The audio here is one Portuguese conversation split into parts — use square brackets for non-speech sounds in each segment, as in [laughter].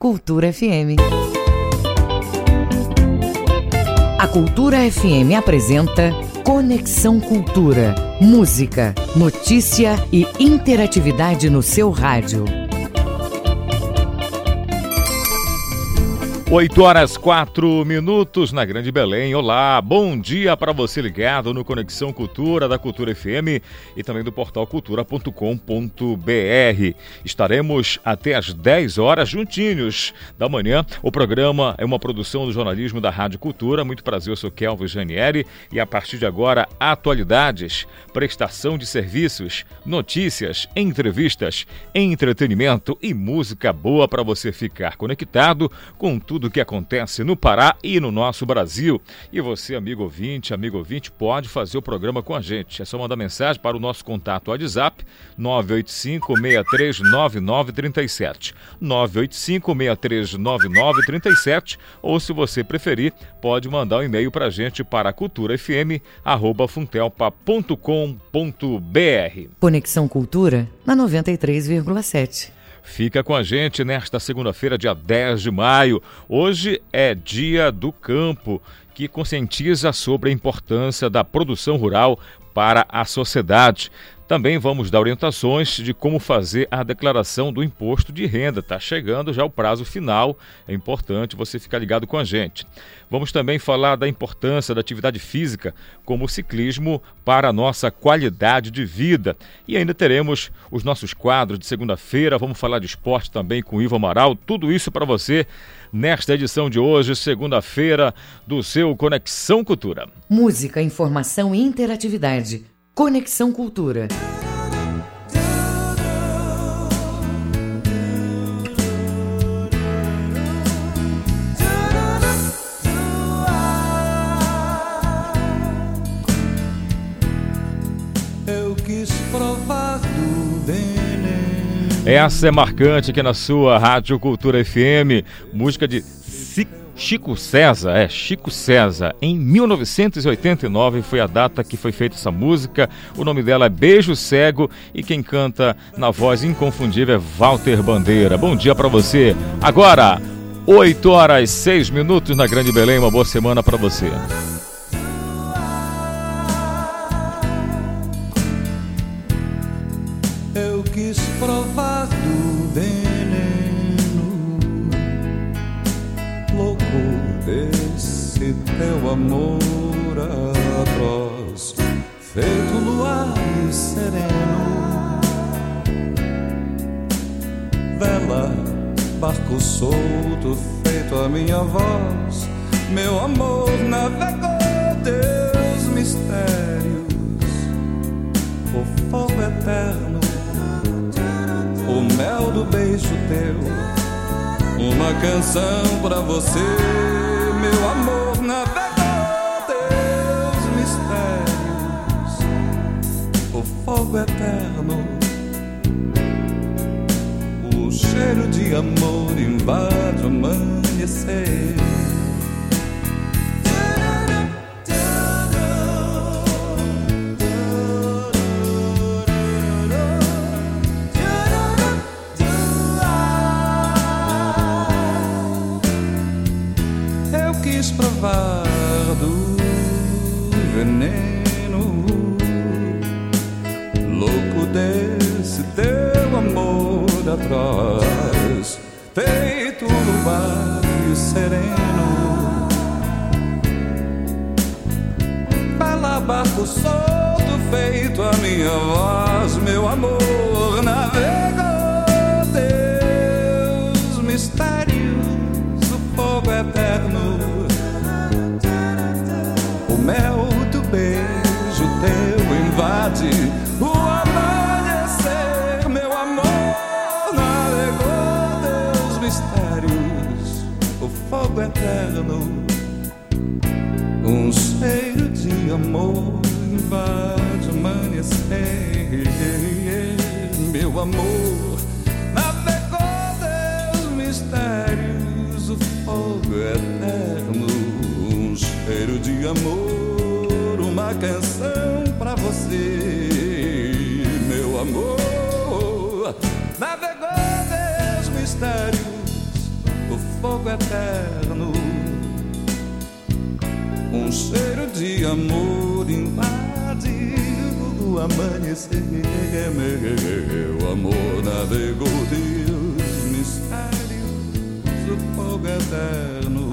Cultura FM. A Cultura FM apresenta Conexão Cultura. Música, notícia e interatividade no seu rádio. 8 horas 4 minutos na Grande Belém. Olá, bom dia para você ligado no Conexão Cultura da Cultura FM e também do portal cultura.com.br. Estaremos até às 10 horas juntinhos da manhã. O programa é uma produção do jornalismo da Rádio Cultura. Muito prazer, eu sou Kelvin Janieri e a partir de agora, atualidades, prestação de serviços, notícias, entrevistas, entretenimento e música boa para você ficar conectado com tudo tudo o que acontece no Pará e no nosso Brasil. E você, amigo ouvinte, amigo ouvinte, pode fazer o programa com a gente. É só mandar mensagem para o nosso contato WhatsApp 985-639937. 985-639937. Ou, se você preferir, pode mandar um e-mail para a gente para culturafm.funtelpa.com.br. Conexão Cultura na 93,7. Fica com a gente nesta segunda-feira, dia 10 de maio. Hoje é Dia do Campo, que conscientiza sobre a importância da produção rural para a sociedade. Também vamos dar orientações de como fazer a declaração do imposto de renda. Está chegando já o prazo final, é importante você ficar ligado com a gente. Vamos também falar da importância da atividade física como o ciclismo para a nossa qualidade de vida. E ainda teremos os nossos quadros de segunda-feira. Vamos falar de esporte também com o Ivo Amaral. Tudo isso para você nesta edição de hoje, segunda-feira, do seu Conexão Cultura. Música, informação e interatividade. Conexão Cultura. Eu quis provar do veneno. Essa é marcante aqui na sua Rádio Cultura FM, música de Chico César, é Chico César. Em 1989 foi a data que foi feita essa música. O nome dela é Beijo Cego e quem canta na voz inconfundível é Walter Bandeira. Bom dia para você. Agora, 8 horas 6 minutos na Grande Belém. Uma boa semana para você. Vela, barco solto, feito a minha voz, meu amor navegou teus mistérios, o fogo eterno, o mel do beijo teu. Uma canção pra você, meu amor, navegou teus mistérios, o fogo eterno, o cheiro de amor invade o amanhecer. Atrás, feito luar e sereno. Bela solto, feito a minha voz, meu amor amor. Navegou teus mistérios, o fogo eterno. Um cheiro de amor, uma canção pra você, meu amor. Navegou teus mistérios, do fogo eterno. Um cheiro de amor invade o amanhecer. Meu amor navegou Deus mistérios do fogo eterno.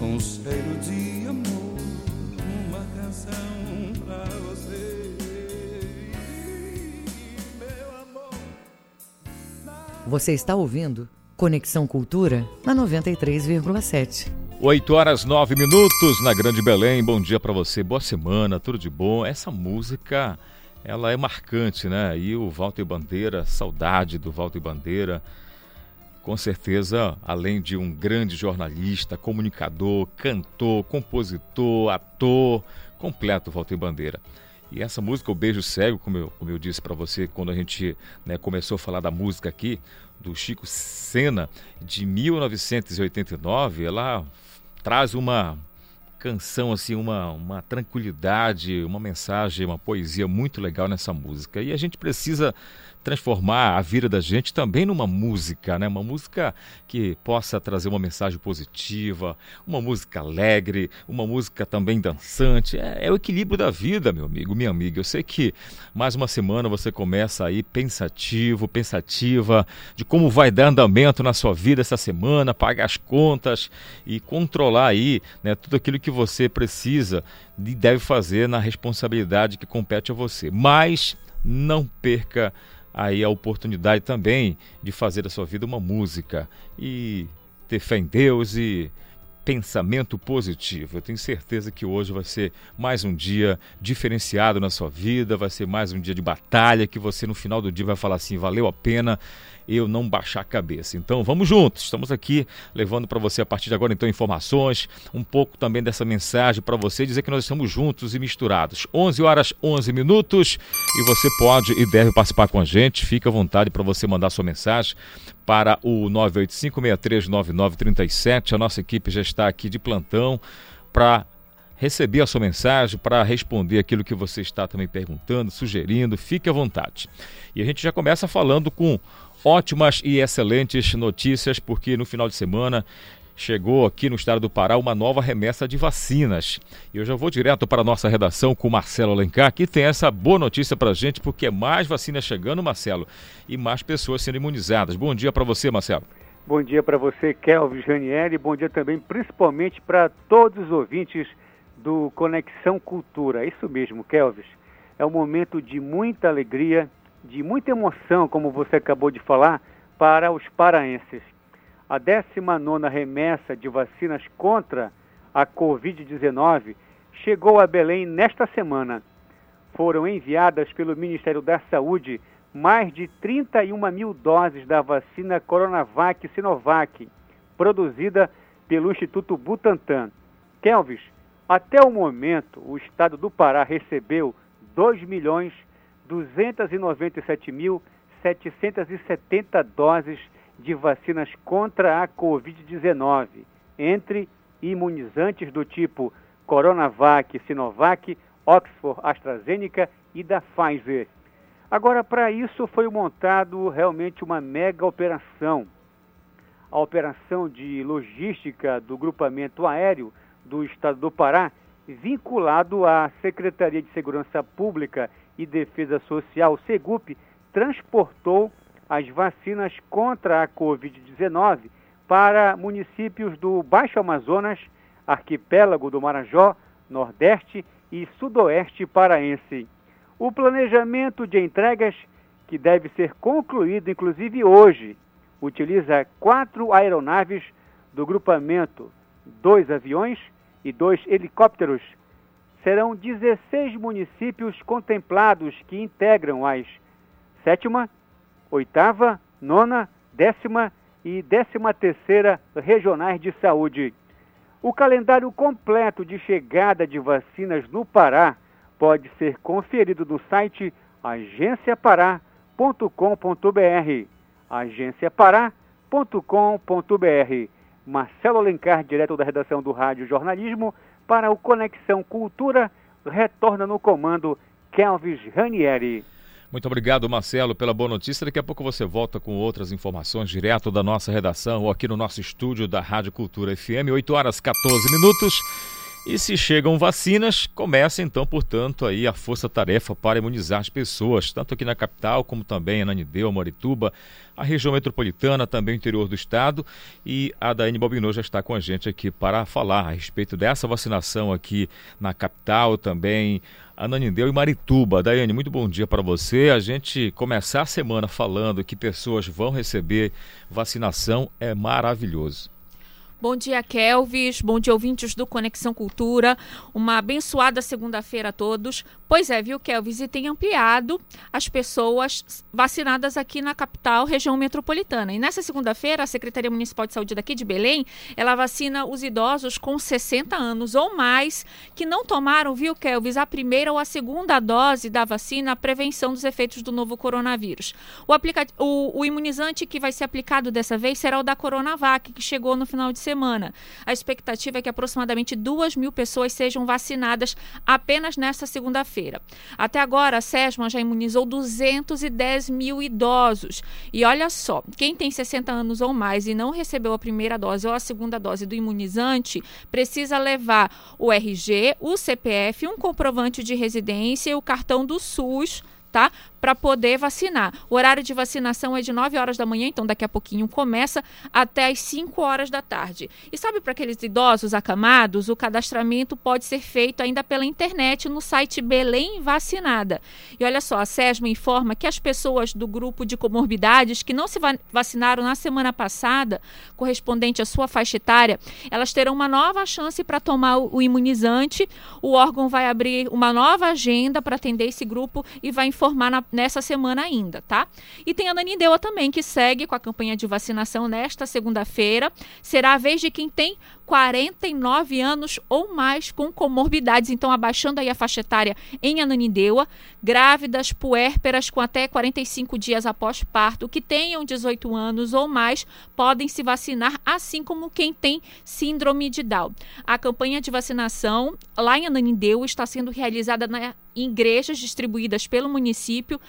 Um cheiro de amor, uma canção pra você. Meu amor. Você está ouvindo Conexão Cultura na 93,7. 8 horas 9 minutos na Grande Belém. Bom dia para você, boa semana, tudo de bom. Essa música, ela é marcante, né? E o Walter Bandeira, saudade do Walter Bandeira. Com certeza, além de um grande jornalista, comunicador, cantor, compositor, ator, completo Walter Bandeira. E essa música, O Beijo Cego, como eu, como eu disse para você quando a gente né, começou a falar da música aqui, do Chico Sena, de 1989, ela traz uma canção assim, uma, uma tranquilidade, uma mensagem, uma poesia muito legal nessa música. E a gente precisa transformar a vida da gente também numa música, né? Uma música que possa trazer uma mensagem positiva, uma música alegre, uma música também dançante. É, é, o equilíbrio da vida, meu amigo, minha amiga. Eu sei que mais uma semana você começa aí pensativo, pensativa de como vai dar andamento na sua vida essa semana, pagar as contas e controlar aí, né, tudo aquilo que você precisa e deve fazer na responsabilidade que compete a você. Mas não perca aí a oportunidade também de fazer da sua vida uma música e ter fé em Deus e pensamento positivo. Eu tenho certeza que hoje vai ser mais um dia diferenciado na sua vida, vai ser mais um dia de batalha que você no final do dia vai falar assim: valeu a pena eu não baixar a cabeça. Então vamos juntos, estamos aqui levando para você a partir de agora então informações, um pouco também dessa mensagem para você dizer que nós estamos juntos e misturados. 11 horas 11 minutos e você pode e deve participar com a gente. Fique à vontade para você mandar sua mensagem para o 985639937. A nossa equipe já está aqui de plantão para receber a sua mensagem, para responder aquilo que você está também perguntando, sugerindo. Fique à vontade. E a gente já começa falando com ótimas e excelentes notícias, porque no final de semana chegou aqui no estado do Pará uma nova remessa de vacinas. E eu já vou direto para a nossa redação com o Marcelo Alencar, que tem essa boa notícia para a gente, porque é mais vacinas chegando, Marcelo, e mais pessoas sendo imunizadas. Bom dia para você, Marcelo. Bom dia para você, Kelvis Janieri. Bom dia também, principalmente para todos os ouvintes do Conexão Cultura. Isso mesmo, Kelvis. É um momento de muita alegria, de muita emoção, como você acabou de falar, para os paraenses. A 19 remessa de vacinas contra a Covid-19 chegou a Belém nesta semana. Foram enviadas pelo Ministério da Saúde mais de 31 mil doses da vacina Coronavac Sinovac, produzida pelo Instituto Butantan. Kelvis, até o momento, o estado do Pará recebeu 2 milhões 297.770 doses de vacinas contra a Covid-19, entre imunizantes do tipo Coronavac, Sinovac, Oxford, AstraZeneca e da Pfizer. Agora, para isso foi montado realmente uma mega operação. A operação de logística do grupamento aéreo do estado do Pará, vinculado à Secretaria de Segurança Pública e Defesa Social, SEGUP, transportou as vacinas contra a Covid-19 para municípios do Baixo Amazonas, Arquipélago do Marajó, Nordeste e Sudoeste paraense. O planejamento de entregas, que deve ser concluído inclusive hoje, utiliza quatro aeronaves do grupamento, dois aviões e dois helicópteros serão 16 municípios contemplados que integram as sétima, oitava, nona, décima e décima terceira regionais de saúde. O calendário completo de chegada de vacinas no Pará pode ser conferido no site agenciapará.com.br. agenciapará.com.br. Marcelo Alencar, direto da redação do Rádio Jornalismo, para o Conexão Cultura, retorna no comando Kelvis Ranieri. Muito obrigado, Marcelo, pela boa notícia. Daqui a pouco você volta com outras informações direto da nossa redação ou aqui no nosso estúdio da Rádio Cultura FM, 8 horas 14 minutos. E se chegam vacinas, começa então, portanto, aí a força-tarefa para imunizar as pessoas, tanto aqui na capital como também em Ananideu, Morituba, a região metropolitana, também o interior do estado. E a Daiane Bobinô já está com a gente aqui para falar a respeito dessa vacinação aqui na capital, também Ananindeu e Marituba. Daiane, muito bom dia para você. A gente começar a semana falando que pessoas vão receber vacinação é maravilhoso. Bom dia, Kelvis. Bom dia, ouvintes do Conexão Cultura. Uma abençoada segunda-feira a todos. Pois é, viu, Kelvis? E tem ampliado as pessoas vacinadas aqui na capital, região metropolitana. E nessa segunda-feira, a Secretaria Municipal de Saúde daqui de Belém, ela vacina os idosos com 60 anos ou mais que não tomaram, viu, Kelvis, a primeira ou a segunda dose da vacina, a prevenção dos efeitos do novo coronavírus. O, aplica... o, o imunizante que vai ser aplicado dessa vez será o da Coronavac, que chegou no final de semana. A expectativa é que aproximadamente 2 mil pessoas sejam vacinadas apenas nesta segunda-feira. Até agora, a SESMA já imunizou 210 mil idosos. E olha só, quem tem 60 anos ou mais e não recebeu a primeira dose ou a segunda dose do imunizante, precisa levar o RG, o CPF, um comprovante de residência e o cartão do SUS tá? Para poder vacinar. O horário de vacinação é de 9 horas da manhã, então daqui a pouquinho começa, até as 5 horas da tarde. E sabe para aqueles idosos acamados, o cadastramento pode ser feito ainda pela internet no site Belém Vacinada. E olha só, a SESMA informa que as pessoas do grupo de comorbidades que não se vacinaram na semana passada, correspondente à sua faixa etária, elas terão uma nova chance para tomar o imunizante. O órgão vai abrir uma nova agenda para atender esse grupo e vai informar na, nessa semana ainda, tá? E tem a Nanindeua também, que segue com a campanha de vacinação nesta segunda-feira. Será a vez de quem tem 49 anos ou mais com comorbidades. Então, abaixando aí a faixa etária em Ananindeua, grávidas puérperas com até 45 dias após parto, que tenham 18 anos ou mais, podem se vacinar, assim como quem tem síndrome de Down. A campanha de vacinação lá em Ananindeua está sendo realizada na, em igrejas distribuídas pelo município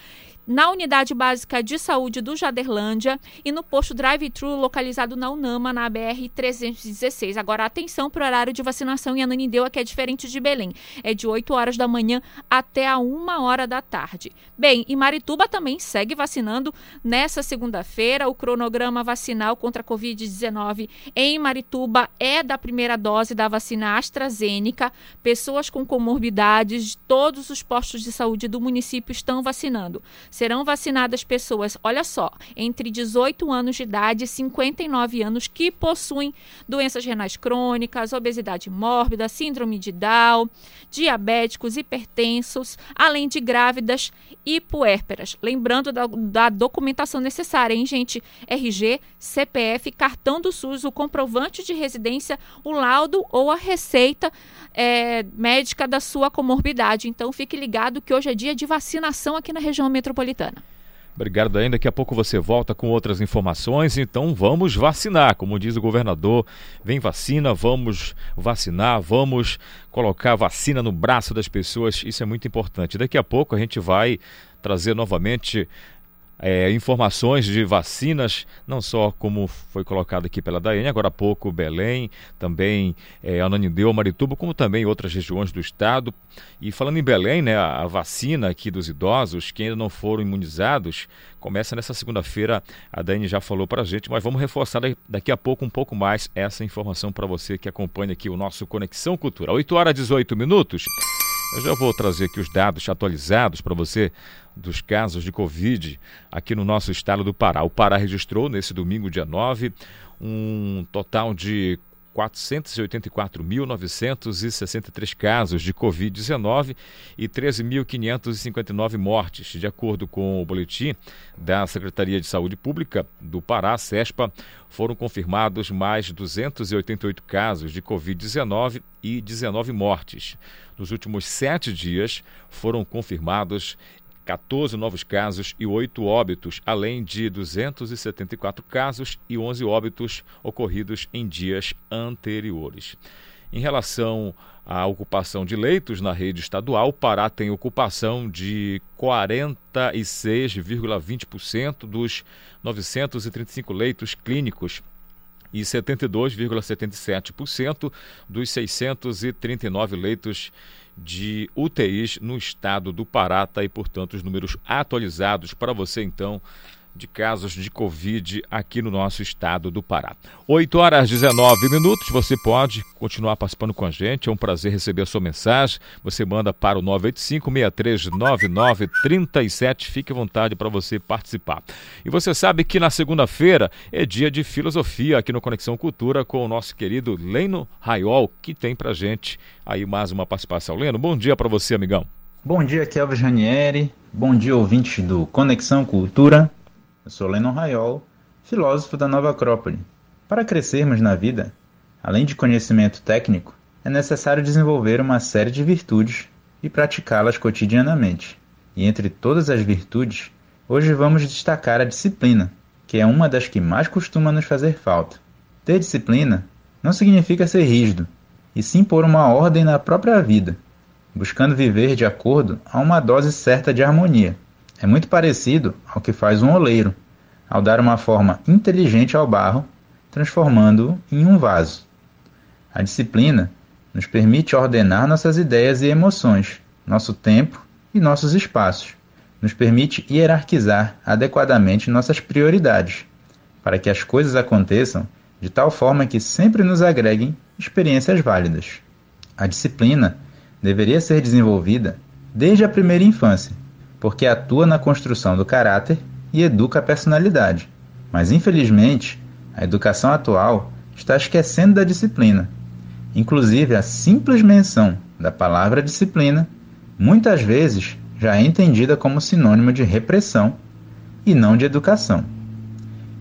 na Unidade Básica de Saúde do Jaderlândia e no posto drive-thru localizado na Unama, na BR-316. Agora, atenção para o horário de vacinação em Ananindeua, que é diferente de Belém. É de 8 horas da manhã até a 1 hora da tarde. Bem, e Marituba também segue vacinando nessa segunda-feira. O cronograma vacinal contra a Covid-19 em Marituba é da primeira dose da vacina AstraZeneca. Pessoas com comorbidades, todos os postos de saúde do município estão vacinando serão vacinadas pessoas, olha só, entre 18 anos de idade e 59 anos que possuem doenças renais crônicas, obesidade mórbida, síndrome de Down, diabéticos, hipertensos, além de grávidas e puérperas. Lembrando da, da documentação necessária, hein, gente? RG, CPF, cartão do SUS, o comprovante de residência, o laudo ou a receita é, médica da sua comorbidade. Então, fique ligado que hoje é dia de vacinação aqui na região metropolitana metropolitana. Obrigado ainda. Daqui a pouco você volta com outras informações. Então vamos vacinar, como diz o governador. Vem vacina, vamos vacinar, vamos colocar vacina no braço das pessoas. Isso é muito importante. Daqui a pouco a gente vai trazer novamente é, informações de vacinas, não só como foi colocado aqui pela Daiane, agora há pouco Belém, também é, Ananindeu, Marituba, como também outras regiões do estado. E falando em Belém, né, a, vacina aqui dos idosos, que ainda não foram imunizados, começa nessa segunda-feira. A Daiane já falou para a gente, mas vamos reforçar daqui a pouco um pouco mais essa informação para você que acompanha aqui o nosso Conexão Cultura. 8 horas e 18 minutos. Eu já vou trazer aqui os dados atualizados para você dos casos de Covid aqui no nosso estado do Pará. O Pará registrou nesse domingo, dia 9, um total de 484.963 casos de Covid-19 e 13.559 mortes. De acordo com o boletim da Secretaria de Saúde Pública do Pará, SESPA, foram confirmados mais 288 casos de Covid-19 e 19 mortes. Nos últimos sete dias, foram confirmados 14 novos casos e 8 óbitos, além de 274 casos e 11 óbitos ocorridos em dias anteriores. Em relação à ocupação de leitos na rede estadual, o Pará tem ocupação de 46,20% dos 935 leitos clínicos e 72,77% dos 639 leitos de UTIs no estado do Pará. Tá aí, portanto, os números atualizados para você, então, de casos de Covid aqui no nosso estado do Pará. 8 horas 19 minutos, você pode continuar participando com a gente, é um prazer receber a sua mensagem. Você manda para o 985-6399-37, fique à vontade para você participar. E você sabe que na segunda-feira é dia de filosofia aqui no Conexão Cultura com o nosso querido Leno Raiol, que tem para gente aí mais uma participação. Leno, bom dia para você, amigão. Bom dia, Kelvis Ranieri. Bom dia, ouvintes do Conexão Cultura. Eu sou Lennon Raiol, filósofo da Nova Acrópole. Para crescermos na vida, além de conhecimento técnico, é necessário desenvolver uma série de virtudes e praticá-las cotidianamente. E entre todas as virtudes, hoje vamos destacar a disciplina, que é uma das que mais costuma nos fazer falta. Ter disciplina não significa ser rígido, e sim pôr uma ordem na própria vida, buscando viver de acordo a uma dose certa de harmonia. É muito parecido ao que faz um oleiro, ao dar uma forma inteligente ao barro, transformando-o em um vaso. A disciplina nos permite ordenar nossas ideias e emoções, nosso tempo e nossos espaços. Nos permite hierarquizar adequadamente nossas prioridades, para que as coisas aconteçam de tal forma que sempre nos agreguem experiências válidas. A disciplina deveria ser desenvolvida desde a primeira infância porque atua na construção do caráter e educa a personalidade. Mas, infelizmente, a educação atual está esquecendo da disciplina. Inclusive, a simples menção da palavra disciplina muitas vezes já é entendida como sinônimo de repressão e não de educação.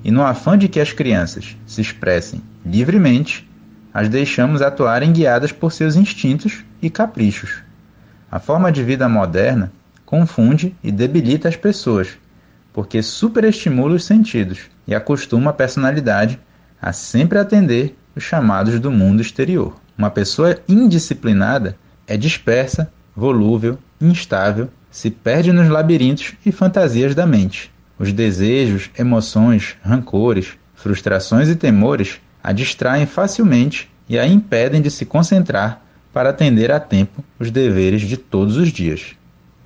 E no afã de que as crianças se expressem livremente, as deixamos atuarem guiadas por seus instintos e caprichos. A forma de vida moderna confunde e debilita as pessoas, porque superestimula os sentidos e acostuma a personalidade a sempre atender os chamados do mundo exterior. Uma pessoa indisciplinada é dispersa, volúvel, instável, se perde nos labirintos e fantasias da mente. Os desejos, emoções, rancores, frustrações e temores a distraem facilmente e a impedem de se concentrar para atender a tempo os deveres de todos os dias.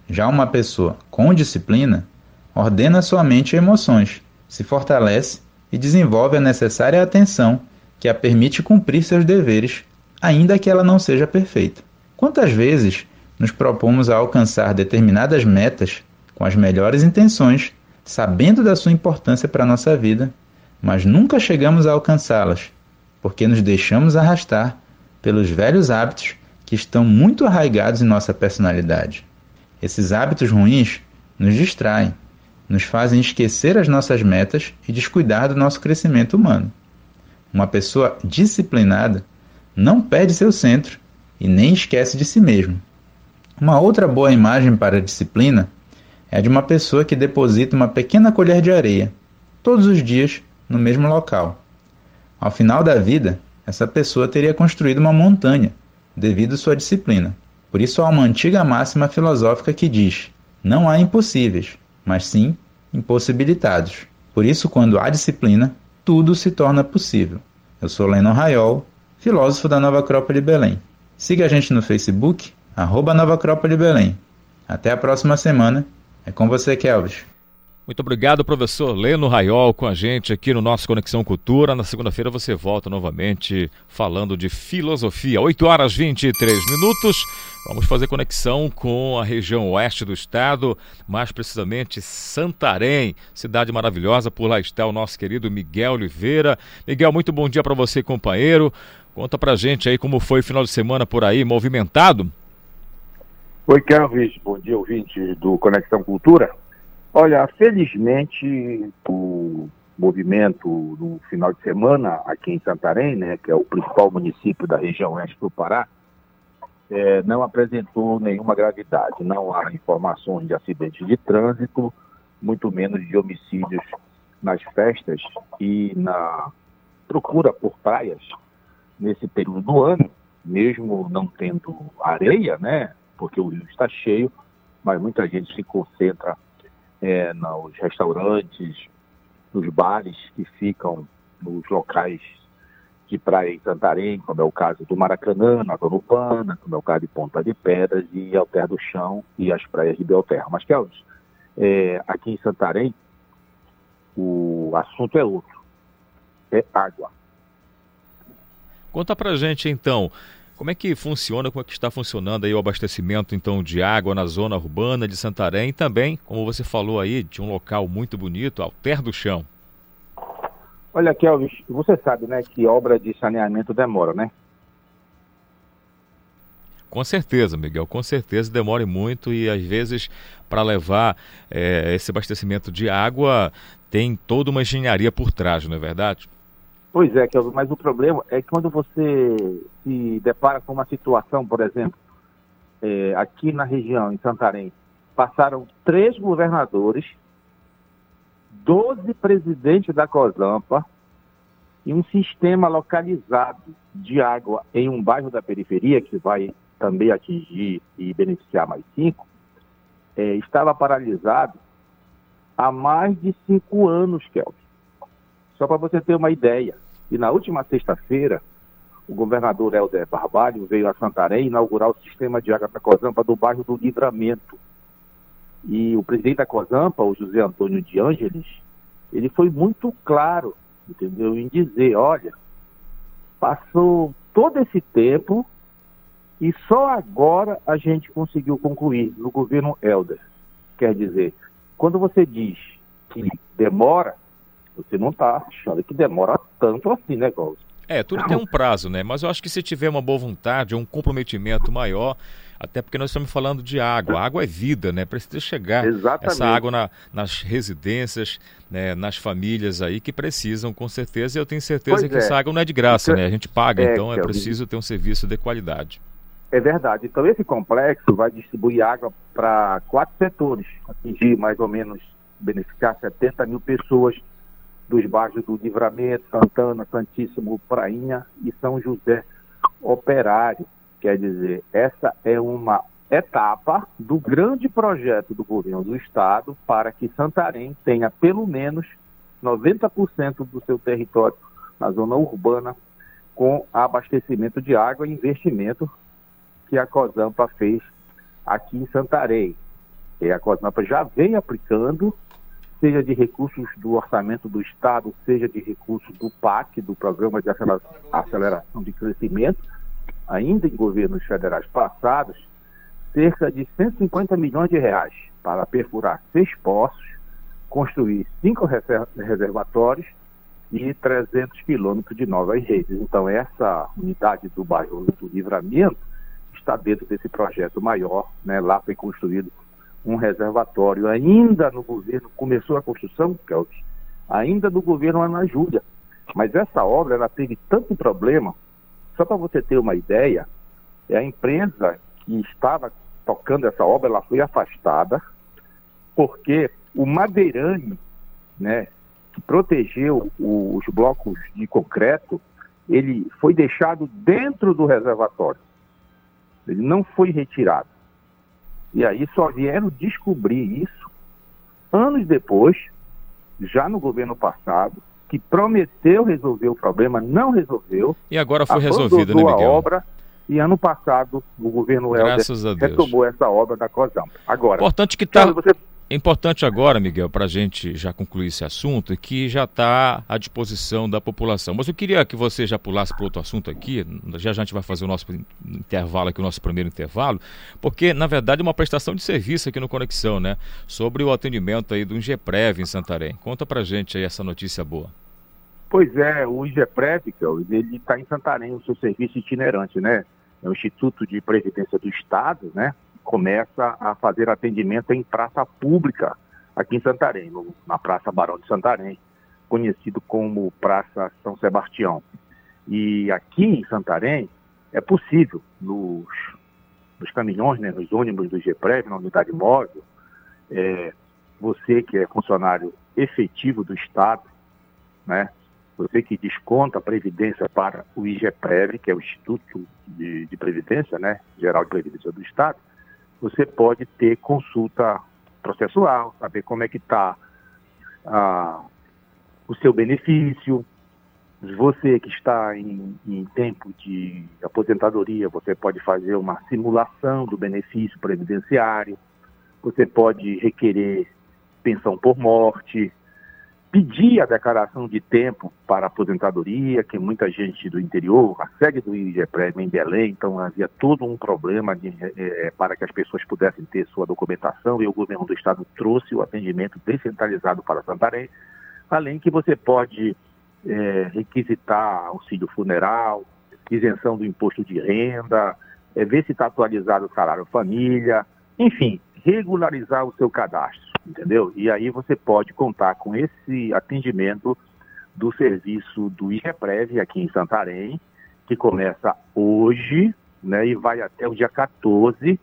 Já uma pessoa com disciplina ordena sua mente e emoções, se fortalece e desenvolve a necessária atenção que a permite cumprir seus deveres, ainda que ela não seja perfeita. Quantas vezes nos propomos a alcançar determinadas metas com as melhores intenções, sabendo da sua importância para a nossa vida, mas nunca chegamos a alcançá-las, porque nos deixamos arrastar pelos velhos hábitos que estão muito arraigados em nossa personalidade. Esses hábitos ruins nos distraem, nos fazem esquecer as nossas metas e descuidar do nosso crescimento humano. Uma pessoa disciplinada não perde seu centro e nem esquece de si mesmo. Uma outra boa imagem para a disciplina é a de uma pessoa que deposita uma pequena colher de areia, todos os dias, no mesmo local. Ao final da vida, essa pessoa teria construído uma montanha, devido à sua disciplina. Por isso há uma antiga máxima filosófica que diz: não há impossíveis, mas sim impossibilitados. Por isso, quando há disciplina, tudo se torna possível. Eu sou Lennon Raiol, filósofo da Nova Acrópole Belém. Siga a gente no Facebook, arroba Nova Acrópole Belém. Até a próxima semana. É com você, Kelvis. Muito obrigado, professor Leno Raiol, com a gente aqui no nosso Conexão Cultura. Na segunda-feira você volta novamente falando de filosofia. 8 horas 23 minutos. Vamos fazer conexão com a região oeste do estado, mais precisamente Santarém, cidade maravilhosa. Por lá está o nosso querido Miguel Oliveira. Miguel, muito bom dia para você, companheiro. Conta pra gente aí como foi o final de semana por aí, movimentado? Oi, Kelvis. Bom dia, ouvinte do Conexão Cultura. Olha, felizmente o movimento no final de semana aqui em Santarém, né, que é o principal município da região oeste do Pará, é, não apresentou nenhuma gravidade. Não há informações de acidentes de trânsito, muito menos de homicídios nas festas e na procura por praias nesse período do ano. mesmo não tendo areia, né? Porque o rio está cheio, mas muita gente se concentra é, nos restaurantes, nos bares que ficam nos locais de praia em Santarém, como é o caso do Maracanã, na Zona Urbana, como é o caso de Ponta de Pedras e Alter do Chão e as praias de Belterra. Mas, Kelvis, é, aqui em Santarém, o assunto é outro, é água. Conta pra gente, então, como é que funciona, como é que está funcionando aí o abastecimento então de água na zona urbana de Santarém e também, como você falou aí, de um local muito bonito, Alter do Chão. Olha, Kelvis, você sabe, né, que obra de saneamento demora, né? Com certeza, Miguel, com certeza demora muito e às vezes para levar é, esse abastecimento de água tem toda uma engenharia por trás, não é verdade? Pois é, Kelvis, mas o problema é que quando você se depara com uma situação, por exemplo, é, aqui na região, em Santarém, passaram três governadores 12 presidentes da COSAMPA e um sistema localizado de água em um bairro da periferia, que vai também atingir e beneficiar mais cinco, é, estava paralisado há mais de cinco anos, Kelvin. Só para você ter uma ideia. E na última sexta-feira, o governador Helder Barbalho veio a Santarém inaugurar o sistema de água da COSAMPA do bairro do Livramento. E o presidente da COSAMPA, o José Antônio de Ângeles, ele foi muito claro, entendeu, em dizer, olha, passou todo esse tempo e só agora a gente conseguiu concluir no governo Helder. Quer dizer, quando você diz que demora, você não está achando que demora tanto assim, né, Gauss? É, tudo tem um prazo, né? Mas eu acho que se tiver uma boa vontade, um comprometimento maior, até porque nós estamos falando de água. A água é vida, né? Precisa chegar Exatamente. essa água na, nas residências, né? nas famílias aí que precisam, com certeza. E eu tenho certeza pois que é. essa água não é de graça, então, né? A gente paga, é, então é preciso ter um serviço de qualidade. É verdade. Então esse complexo vai distribuir água para quatro setores, atingir mais ou menos, beneficiar 70 mil pessoas dos bairros do Livramento, Santana, Santíssimo, Prainha e São José Operário. Quer dizer, essa é uma etapa do grande projeto do governo do estado para que Santarém tenha pelo menos 90% do seu território na zona urbana com abastecimento de água e investimento que a COSAMPA fez aqui em Santarém. E a COSAMPA já vem aplicando seja de recursos do orçamento do Estado, seja de recursos do PAC, do Programa de Aceleração de Crescimento, ainda em governos federais passados, cerca de 150 milhões de reais para perfurar seis poços, construir cinco reservatórios e 300 quilômetros de novas redes. Então, essa unidade do bairro do Livramento está dentro desse projeto maior. Né? Lá foi construído um reservatório. Ainda no governo, começou a construção, Kelvin, ainda no governo Ana Júlia. Mas essa obra, ela teve tanto problema, só para você ter uma ideia, é a empresa que estava tocando essa obra, ela foi afastada, porque o madeirame, né, que protegeu os blocos de concreto, ele foi deixado dentro do reservatório. Ele não foi retirado. E aí só vieram descobrir isso anos depois, já no governo passado, que prometeu resolver o problema, não resolveu. E agora foi resolvido, né, Miguel? a obra e ano passado o governo Helder retomou essa obra da COSAM. Agora, importante que está você... É importante agora, Miguel, para a gente já concluir esse assunto, que já está à disposição da população. Mas eu queria que você já pulasse para outro assunto aqui, já, a gente vai fazer o nosso intervalo aqui, o nosso primeiro intervalo, porque, na verdade, é uma prestação de serviço aqui no Conexão, né? Sobre o atendimento aí do INGEPREV em Santarém. Conta para a gente aí essa notícia boa. Pois é, o INGEPREV, ele está em Santarém, o seu serviço itinerante, né? É o Instituto de Previdência do Estado, né? Começa a fazer atendimento em praça pública aqui em Santarém, na Praça Barão de Santarém, conhecido como Praça São Sebastião. E aqui em Santarém é possível, nos, nos caminhões, né, nos ônibus do GPREV, na unidade móvel, é, você que é funcionário efetivo do Estado, né, você que desconta a previdência para o IGPREV, que é o Instituto de, de Previdência, né, Geral de Previdência do Estado, você pode ter consulta processual, saber como é que está ah, o seu benefício. Você que está em, em tempo de aposentadoria, você pode fazer uma simulação do benefício previdenciário, você pode requerer pensão por morte, pedir a declaração de tempo para aposentadoria, que muita gente do interior, a sede do IGEPREM em Belém, então havia todo um problema de, é, para que as pessoas pudessem ter sua documentação e o governo do estado trouxe o atendimento descentralizado para Santarém, além que você pode é, requisitar auxílio funeral, isenção do imposto de renda, é, ver se está atualizado o salário família, enfim, regularizar o seu cadastro entendeu? E aí você pode contar com esse atendimento do serviço do IGEPREV aqui em Santarém, que começa hoje, né, e vai até o dia 14,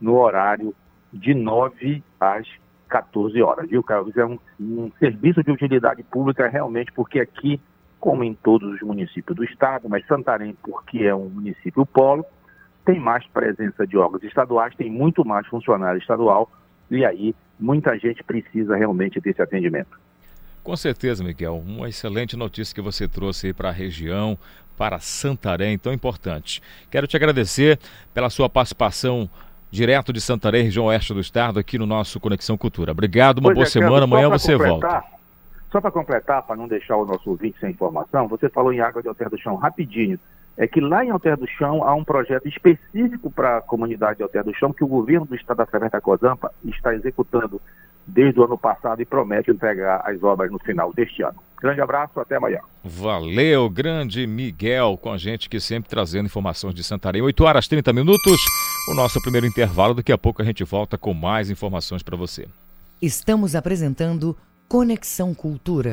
no horário de 9 às 14 horas, viu, Carlos? É um, um serviço de utilidade pública realmente, porque aqui, como em todos os municípios do estado, mas Santarém, porque é um município polo, tem mais presença de órgãos estaduais, tem muito mais funcionário estadual, e aí muita gente precisa realmente desse atendimento. Com certeza, Miguel. Uma excelente notícia que você trouxe aí para a região, para Santarém, tão importante. Quero te agradecer pela sua participação direto de Santarém, região oeste do estado, aqui no nosso Conexão Cultura. Obrigado, uma pois boa é, semana. Amanhã você volta. Só para completar, para não deixar o nosso ouvinte sem informação, você falou em água de Alter do Chão rapidinho é que lá em Alter do Chão há um projeto específico para a comunidade de Alter do Chão que o governo do estado da Serventa Cozampa está executando desde o ano passado e promete entregar as obras no final deste ano. Grande abraço, até amanhã. Valeu, grande Miguel, com a gente que sempre trazendo informações de Santarém. 8 horas 30 minutos, o nosso primeiro intervalo. Daqui a pouco a gente volta com mais informações para você. Estamos apresentando Conexão Cultura.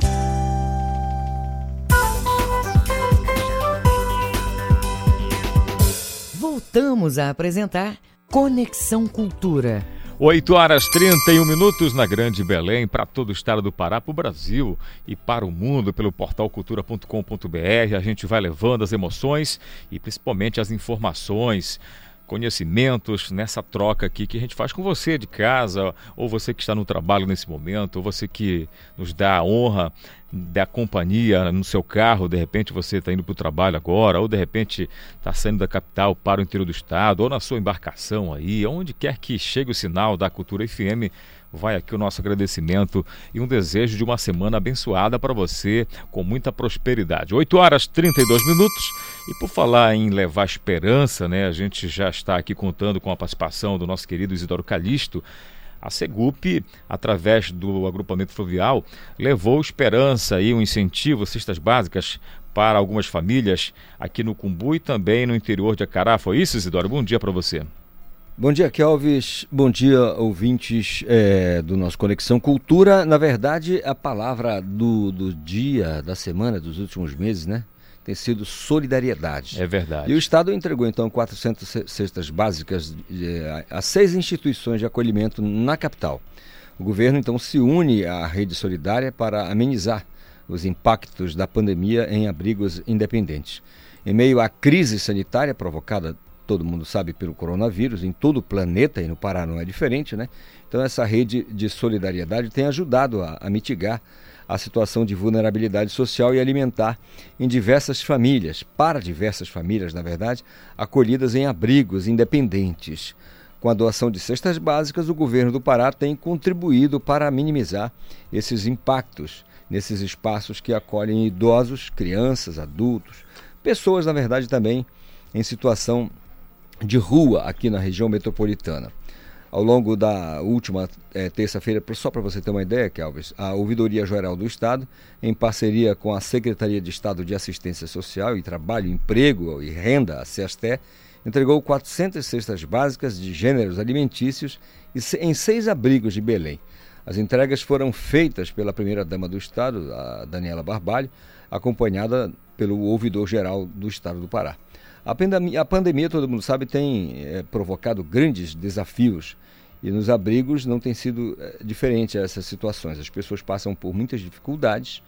Voltamos a apresentar Conexão Cultura. 8 horas 31 minutos na Grande Belém, para todo o estado do Pará, para o Brasil e para o mundo, pelo portal cultura.com.br. A gente vai levando as emoções e principalmente as informações conhecimentos nessa troca aqui que a gente faz com você de casa, ou você que está no trabalho nesse momento, ou você que nos dá a honra da companhia no seu carro, de repente você está indo para o trabalho agora, ou de repente está saindo da capital para o interior do estado, ou na sua embarcação aí, onde quer que chegue o sinal da Cultura FM, vai aqui o nosso agradecimento e um desejo de uma semana abençoada para você, com muita prosperidade. 8 horas 32 minutos. E por falar em levar esperança, né, a gente já está aqui contando com a participação do nosso querido Isidoro Calixto. A Segup, através do agrupamento fluvial, levou esperança e um incentivo, cestas básicas para algumas famílias aqui no Cumbu e também no interior de Acará. Foi isso, Isidoro? Bom dia para você. Bom dia, Kelvis. Bom dia, ouvintes é, do nosso Conexão Cultura. Na verdade, a palavra do, do dia, da semana, dos últimos meses, né? Tem sido solidariedade. É verdade. E o Estado entregou, então, 400 cestas básicas é, a seis instituições de acolhimento na capital. O governo, então, se une à rede solidária para amenizar os impactos da pandemia em abrigos independentes. Em meio à crise sanitária provocada todo mundo sabe, pelo coronavírus, em todo o planeta, e no Pará não é diferente, né? Então, essa rede de solidariedade tem ajudado a, a mitigar a situação de vulnerabilidade social e alimentar em diversas famílias, para diversas famílias, na verdade, acolhidas em abrigos independentes. Com a doação de cestas básicas, o governo do Pará tem contribuído para minimizar esses impactos nesses espaços que acolhem idosos, crianças, adultos, pessoas, na verdade, também em situação de rua aqui na região metropolitana. Ao longo da última é, terça-feira, só para você ter uma ideia, Kelvis, a Ouvidoria Geral do Estado, em parceria com a Secretaria de Estado de Assistência Social e Trabalho, Emprego e Renda, a CESTE, entregou 400 cestas básicas de gêneros alimentícios em seis abrigos de Belém. As entregas foram feitas pela primeira-dama do Estado, a Daniela Barbalho, acompanhada pelo ouvidor-geral do Estado do Pará. A pandemia, a pandemia, todo mundo sabe, tem é, provocado grandes desafios e nos abrigos não tem sido é, diferente essas situações. As pessoas passam por muitas dificuldades,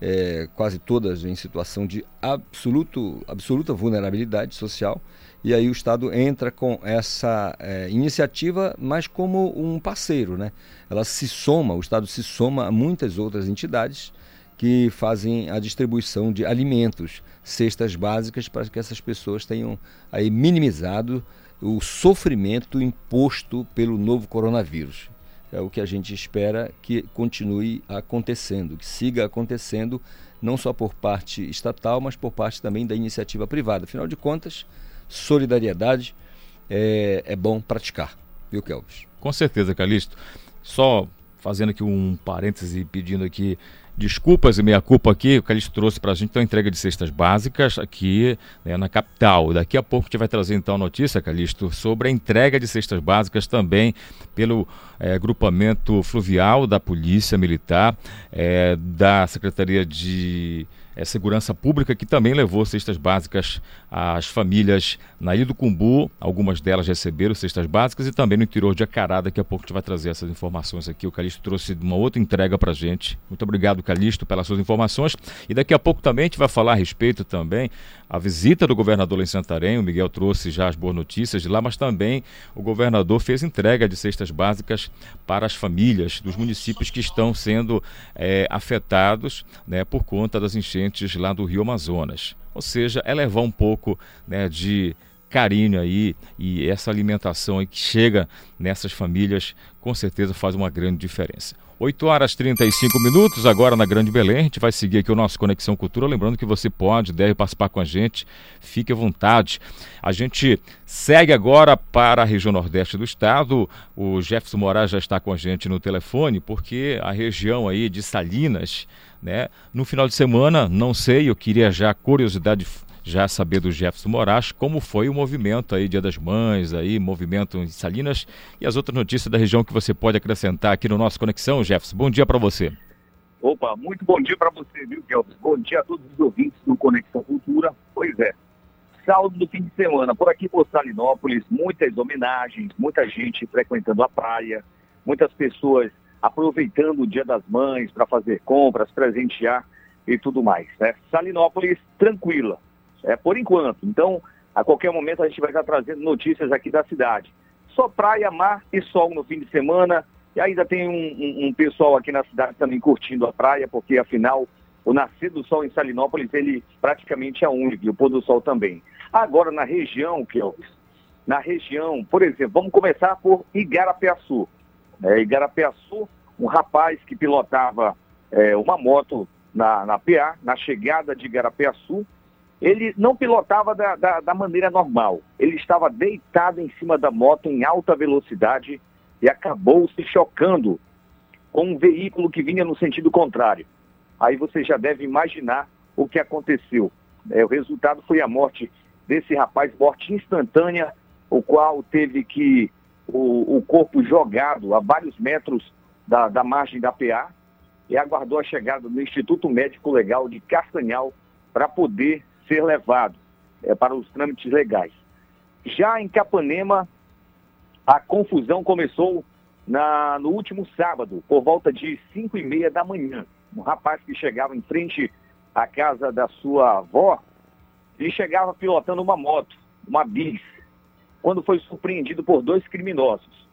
é, quase todas em situação de absoluto, absoluta vulnerabilidade social, e aí o Estado entra com essa é, iniciativa, mas como um parceiro. Né? Ela se soma, o Estado se soma a muitas outras entidades que fazem a distribuição de alimentos, cestas básicas, para que essas pessoas tenham aí minimizado o sofrimento imposto pelo novo coronavírus. É o que a gente espera que continue acontecendo, que siga acontecendo, não só por parte estatal, mas por parte também da iniciativa privada. Afinal de contas, solidariedade é, é bom praticar, viu, Kelvis? Com certeza, Calixto. Só fazendo aqui um parêntese pedindo aqui desculpas e meia culpa aqui, o Calixto trouxe para a gente então, a entrega de cestas básicas aqui né, na capital. Daqui a pouco a gente vai trazer então a notícia, Calixto, sobre a entrega de cestas básicas também pelo é, grupamento fluvial da Polícia Militar, é, da Secretaria de é, Segurança Pública, que também levou cestas básicas às famílias na Ilha do Cumbu. Algumas delas receberam cestas básicas e também no interior de Acará. Daqui a pouco a gente vai trazer essas informações aqui. O Calixto trouxe uma outra entrega para gente. Muito obrigado, Calixto, pelas suas informações. E daqui a pouco também a gente vai falar a respeito também a visita do governador lá em Santarém. O Miguel trouxe já as boas notícias de lá, mas também o governador fez entrega de cestas básicas para as famílias dos municípios que estão sendo é, afetados né, por conta das enchentes lá do Rio Amazonas. Ou seja, é levar um pouco né, de carinho aí e essa alimentação que chega nessas famílias com certeza faz uma grande diferença. 8 horas 35 minutos, agora na Grande Belém. A gente vai seguir aqui o nosso Conexão Cultura. Lembrando que você pode, deve participar com a gente, fique à vontade. A gente segue agora para a região nordeste do estado. O Jefferson Moraes já está com a gente no telefone, porque a região aí de Salinas, né, no final de semana, não sei, eu queria já curiosidade já saber do Jefferson Moraes como foi o movimento aí, Dia das Mães, aí, movimento em Salinas e as outras notícias da região que você pode acrescentar aqui no nosso Conexão, Jefferson. Bom dia para você. Opa, muito bom dia para você, viu, Kelvin? Bom dia a todos os ouvintes do Conexão Cultura. Pois é, saldo do fim de semana, por aqui por Salinópolis, muitas homenagens, muita gente frequentando a praia, muitas pessoas aproveitando o Dia das Mães para fazer compras, presentear e tudo mais. Né? Salinópolis tranquila, é, por enquanto. Então, a qualquer momento a gente vai estar trazendo notícias aqui da cidade. Só praia, mar e sol no fim de semana. E ainda tem um, um, um pessoal aqui na cidade também curtindo a praia, porque afinal o nascer do sol em Salinópolis, ele praticamente é único, e o pôr do sol também. Agora, na região, Kelvis, na região, por exemplo, vamos começar por Igarapeaçu. É, Igarapeaçu, um rapaz que pilotava é, uma moto na, na PA, na chegada de Igarapeaçu, ele não pilotava da, da, da, maneira normal. Ele estava deitado em cima da moto em alta velocidade e acabou se chocando com um veículo que vinha no sentido contrário. Aí você já deve imaginar o que aconteceu. É, o resultado foi a morte desse rapaz, morte instantânea, o qual teve que o, o corpo jogado a vários metros da, da margem da PA e aguardou a chegada do Instituto Médico Legal de Castanhal para poder ser levado é, para os trâmites legais. Já em Capanema, a confusão começou na, no último sábado, por volta de 5 e meia da manhã. Um rapaz que chegava em frente à casa da sua avó, ele chegava pilotando uma moto, uma bis, quando foi surpreendido por dois criminosos.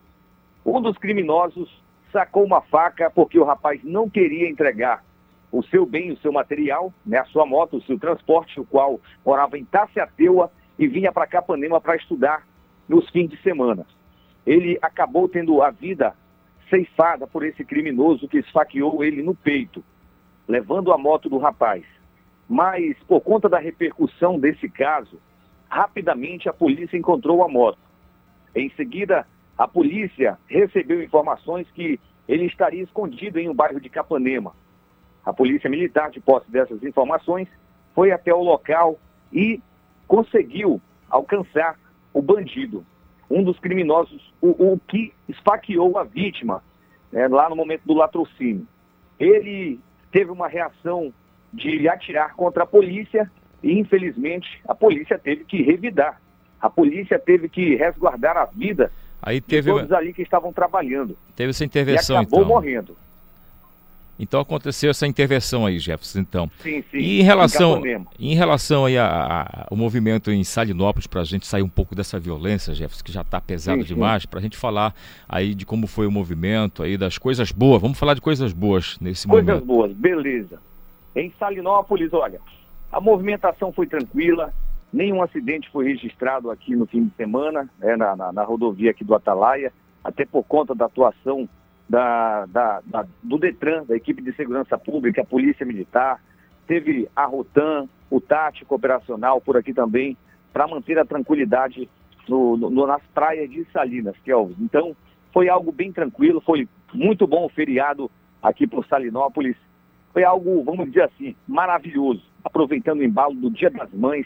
Um dos criminosos sacou uma faca porque o rapaz não queria entregar o seu bem, o seu material, né, a sua moto, o seu transporte, o qual morava em Taceateua e vinha para Capanema para estudar nos fins de semana. Ele acabou tendo a vida ceifada por esse criminoso que esfaqueou ele no peito, levando a moto do rapaz. Mas, por conta da repercussão desse caso, rapidamente a polícia encontrou a moto. Em seguida, a polícia recebeu informações que ele estaria escondido em um bairro de Capanema. A polícia militar, de posse dessas informações, foi até o local e conseguiu alcançar o bandido, um dos criminosos, o, o que esfaqueou a vítima né, lá no momento do latrocínio. Ele teve uma reação de atirar contra a polícia e, infelizmente, a polícia teve que revidar. A polícia teve que resguardar a vida Aí teve... de todos ali que estavam trabalhando. Teve essa intervenção, e acabou então. morrendo. Então aconteceu essa intervenção aí, Jefferson, então. Sim, sim. E em relação, em relação aí ao movimento em Salinópolis, para a gente sair um pouco dessa violência, Jefferson, que já está pesado Sim, demais, para a gente falar aí de como foi o movimento, aí das coisas boas. Vamos falar de coisas boas nesse Coisas momento. boas, beleza. Em Salinópolis, olha, a movimentação foi tranquila, nenhum acidente foi registrado aqui no fim de semana, né, na, na, na rodovia aqui do Atalaia, até por conta da atuação da, da- da- do Detran, da equipe de segurança pública, a Polícia Militar, teve a Rotan, o tático operacional por aqui também, para manter a tranquilidade no- no- nas praias de Salinas, Kelvin. Então, foi algo bem tranquilo, foi muito bom o feriado aqui por Salinópolis. Foi algo, vamos dizer assim, maravilhoso, aproveitando o embalo do Dia das Mães,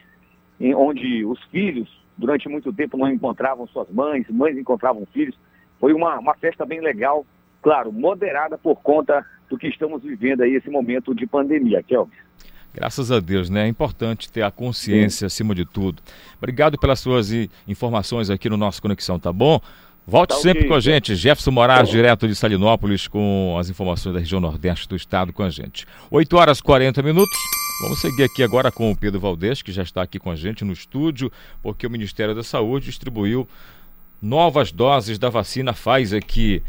em onde os filhos, durante muito tempo, não encontravam suas mães, mães encontravam filhos. Foi uma, uma festa bem legal, claro, moderada por conta do que estamos vivendo aí, esse momento de pandemia, Kelvin. Graças a Deus, né? É importante ter a consciência acima de tudo. Obrigado pelas suas informações aqui no nosso Conexão, tá bom? Volte sempre com a gente, Jefferson Moraes, direto de Salinópolis, com as informações da região nordeste do estado com a gente. 8 horas e 40 minutos. Vamos seguir aqui agora com o Pedro Valdez, que já está aqui com a gente no estúdio, porque o Ministério da Saúde distribuiu novas doses da vacina Pfizer que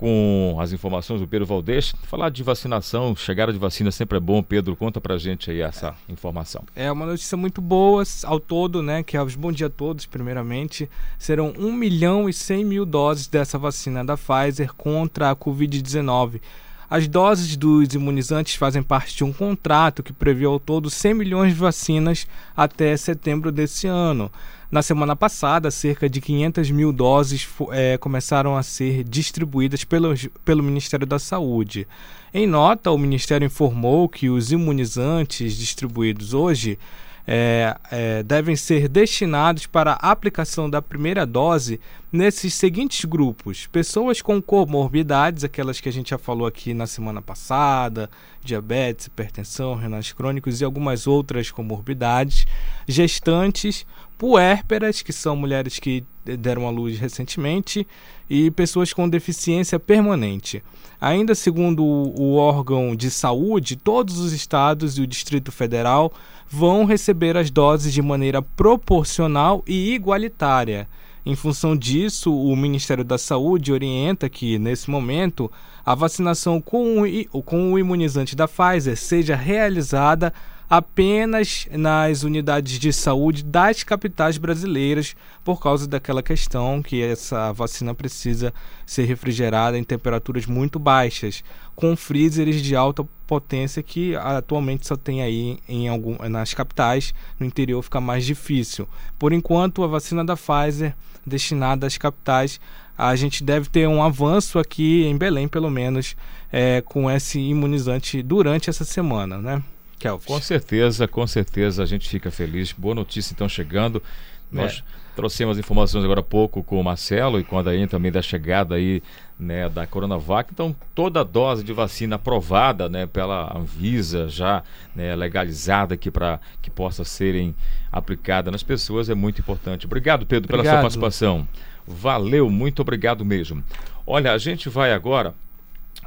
com as informações do Pedro Valdez. Falar de vacinação, chegada de vacina sempre é bom. Pedro, conta pra gente aí essa informação. É uma notícia muito boa ao todo, né? Que é os bom dia a todos, primeiramente. Serão 1 milhão e 100 mil doses dessa vacina da Pfizer contra a Covid-19. As doses dos imunizantes fazem parte de um contrato que prevê ao todo 100 milhões de vacinas até setembro desse ano. Na semana passada, cerca de 500 mil doses eh, começaram a ser distribuídas pelo, pelo Ministério da Saúde. Em nota, o Ministério informou que os imunizantes distribuídos hoje eh, eh, devem ser destinados para a aplicação da primeira dose nesses seguintes grupos: pessoas com comorbidades, aquelas que a gente já falou aqui na semana passada, diabetes, hipertensão, renais crônicos e algumas outras comorbidades, gestantes, puérperas, que são mulheres que deram à luz recentemente, e pessoas com deficiência permanente. Ainda segundo o órgão de saúde, todos os estados e o Distrito Federal vão receber as doses de maneira proporcional e igualitária. Em função disso, o Ministério da Saúde orienta que, nesse momento, a vacinação com o, imunizante da Pfizer seja realizada apenas nas unidades de saúde das capitais brasileiras, por causa daquela questão que essa vacina precisa ser refrigerada em temperaturas muito baixas, com freezers de alta potência que atualmente só tem aí em algum, nas capitais, no interior fica mais difícil. Por enquanto, a vacina da Pfizer destinada às capitais, a gente deve ter um avanço aqui em Belém, pelo menos, é, com esse imunizante durante essa semana, né? Kelvis. Com certeza, com certeza a gente fica feliz. Boa notícia então chegando. Nós trouxemos informações agora há pouco com o Marcelo e com a também da chegada aí né, da Coronavac. Então, toda dose de vacina aprovada né, pela Anvisa, já né, legalizada aqui para que possa serem aplicada nas pessoas é muito importante. Obrigado, Pedro, pela sua Obrigado. participação. Valeu, muito obrigado mesmo. Olha, a gente vai agora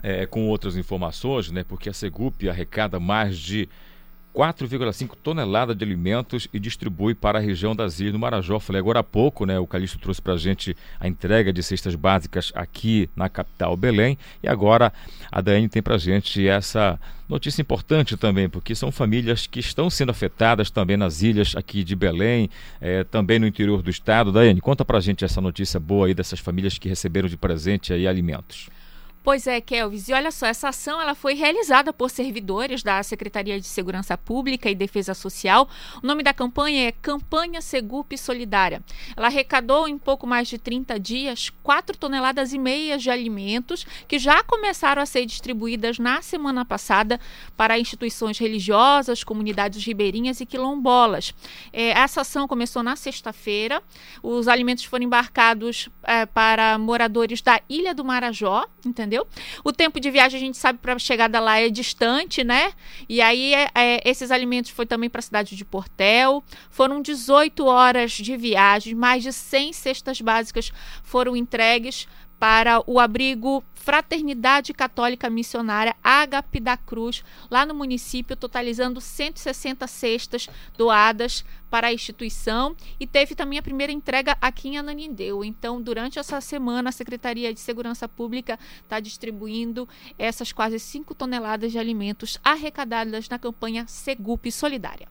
é, com outras informações, né? Porque a Segup arrecada mais de 4,5 toneladas de alimentos e distribui para a região das ilhas do Marajó. Falei agora há pouco, né? O Calixto trouxe para a gente a entrega de cestas básicas aqui na capital Belém. E agora a Daiane tem para a gente essa notícia importante também, porque são famílias que estão sendo afetadas também nas ilhas aqui de Belém, eh, também no interior do estado. Daiane, conta para a gente essa notícia boa aí dessas famílias que receberam de presente aí alimentos. Pois é, Kelvis. E olha só, essa ação ela foi realizada por servidores da Secretaria de Segurança Pública e Defesa Social. O nome da campanha é Campanha Segup Solidária. Ela arrecadou em pouco mais de 30 dias 4 toneladas e meias de alimentos que já começaram a ser distribuídas na semana passada para instituições religiosas, comunidades ribeirinhas e quilombolas. É, essa ação começou na sexta-feira. Os alimentos foram embarcados é, para moradores da Ilha do Marajó, entendeu? Entendeu? O tempo de viagem a gente sabe para chegada lá é distante, né? E aí é, é, esses alimentos foi também para a cidade de Portel. Foram 18 horas de viagem, mais de 100 cestas básicas foram entregues para o abrigo Fraternidade Católica Missionária Agape da Cruz, lá no município, totalizando 160 cestas doadas para a instituição e teve também a primeira entrega aqui em Ananindeu. Então, durante essa semana, a Secretaria de Segurança Pública está distribuindo essas quase 5 toneladas de alimentos arrecadadas na campanha Segup Solidária.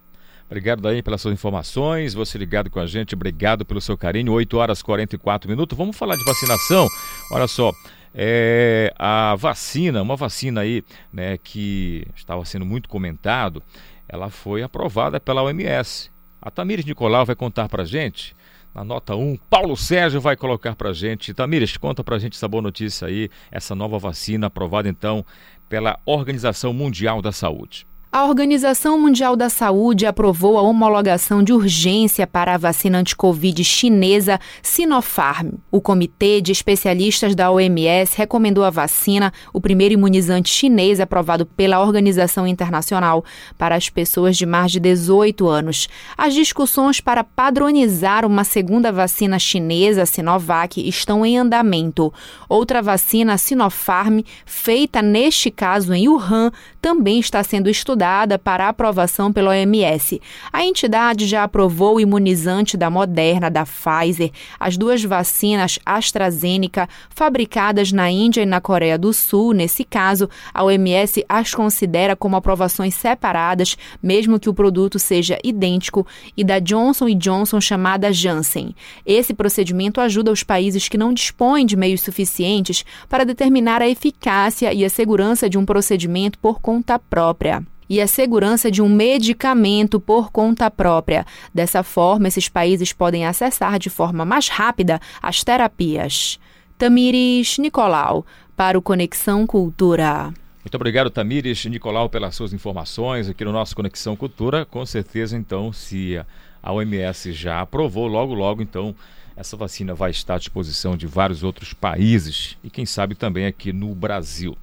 Obrigado aí pelas suas informações, você ligado com a gente, obrigado pelo seu carinho. 8 horas e 44 minutos. Vamos falar de vacinação. Olha só, é, a vacina, uma vacina aí, né, que estava sendo muito comentado, ela foi aprovada pela OMS. A Tamires Nicolau vai contar pra gente. Na nota 1, Paulo Sérgio vai colocar pra gente. Tamires, conta pra gente essa boa notícia aí, essa nova vacina aprovada então pela Organização Mundial da Saúde. A Organização Mundial da Saúde aprovou a homologação de urgência para a vacina anti-Covid chinesa Sinopharm. O Comitê de Especialistas da OMS recomendou a vacina, o primeiro imunizante chinês aprovado pela organização internacional, para as pessoas de mais de 18 anos. As discussões para padronizar uma segunda vacina chinesa, Sinovac, estão em andamento. Outra vacina, Sinopharm, feita neste caso em Wuhan, também está sendo estudada para aprovação pela OMS. A entidade já aprovou o imunizante da Moderna, da Pfizer, as duas vacinas AstraZeneca, fabricadas na Índia e na Coreia do Sul. Nesse caso, a OMS as considera como aprovações separadas, mesmo que o produto seja idêntico, e da Johnson Johnson chamada Janssen. Esse procedimento ajuda os países que não dispõem de meios suficientes para determinar a eficácia e a segurança de um procedimento por conta própria e a segurança de um medicamento por conta própria. Dessa forma, esses países podem acessar de forma mais rápida as terapias. Tamires Nicolau, para o Conexão Cultura. Muito obrigado, Tamires Nicolau, pelas suas informações aqui no nosso Conexão Cultura. Com certeza, então, se a OMS já aprovou, logo, logo, então, essa vacina vai estar à disposição de vários outros países e, quem sabe, também aqui no Brasil.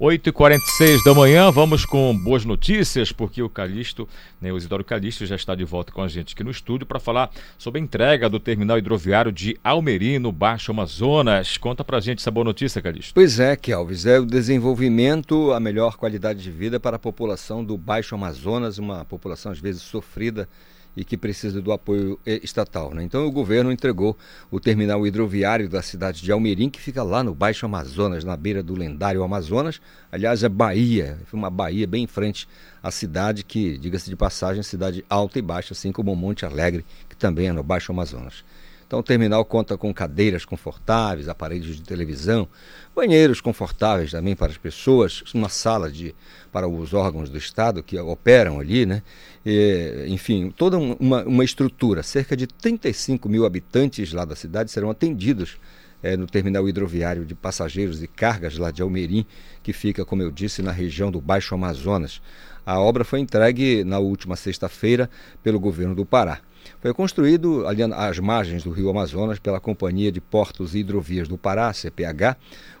8h46 da manhã, vamos com boas notícias, porque o Calixto, né, o Isidoro Calixto, já está de volta com a gente aqui no estúdio para falar sobre a entrega do terminal hidroviário de Almeri, no Baixo Amazonas. Conta pra gente essa boa notícia, Calixto. Pois é, Kelvis, é o desenvolvimento, a melhor qualidade de vida para a população do Baixo Amazonas, uma população às vezes sofrida e que precisa do apoio eh, estatal. Né? Então o governo entregou o terminal hidroviário da cidade de Almerim, que fica lá no Baixo Amazonas, na beira do lendário Amazonas. Aliás, é Bahia, uma Bahia bem em frente à cidade, que, diga-se de passagem, cidade alta e baixa, assim como Monte Alegre, que também é no Baixo Amazonas. Então o terminal conta com cadeiras confortáveis, aparelhos de televisão, banheiros confortáveis também para as pessoas, uma sala de, para os órgãos do Estado que operam ali, né? E, enfim, toda uma, uma estrutura. Cerca de 35 mil habitantes lá da cidade serão atendidos é, no terminal hidroviário de passageiros e cargas lá de Almerim, que fica, como eu disse, na região do Baixo Amazonas. A obra foi entregue na última sexta-feira pelo governo do Pará. Foi construído ali às margens do rio Amazonas pela Companhia de Portos e Hidrovias do Pará, CPH.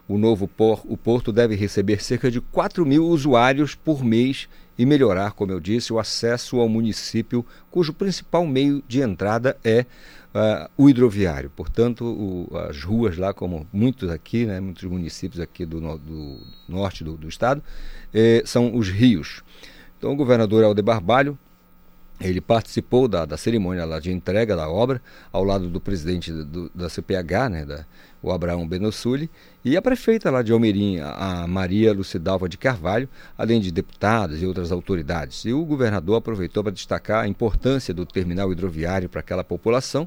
O novo por, o porto deve receber cerca de 4 mil usuários por mês e melhorar, como eu disse, o acesso ao município, cujo principal meio de entrada é uh, o hidroviário. Portanto, o, as ruas lá, como muitos aqui, né, muitos municípios aqui do, no, do norte do, do estado, eh, são os rios. Então, o governador Alder Barbalho ele participou da, da cerimônia lá de entrega da obra, ao lado do presidente do, da CPH, né, da, o Abraão Benossuli, e a prefeita lá de Almerim, a Maria Lucidalva de Carvalho, além de deputados e outras autoridades. E o governador aproveitou para destacar a importância do terminal hidroviário para aquela população,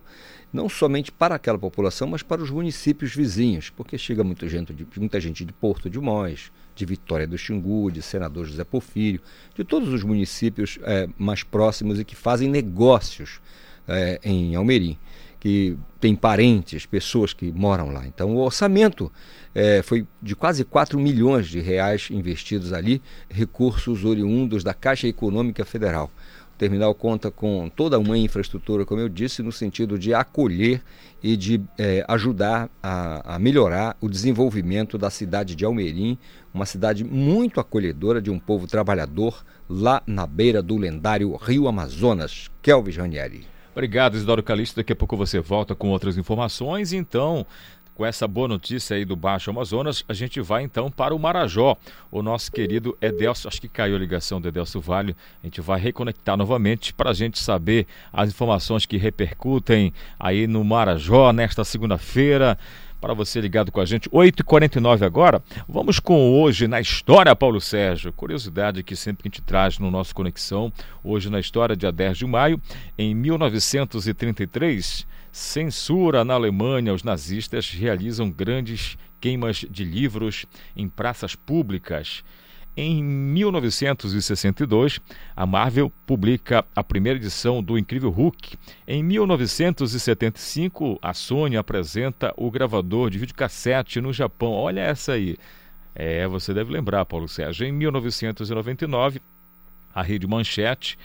não somente para aquela população, mas para os municípios vizinhos, porque chega muita gente de, muita gente de Porto de Mós, de Vitória do Xingu, de Senador José Porfírio, de todos os municípios é, mais próximos e que fazem negócios é, em Almerim que tem parentes, pessoas que moram lá. Então, o orçamento é, foi de quase 4 milhões de reais investidos ali, recursos oriundos da Caixa Econômica Federal. O terminal conta com toda uma infraestrutura, como eu disse, no sentido de acolher e de ajudar a, a, melhorar o desenvolvimento da cidade de Almerim, uma cidade muito acolhedora de um povo trabalhador lá na beira do lendário Rio Amazonas. Kelvis Ranieri. Obrigado, Isidoro Calixto. Daqui a pouco você volta com outras informações. Então, com essa boa notícia aí do Baixo Amazonas, a gente vai então para o Marajó. O nosso querido Edelso, acho que caiu a ligação do Edelso Vale, a gente vai reconectar novamente para a gente saber as informações que repercutem aí no Marajó nesta segunda-feira para você ligado com a gente. 8h49 agora. Vamos com hoje na história, Paulo Sérgio. Curiosidade que sempre que a gente traz no nosso Conexão. Hoje na história, dia 10 de maio, em 1933, censura na Alemanha. Os nazistas realizam grandes queimas de livros em praças públicas. Em 1962, a Marvel publica a primeira edição do Incrível Hulk. Em 1975, a Sony apresenta o gravador de videocassete no Japão. Olha essa aí. É, você deve lembrar, Paulo Sérgio. Em 1999, a Rede Manchete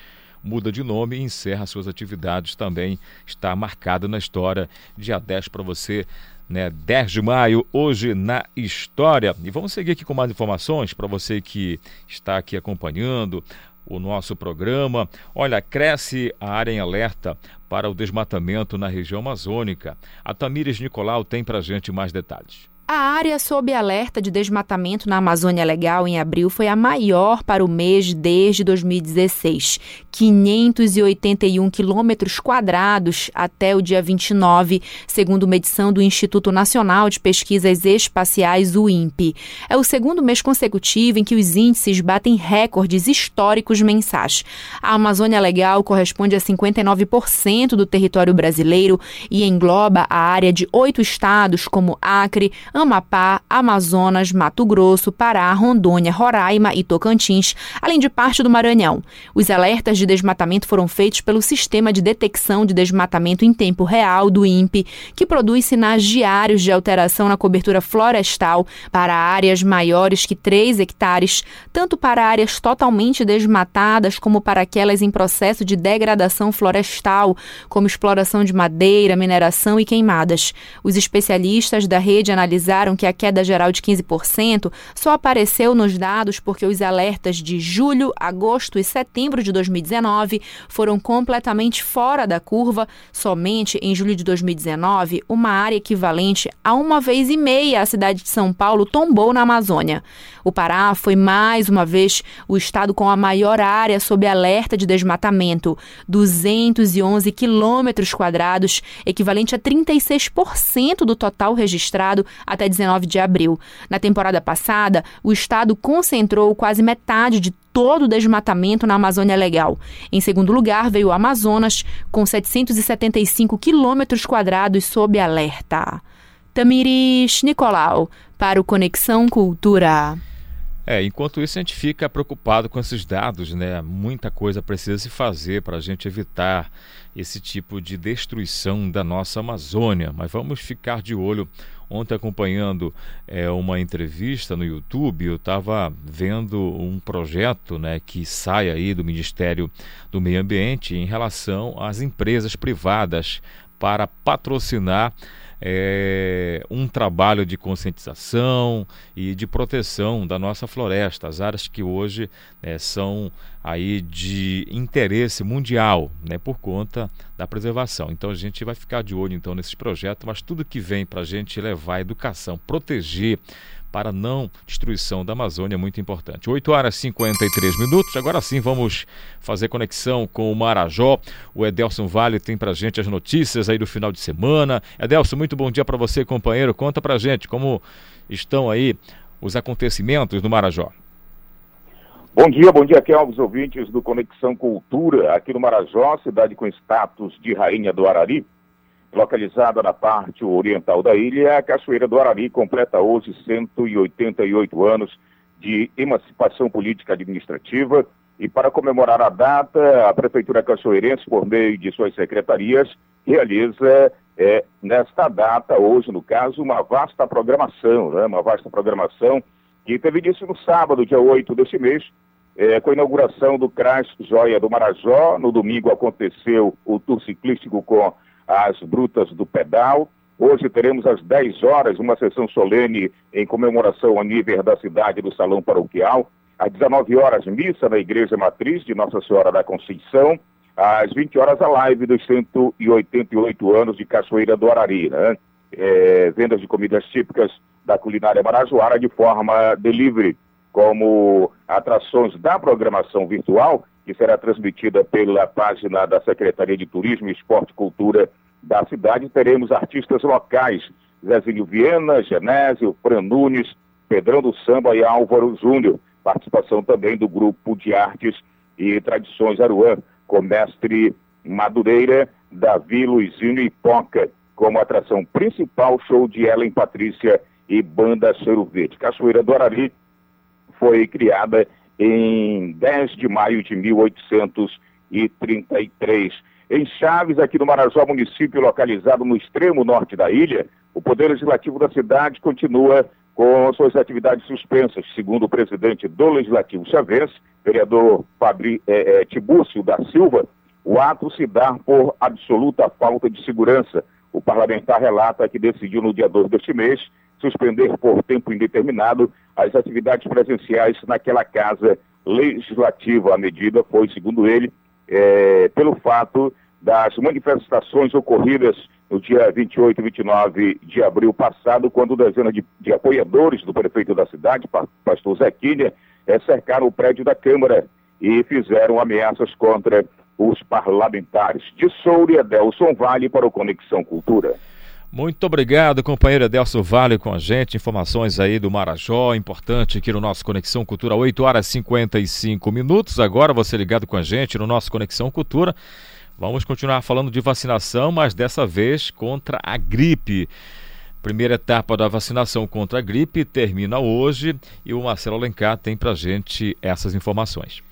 muda de nome e encerra suas atividades também. Está marcada na história. Dia 10 para você né? 10 de maio, hoje na história. E vamos seguir aqui com mais informações para você que está aqui acompanhando o nosso programa. Olha, cresce a área em alerta para o desmatamento na região amazônica. A Tamires Nicolau tem para gente mais detalhes. A área sob alerta de desmatamento na Amazônia Legal em abril foi a maior para o mês desde 2016, 581 quilômetros quadrados até o dia 29, segundo medição do Instituto Nacional de Pesquisas Espaciais, o INPE. É o segundo mês consecutivo em que os índices batem recordes históricos mensais. A Amazônia Legal corresponde a 59% do território brasileiro e engloba a área de oito estados como Acre, Amapá, Amazonas, Mato Grosso, Pará, Rondônia, Roraima e Tocantins, além de parte do Maranhão. Os alertas de desmatamento foram feitos pelo Sistema de Detecção de Desmatamento em Tempo Real do INPE, que produz sinais diários de alteração na cobertura florestal para áreas maiores que 3 hectares, tanto para áreas totalmente desmatadas como para aquelas em processo de degradação florestal, como exploração de madeira, mineração e queimadas. Os especialistas da rede analisaram analisaram que a queda geral de 15% só apareceu nos dados porque os alertas de julho, agosto e setembro de 2019 foram completamente fora da curva. Somente em julho de 2019, uma área equivalente a uma vez e meia a cidade de São Paulo tombou na Amazônia. O Pará foi mais uma vez o estado com a maior área sob alerta de desmatamento, 211 quilômetros quadrados, equivalente a 36% do total registrado até 19 de abril. Na temporada passada, o estado concentrou quase metade de todo o desmatamento na Amazônia Legal. Em segundo lugar, veio o Amazonas, com 775 quilômetros quadrados sob alerta. Tamiris Nicolau, para o Conexão Cultura. É, enquanto isso a gente fica preocupado com esses dados, né? Muita coisa precisa se fazer para a gente evitar esse tipo de destruição da nossa Amazônia. Mas vamos ficar de olho. Ontem acompanhando é, uma entrevista no YouTube, eu estava vendo um projeto, né, que sai aí do Ministério do Meio Ambiente em relação às empresas privadas para patrocinar é, um trabalho de conscientização e de proteção da nossa floresta, as áreas que hoje é, são aí de interesse mundial, né, por conta da preservação. Então a gente vai ficar de olho então nesses projetos, mas tudo que vem para a gente levar educação, proteger para não destruição da Amazônia é muito importante. 8 horas e 53 minutos. Agora sim vamos fazer conexão com o Marajó. O Edelson Vale tem para gente as notícias aí do final de semana. Edelson, muito bom dia para você, companheiro. Conta para gente como estão aí os acontecimentos do Marajó. Bom dia, bom dia aqui aos ouvintes do Conexão Cultura, aqui no Marajó, cidade com status de Rainha do Arari. Localizada na parte oriental da ilha, a Cachoeira do Arari completa hoje 188 anos de emancipação política administrativa e para comemorar a data, a Prefeitura Cachoeirense, por meio de suas secretarias, realiza é, nesta data, hoje no caso, uma vasta programação, né? uma vasta programação que teve início no sábado, dia 8 deste mês, é, com a inauguração do CRAS Joia do Marajó. No domingo aconteceu o tour ciclístico com as Brutas do Pedal. Hoje teremos às 10 horas uma sessão solene em comemoração ao nível da cidade do Salão Paroquial. Às 19 horas, missa na Igreja Matriz de Nossa Senhora da Conceição. Às 20 horas, a live dos 188 anos de Cachoeira do Arari, né? É, vendas de comidas típicas da culinária marajoara de forma delivery, como atrações da programação virtual, que será transmitida pela página da Secretaria de Turismo, Esporte e Cultura da cidade. Teremos artistas locais, Zezinho Viena, Genésio, Fran Nunes, Pedrão do Samba e Álvaro Júnior. Participação também do Grupo de Artes e Tradições Aruã, com mestre Madureira, Davi Luizinho e Poca, como atração principal, show de Ellen Patrícia e Banda Cheiro Verde. Cachoeira do Arari foi criada em 10 de maio de 1833. Em Chaves, aqui no Marajó, município localizado no extremo norte da ilha, o Poder Legislativo da cidade continua com suas atividades suspensas, segundo o presidente do Legislativo Chavense, vereador Fabri, é, é, Tibúrcio da Silva, o ato se dá por absoluta falta de segurança. O parlamentar relata que decidiu no dia 2 deste mês suspender por tempo indeterminado as atividades presenciais naquela casa legislativa. A medida foi, segundo ele, é, pelo fato das manifestações ocorridas no dia 28 e 29 de abril passado, quando dezenas de, de apoiadores do prefeito da cidade, pastor Zequinha, é, cercaram o prédio da Câmara e fizeram ameaças contra os parlamentares. De Soura, Adelson Vale para o Conexão Cultura. Muito obrigado, companheiro Adelson Vale, com a gente. Informações aí do Marajó, importante aqui no nosso Conexão Cultura, 8 horas e 55 minutos. Agora você ligado com a gente no nosso Conexão Cultura. Vamos continuar falando de vacinação, mas dessa vez contra a gripe. Primeira etapa da vacinação contra a gripe termina hoje e o Marcelo Alencar tem para gente essas informações.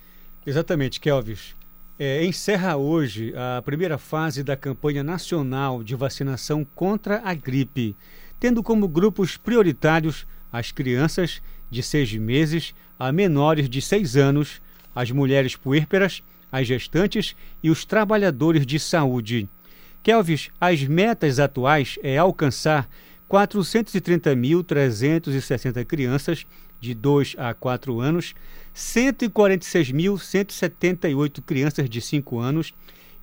Exatamente, Kelvis. É, encerra hoje a primeira fase da campanha nacional de vacinação contra a gripe, tendo como grupos prioritários as crianças de seis meses a menores de seis anos, as mulheres puérperas as gestantes e os trabalhadores de saúde. Kelvis, as metas atuais é alcançar 430.360 crianças de 2 a 4 anos, 146.178 crianças de 5 anos,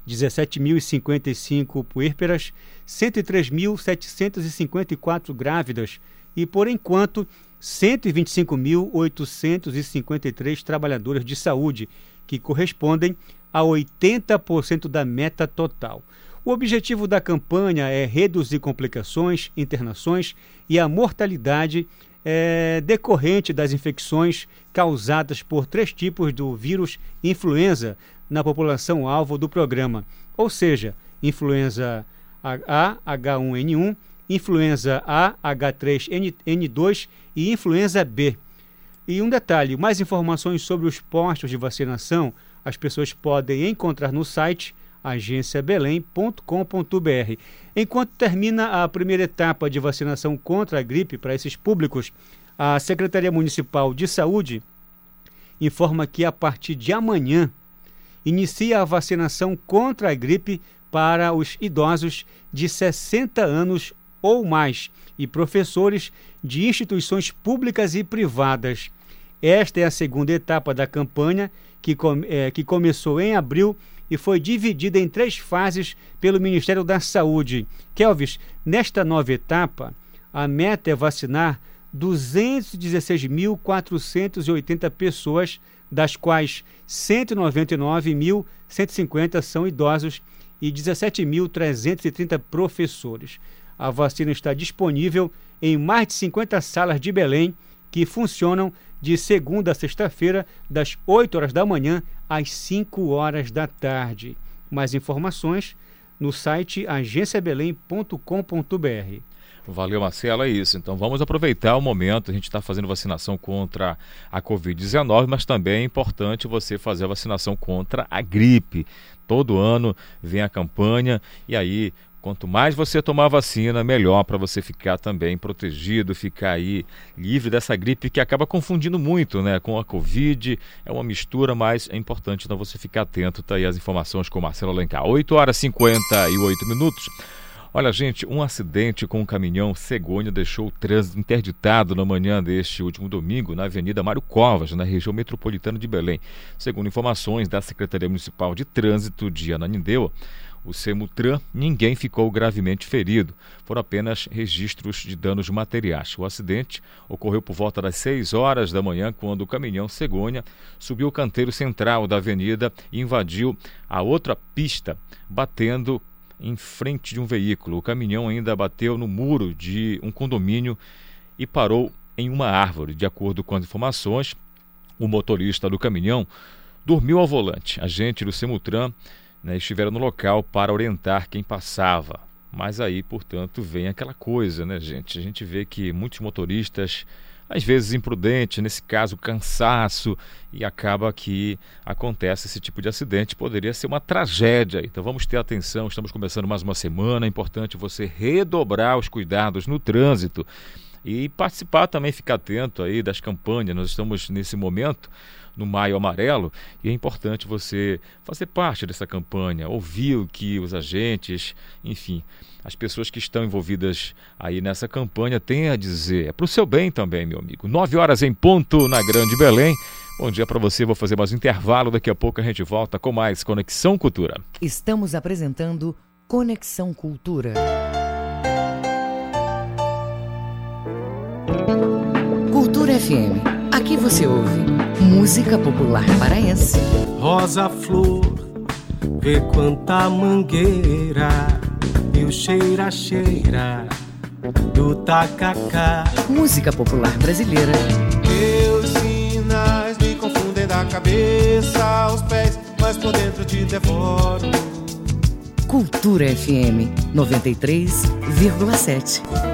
17.055 puérperas, 103.754 grávidas e, por enquanto, 125.853 trabalhadores de saúde, que correspondem a 80% da meta total. O objetivo da campanha é reduzir complicações, internações e a mortalidade é, decorrente das infecções causadas por três tipos do vírus influenza na população alvo do programa, ou seja, influenza A, H1N1, influenza A, H3N2 e influenza B. E um detalhe: mais informações sobre os postos de vacinação as pessoas podem encontrar no site agenciabelém.com.br. Enquanto termina a primeira etapa de vacinação contra a gripe para esses públicos, a Secretaria Municipal de Saúde informa que a partir de amanhã inicia a vacinação contra a gripe para os idosos de 60 anos ou mais e professores de instituições públicas e privadas. Esta é a segunda etapa da campanha, que, é, que começou em abril e foi dividida em três fases pelo Ministério da Saúde. Kelvis, nesta nova etapa, a meta é vacinar 216.480 pessoas, das quais 199.150 são idosos e 17.330 professores. A vacina está disponível em mais de 50 salas de Belém que funcionam de segunda a sexta-feira, das 8 horas da manhã às 5 horas da tarde. Mais informações no site agenciabelém.com.br. Valeu, Marcelo. É isso. Então vamos aproveitar o momento. A gente está fazendo vacinação contra a Covid-19, mas também é importante você fazer a vacinação contra a gripe. Todo ano vem a campanha e aí Quanto mais você tomar vacina, melhor para você ficar também protegido, ficar aí livre dessa gripe que acaba confundindo muito, né, com a Covid. É uma mistura, mas é importante então você ficar atento. Tá aí as informações com Marcelo Alencar. 8 horas e 58 minutos. Olha, gente, um acidente com um caminhão cegonha deixou o trânsito interditado na manhã deste último domingo na Avenida Mário Covas, na região metropolitana de Belém. Segundo informações da Secretaria Municipal de Trânsito de Ananindeua, o Semutran, ninguém ficou gravemente ferido. Foram apenas registros de danos materiais. O acidente ocorreu por volta das 6 horas da manhã, quando o caminhão cegonha subiu o canteiro central da avenida e invadiu a outra pista, batendo em frente de um veículo. O caminhão ainda bateu no muro de um condomínio e parou em uma árvore. De acordo com as informações, o motorista do caminhão dormiu ao volante. Agente do Semutran né, estiveram no local para orientar quem passava. Mas aí, portanto, vem aquela coisa, né, gente? A gente vê que muitos motoristas, às vezes imprudentes, nesse caso cansaço, e acaba que acontece esse tipo de acidente. Poderia ser uma tragédia. Então vamos ter atenção, estamos começando mais uma semana. É importante você redobrar os cuidados no trânsito e participar também, ficar atento aí das campanhas. Nós estamos nesse momento no Maio Amarelo e é importante você fazer parte dessa campanha, ouvir o que os agentes, enfim, as pessoas que estão envolvidas aí nessa campanha têm a dizer. É para o seu bem também, meu amigo. Nove horas em ponto na Grande Belém. Bom dia para você. Vou fazer mais um intervalo. Daqui a pouco a gente volta com mais Conexão Cultura. Estamos apresentando Conexão Cultura. Cultura FM. Aqui você ouve música popular paraense. Rosa flor, vê quanta mangueira e o cheira cheira do tacacá. Música popular brasileira. Meus sinais me confundem da cabeça aos pés, mas por dentro te devoro. Cultura FM 93,7.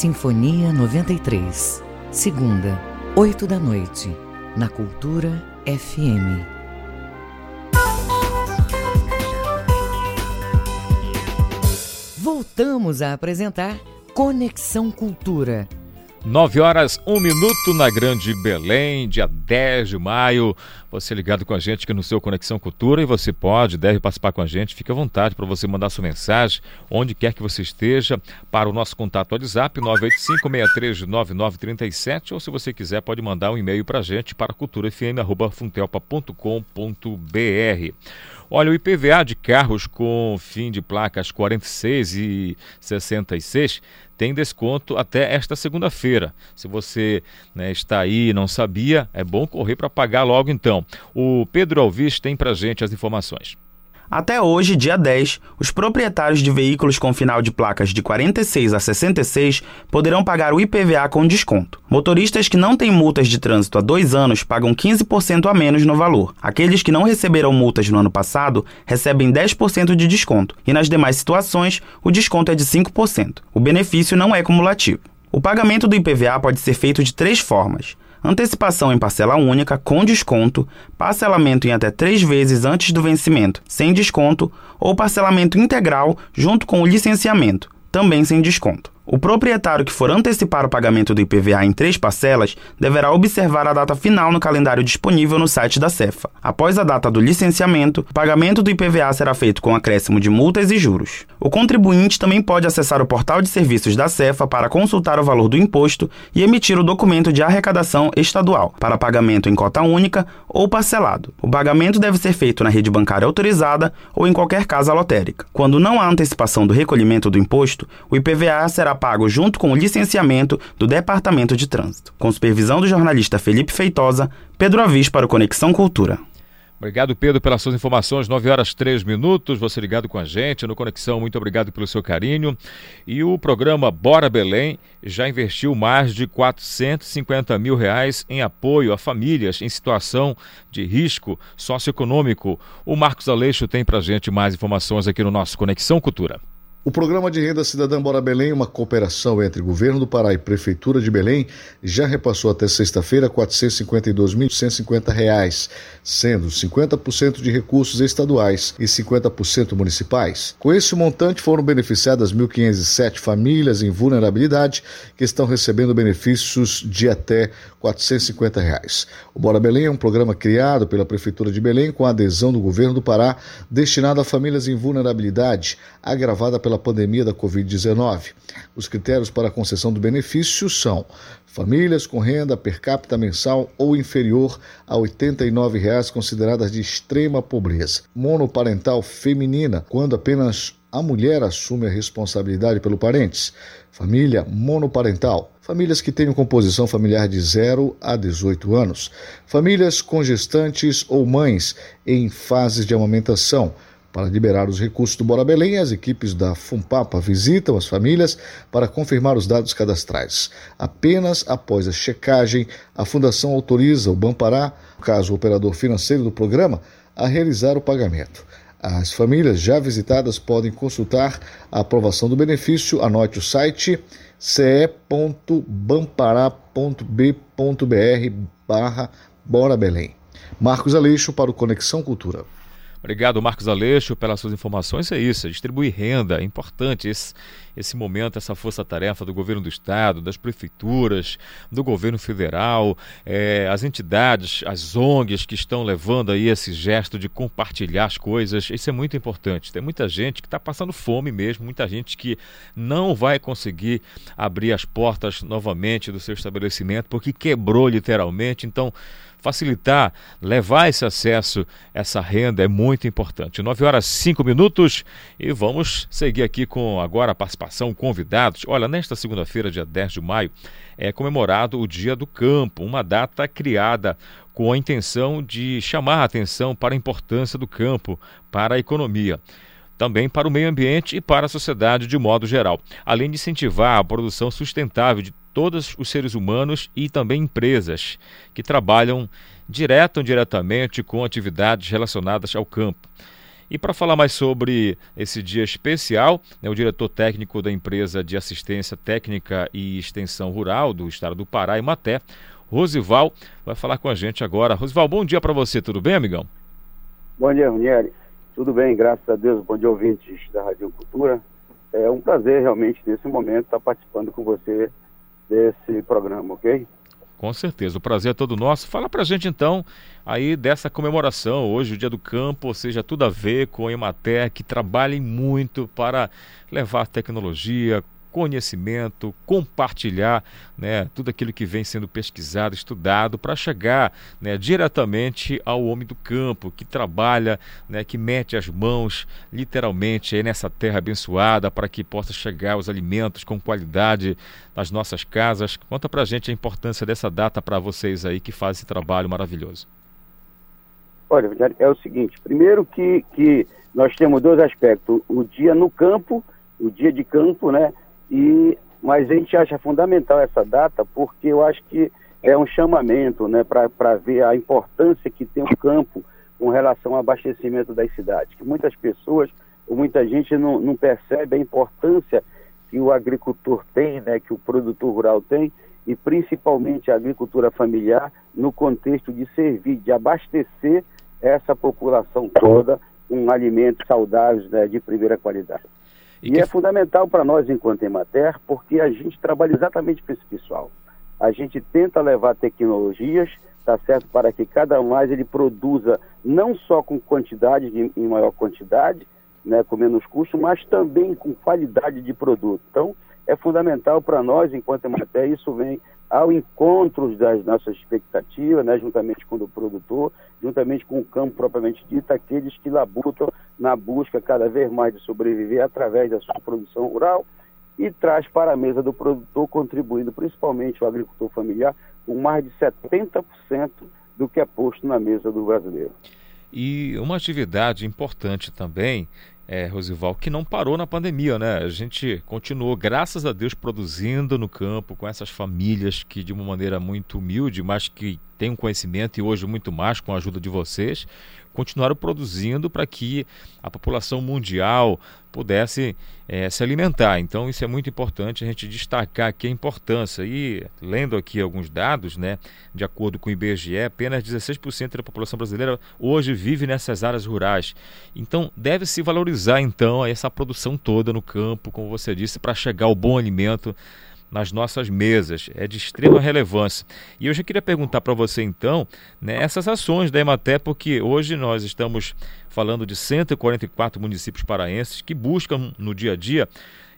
Sinfonia 93. Segunda, 8 da noite, na Cultura FM. Voltamos a apresentar Conexão Cultura 9 horas, 1 minuto na Grande Belém, dia 10 de maio. Você ligado com a gente aqui no seu Conexão Cultura e você pode, deve participar com a gente. Fique à vontade para você mandar sua mensagem, onde quer que você esteja, para o nosso contato WhatsApp 985-639937 ou se você quiser pode mandar um e-mail para a gente para culturafm.funtelpa.com.br. Olha, o IPVA de carros com fim de placas 46 e 66 tem desconto até esta segunda-feira. Se você né, está aí e não sabia, é bom correr para pagar logo então. O Pedro Alves tem para gente as informações. Até hoje, dia 10, os proprietários de veículos com final de placas de 46 a 66 poderão pagar o IPVA com desconto. Motoristas que não têm multas de trânsito há dois anos pagam 15% a menos no valor. Aqueles que não receberam multas no ano passado recebem 10% de desconto, e nas demais situações, o desconto é de 5%. O benefício não é cumulativo. O pagamento do IPVA pode ser feito de três formas antecipação em parcela única com desconto, parcelamento em até três vezes antes do vencimento, sem desconto, ou parcelamento integral junto com o licenciamento, também sem desconto. O proprietário que for antecipar o pagamento do IPVA em três parcelas deverá observar a data final no calendário disponível no site da Cefa. Após a data do licenciamento, o pagamento do IPVA será feito com acréscimo de multas e juros. O contribuinte também pode acessar o portal de serviços da Cefa para consultar o valor do imposto e emitir o documento de arrecadação estadual para pagamento em cota única ou parcelado. O pagamento deve ser feito na rede bancária autorizada ou em qualquer casa lotérica. Quando não há antecipação do recolhimento do imposto, o IPVA será pago junto com o licenciamento do Departamento de Trânsito. Com supervisão do jornalista Felipe Feitosa, Pedro Avis para o Conexão Cultura. Obrigado, Pedro, pelas suas informações. 9 horas 3 minutos. Você ligado com a gente no Conexão. Muito obrigado pelo seu carinho. E o programa Bora Belém já investiu mais de 450 mil reais em apoio a famílias em situação de risco socioeconômico. O Marcos Aleixo tem para gente mais informações aqui no nosso Conexão Cultura. O Programa de Renda Cidadã Bora Belém, uma cooperação entre Governo do Pará e Prefeitura de Belém, já repassou até sexta-feira R$ 452.150, sendo 50% de recursos estaduais e 50% municipais. Com esse montante foram beneficiadas 1.507 famílias em vulnerabilidade que estão recebendo benefícios de até 450. Reais. O Bora Belém é um programa criado pela Prefeitura de Belém com a adesão do Governo do Pará, destinado a famílias em vulnerabilidade, agravada pela pandemia da Covid-19. Os critérios para a concessão do benefício são famílias com renda per capita mensal ou inferior a R$ 89,00 consideradas de extrema pobreza. Monoparental feminina, quando apenas a mulher assume a responsabilidade pelo parentes. Família monoparental, famílias que tenham composição familiar de 0 a 18 anos. Famílias com gestantes ou mães em fases de amamentação para liberar os recursos do Bora Belém, as equipes da FUNPAPA visitam as famílias para confirmar os dados cadastrais. Apenas após a checagem, a Fundação autoriza o Bampará, caso o operador financeiro do programa, a realizar o pagamento. As famílias já visitadas podem consultar a aprovação do benefício. Anote o site ce.bampará.b.br barra Bora Belém. Marcos Aleixo para o Conexão Cultura. Obrigado, Marcos Aleixo, pelas suas informações. É isso, é distribuir renda. É importante esse, esse momento, essa força-tarefa do governo do Estado, das prefeituras, do governo federal, é, as entidades, as ONGs que estão levando aí esse gesto de compartilhar as coisas. Isso é muito importante. Tem muita gente que está passando fome mesmo, muita gente que não vai conseguir abrir as portas novamente do seu estabelecimento porque quebrou literalmente. Então, facilitar, levar esse acesso, essa renda é muito importante. 9 horas 5 minutos e vamos seguir aqui com agora a participação convidados. Olha, nesta segunda-feira, dia 10 de maio, é comemorado o Dia do Campo, uma data criada com a intenção de chamar a atenção para a importância do campo para a economia também para o meio ambiente e para a sociedade de modo geral, além de incentivar a produção sustentável de todos os seres humanos e também empresas que trabalham direto ou indiretamente com atividades relacionadas ao campo. E para falar mais sobre esse dia especial, né, o diretor técnico da empresa de assistência técnica e extensão rural do estado do Pará, Imaté, Rosival, vai falar com a gente agora. Rosival, bom dia para você, tudo bem, amigão? Bom dia, Ranieri. Tudo bem, graças a Deus. Bom dia, ouvintes da Rádio Cultura. É um prazer realmente nesse momento estar participando com você desse programa, ok? Com certeza, o prazer é todo nosso. Fala pra gente então aí dessa comemoração, hoje o Dia do Campo, ou seja, tudo a ver com a Emater, que trabalhem muito para levar tecnologia, conhecimento, compartilhar né, tudo aquilo que vem sendo pesquisado, estudado, para chegar né, diretamente ao homem do campo, que trabalha, né, que mete as mãos literalmente nessa terra abençoada para que possa chegar os alimentos com qualidade nas nossas casas. Conta para a gente a importância dessa data para vocês aí que fazem esse trabalho maravilhoso. Olha, é o seguinte, primeiro que, que nós temos dois aspectos, o dia no campo, o dia de campo, né? E, mas a gente acha fundamental essa data porque eu acho que é um chamamento né, para ver a importância que tem o campo com relação ao abastecimento das cidades. Que muitas pessoas, muita gente não, não percebe a importância que o agricultor tem, né, que o produtor rural tem, e principalmente a agricultura familiar, no contexto de servir, de abastecer essa população toda com alimentos saudáveis né, de primeira qualidade. E, e que... é fundamental para nós, enquanto Emater, porque a gente trabalha exatamente para esse pessoal. A gente tenta levar tecnologias, tá certo, para que cada um mais ele produza não só com quantidade, de, em maior quantidade, né, com menos custo, mas também com qualidade de produto. Então, é fundamental para nós, enquanto Emater, isso vem ao encontro das nossas expectativas, né, juntamente com o produtor, juntamente com o campo propriamente dito, aqueles que labutam na busca cada vez mais de sobreviver através da sua produção rural e traz para a mesa do produtor, contribuindo principalmente o agricultor familiar com mais de 70% do que é posto na mesa do brasileiro. E uma atividade importante também é, Rosival, que não parou na pandemia, né? A gente continuou, graças a Deus, produzindo no campo com essas famílias que, de uma maneira muito humilde, mas que têm um conhecimento e hoje muito mais com a ajuda de vocês, continuaram produzindo para que a população mundial pudesse é, se alimentar. Então isso é muito importante a gente destacar aqui a importância. E lendo aqui alguns dados, né, de acordo com o IBGE, apenas 16% da população brasileira hoje vive nessas áreas rurais. Então deve se valorizar então essa produção toda no campo, como você disse, para chegar ao bom alimento nas nossas mesas. É de extrema relevância. E eu já queria perguntar para você, então, né, essas ações da Ematé, porque hoje nós estamos falando de 144 municípios paraenses que buscam no dia a dia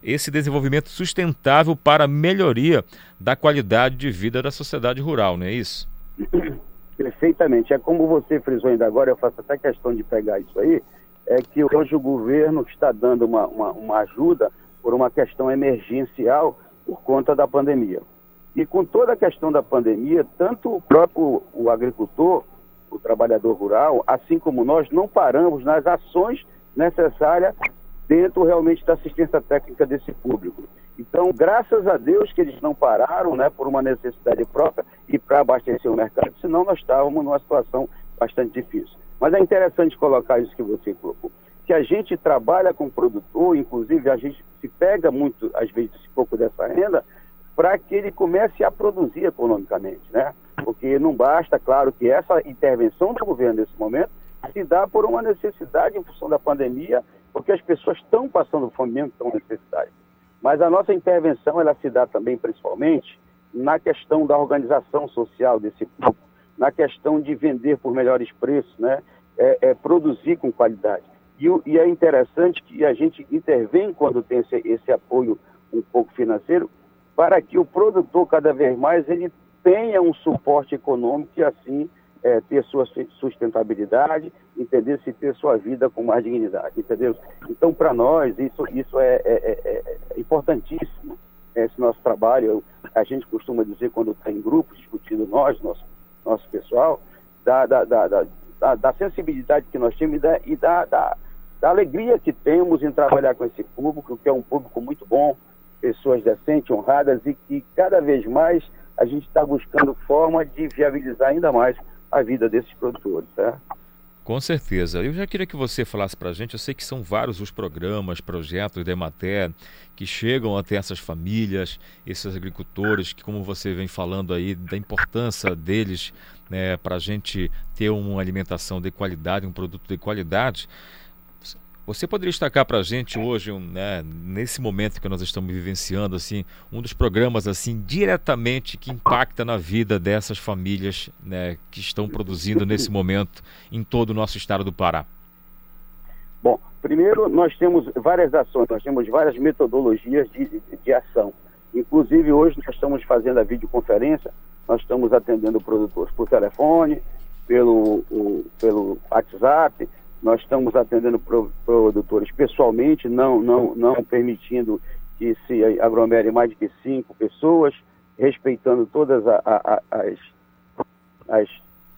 esse desenvolvimento sustentável para melhoria da qualidade de vida da sociedade rural, não é isso? [clears throat] Perfeitamente. É como você frisou ainda agora, eu faço até questão de pegar isso aí, é que hoje o governo está dando uma, uma, uma ajuda por uma questão emergencial por conta da pandemia. E com toda a questão da pandemia, tanto o próprio o agricultor, o trabalhador rural, assim como nós, não paramos nas ações necessárias dentro realmente da assistência técnica desse público. Então, graças a Deus que eles não pararam, né, por uma necessidade própria e para abastecer o mercado, senão nós estávamos numa situação bastante difícil. Mas é interessante colocar isso que você colocou que a gente trabalha com o produtor, inclusive a gente se pega muito, às vezes, um pouco dessa renda, para que ele comece a produzir economicamente, né? Porque não basta, claro, que essa intervenção do governo nesse momento se dá por uma necessidade em função da pandemia, porque as pessoas estão passando fome mesmo, estão necessidade. Mas a nossa intervenção, ela se dá também, principalmente, na questão da organização social desse público, na questão de vender por melhores preços, né? É, é produzir com qualidade. E, e, é interessante que a gente intervém quando tem esse, esse, apoio um pouco financeiro para que o produtor cada vez mais ele tenha um suporte econômico e assim é, ter sua sustentabilidade, entender se ter sua vida com mais dignidade, entendeu? Então para nós isso isso é, é, é, é importantíssimo esse nosso trabalho. a gente costuma dizer quando está em grupos discutindo nós nosso nosso pessoal da, da, da, da, da sensibilidade que nós temos e da, e da, da alegria que temos em trabalhar com esse público, que é um público muito bom, pessoas decentes, honradas e que cada vez mais a gente está buscando forma de viabilizar ainda mais a vida desses produtores, tá? Com certeza. Eu já queria que você falasse para a gente, eu sei que são vários os programas, projetos da Emater que chegam até essas famílias, esses agricultores, que como você vem falando aí, da importância deles né, para a gente ter uma alimentação de qualidade, um produto de qualidade. Você poderia destacar para a gente hoje, né, nesse momento que nós estamos vivenciando, assim, um dos programas assim diretamente que impacta na vida dessas famílias né, que estão produzindo nesse momento em todo o nosso estado do Pará? Bom, primeiro nós temos várias ações, nós temos várias metodologias de, de, de ação. Inclusive hoje nós estamos fazendo a videoconferência, nós estamos atendendo produtores por telefone, pelo, o, pelo WhatsApp, nós estamos atendendo produtores pessoalmente, não, não, não permitindo que se aglomere mais de cinco pessoas, respeitando todas a, a, as, as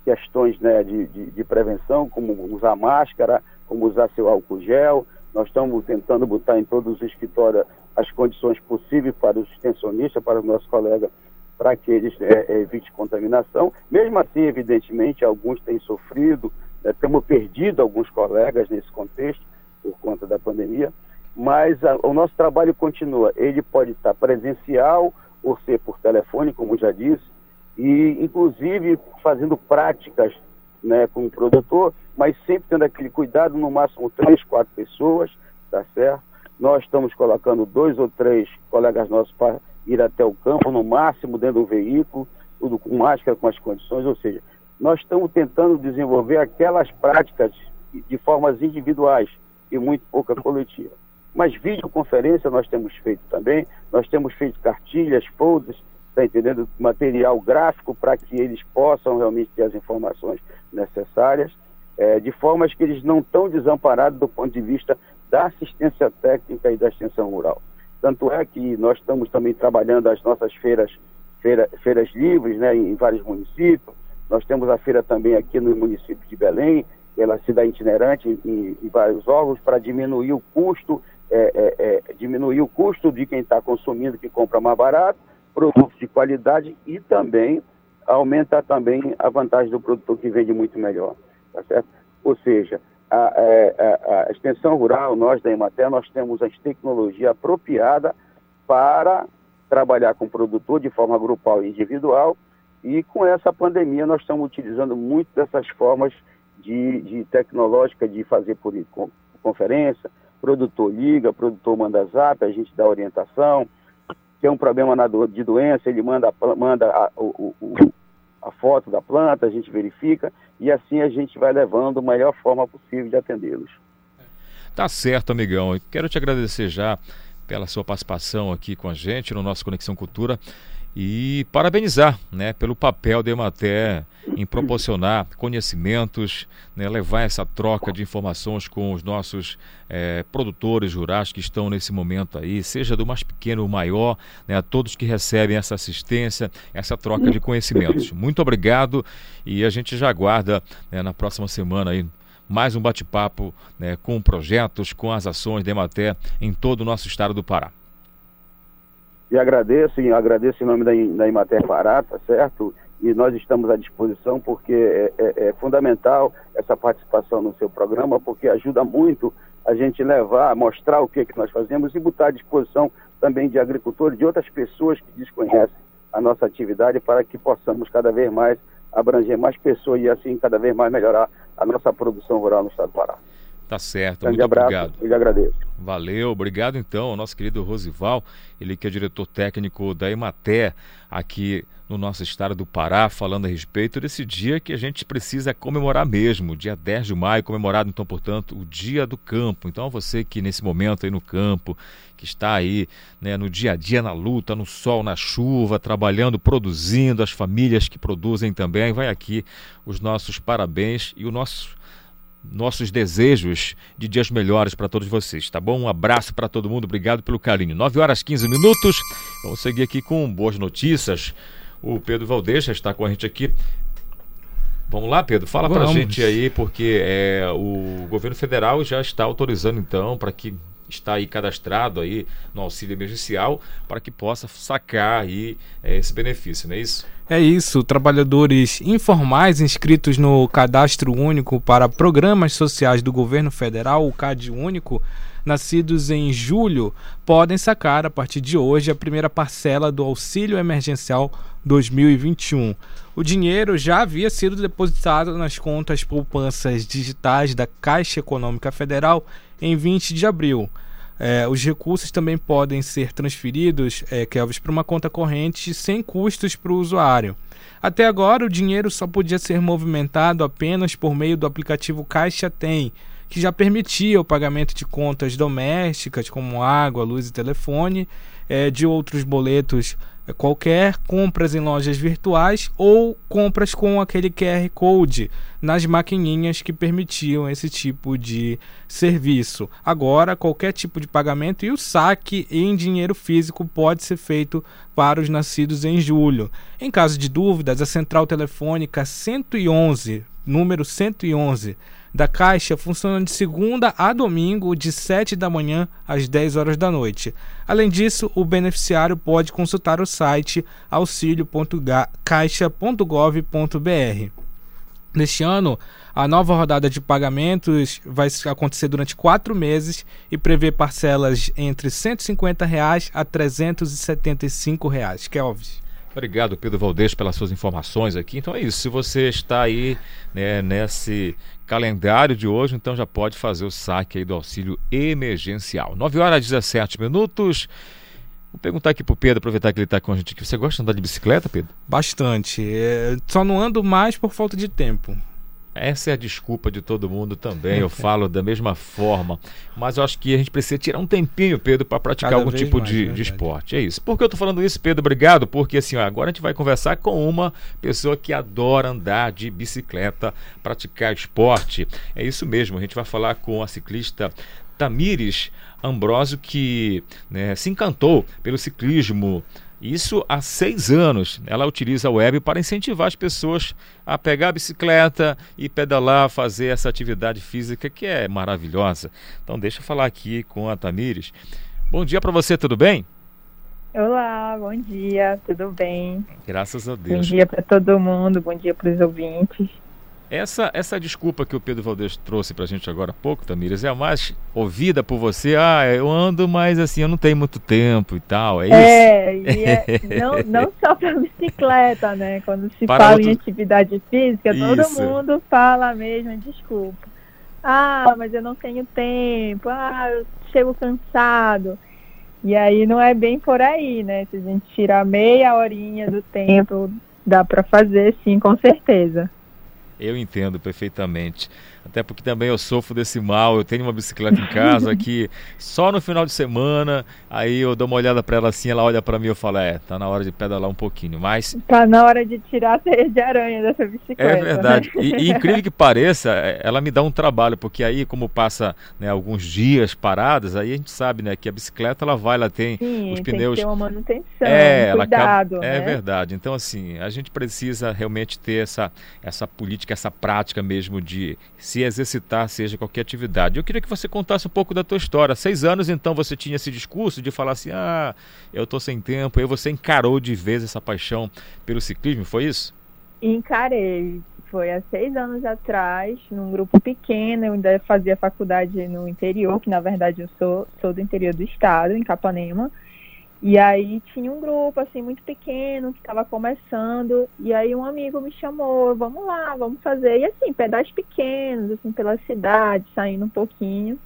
questões né, de, de, de, prevenção, como usar máscara, como usar seu álcool gel. Nós estamos tentando botar em todos os escritórios as condições possíveis para os extensionistas, para os nossos colegas, para que eles é, evitem contaminação. Mesmo assim, evidentemente, alguns têm sofrido é, temos perdido alguns colegas nesse contexto, por conta da pandemia, mas a, o nosso trabalho continua. Ele pode estar presencial ou ser por telefone, como já disse, e inclusive fazendo práticas né, com o produtor, mas sempre tendo aquele cuidado, no máximo três, quatro pessoas, tá certo? Nós estamos colocando dois ou três colegas nossos para ir até o campo, no máximo dentro do veículo, tudo com máscara, com as condições, ou seja, nós estamos tentando desenvolver aquelas práticas de formas individuais e muito pouca coletiva. Mas videoconferência nós temos feito também, nós temos feito cartilhas, folders, está entendendo? Material gráfico para que eles possam realmente ter as informações necessárias, é, de formas que eles não estão desamparados do ponto de vista da assistência técnica e da extensão rural. Tanto é que nós estamos também trabalhando as nossas feiras, feira, feiras livres né, em vários municípios. Nós temos a feira também aqui no município de Belém, ela se dá itinerante em, em vários órgãos para diminuir o custo, é, é, é, diminuir o custo de quem está consumindo, que compra mais barato, produtos de qualidade e também aumenta também a vantagem do produtor que vende muito melhor, tá certo? Ou seja, a, a, é, é, a extensão rural, nós da Emater, nós temos a tecnologia apropriada para trabalhar com o produtor de forma grupal e individual e com essa pandemia nós estamos utilizando muito dessas formas de, de tecnológica de fazer por conferência, produtor liga, produtor manda zap, a gente dá orientação, tem um problema na do, de doença, ele manda, manda a, o, o, a foto da planta, a gente verifica e assim a gente vai levando a melhor forma possível de atendê-los. Tá certo, amigão. Quero te agradecer já pela sua participação aqui com a gente no nosso Conexão Cultura e parabenizar né, pelo papel da Emater em proporcionar conhecimentos, né, levar essa troca de informações com os nossos é, produtores rurais que estão nesse momento aí, seja do mais pequeno ou maior, né, a todos que recebem essa assistência, essa troca de conhecimentos. Muito obrigado e a gente já aguarda né, na próxima semana aí mais um bate-papo né, com projetos, com as ações da Emater em todo o nosso estado do Pará. E agradeço, e agradeço em nome da, da Imater Pará, tá certo? E nós estamos à disposição porque é, é, é fundamental essa participação no seu programa, porque ajuda muito a gente levar, mostrar o que, é que nós fazemos e botar à disposição também de agricultores, de outras pessoas que desconhecem a nossa atividade para que possamos cada vez mais abranger mais pessoas e assim cada vez mais melhorar a nossa produção rural no estado do Pará. Tá certo, Grande muito abraço, obrigado. Eu lhe agradeço. Valeu, obrigado então ao nosso querido Rosival, ele que é diretor técnico da Emater aqui no nosso estado do Pará, falando a respeito desse dia que a gente precisa comemorar mesmo, dia 10 de maio, comemorado então, portanto, o Dia do Campo. Então, você que nesse momento aí no campo, que está aí né, no dia a dia na luta, no sol, na chuva, trabalhando, produzindo, as famílias que produzem também, vai aqui os nossos parabéns e o nosso nossos desejos de dias melhores para todos vocês, tá bom? Um abraço para todo mundo, obrigado pelo carinho. 9 horas 15 minutos, vamos seguir aqui com boas notícias. O Pedro Valdez já está com a gente aqui. Vamos lá, Pedro, fala para a gente aí, porque é, o governo federal já está autorizando então para que está aí cadastrado aí no auxílio emergencial para que possa sacar aí é, esse benefício, não é isso? É isso, trabalhadores informais inscritos no Cadastro Único para Programas Sociais do Governo Federal, o CAD Único, nascidos em julho, podem sacar a partir de hoje a primeira parcela do Auxílio Emergencial 2021. O dinheiro já havia sido depositado nas contas poupanças digitais da Caixa Econômica Federal em 20 de abril. É, os recursos também podem ser transferidos, é, Kelvis, para uma conta corrente sem custos para o usuário. Até agora, o dinheiro só podia ser movimentado apenas por meio do aplicativo Caixa Tem, que já permitia o pagamento de contas domésticas, como água, luz e telefone, é, de outros boletos qualquer compras em lojas virtuais ou compras com aquele QR Code nas maquininhas que permitiam esse tipo de serviço. Agora, qualquer tipo de pagamento e o saque em dinheiro físico pode ser feito para os nascidos em julho. Em caso de dúvidas, a central telefônica 111, número 111, da Caixa funciona de segunda a domingo, de 7 da manhã às 10 horas da noite. Além disso, o beneficiário pode consultar o site auxilio.caixa.gov.br. Neste ano, a nova rodada de pagamentos vai acontecer durante quatro meses e prevê parcelas entre 150 reais a 375 reais. Kelvis. Obrigado, Pedro Valdez, pelas suas informações aqui. Então é isso. Se você está aí né, nesse calendário de hoje, então já pode fazer o saque aí do auxílio emergencial. 9 horas e 17 minutos. Vou perguntar aqui pro Pedro, aproveitar que ele está com a gente aqui. Você gosta de andar de bicicleta, Pedro? Bastante. É, só não ando mais por falta de tempo. Essa é a desculpa de todo mundo também, eu falo da mesma forma. Mas eu acho que a gente precisa tirar um tempinho, Pedro, para praticar Cada algum tipo mais, de, de, esporte. É isso. Por que eu estou falando isso, Pedro? Obrigado, porque assim, ó, agora a gente vai conversar com uma pessoa que adora andar de bicicleta, praticar esporte. É isso mesmo, a gente vai falar com a ciclista Tamires Ambrosio, que né, se encantou pelo ciclismo isso há seis anos. Ela utiliza a web para incentivar as pessoas a pegar a bicicleta e pedalar, fazer essa atividade física que é maravilhosa. Então, deixa eu falar aqui com a Tamires. Bom dia para você, tudo bem? Olá, bom dia, tudo bem? Graças a Deus. Bom dia para todo mundo, bom dia para os ouvintes. Essa, essa desculpa que o Pedro Valdez trouxe para a gente agora há pouco, Tamires, é a mais ouvida por você. Ah, eu ando, mas assim, eu não tenho muito tempo e tal, é, é isso? É, [laughs] não, não só para bicicleta, né? Quando se para fala outros... em atividade física, isso. todo mundo fala a mesma desculpa. Ah, mas eu não tenho tempo. Ah, eu chego cansado. E aí não é bem por aí, né? Se a gente tirar meia horinha do tempo, dá para fazer sim, com certeza. Eu entendo perfeitamente. Até porque também eu sofro desse mal. Eu tenho uma bicicleta em casa [laughs] que só no final de semana, aí eu dou uma olhada para ela assim, ela olha para mim e eu falo: "É, tá na hora de pedalar um pouquinho". Mas tá na hora de tirar a teia de aranha dessa bicicleta. É verdade. Né? E, e, [laughs] incrível que pareça, é, ela me dá um trabalho, porque aí como passa, né, alguns dias paradas, aí a gente sabe, né, que a bicicleta ela vai, ela tem Sim, os pneus tem que ter uma manutenção, é, um cuidado, acaba... É né? É verdade. Então assim, a gente precisa realmente ter essa essa política, essa prática mesmo de se exercitar, seja qualquer atividade. Eu queria que você contasse um pouco da tua história. Seis anos, então, você tinha esse discurso de falar assim, ah, eu tô sem tempo. Aí você encarou de vez essa paixão pelo ciclismo, foi isso? Encarei. Foi há seis anos atrás, num grupo pequeno, eu ainda fazia faculdade no interior, que na verdade eu sou, sou do interior do estado, em Capanema. E aí tinha um grupo assim muito pequeno que estava começando e aí um amigo me chamou, vamos lá, vamos fazer. E assim, pedaços pequenos, assim, pela cidade, saindo um pouquinho.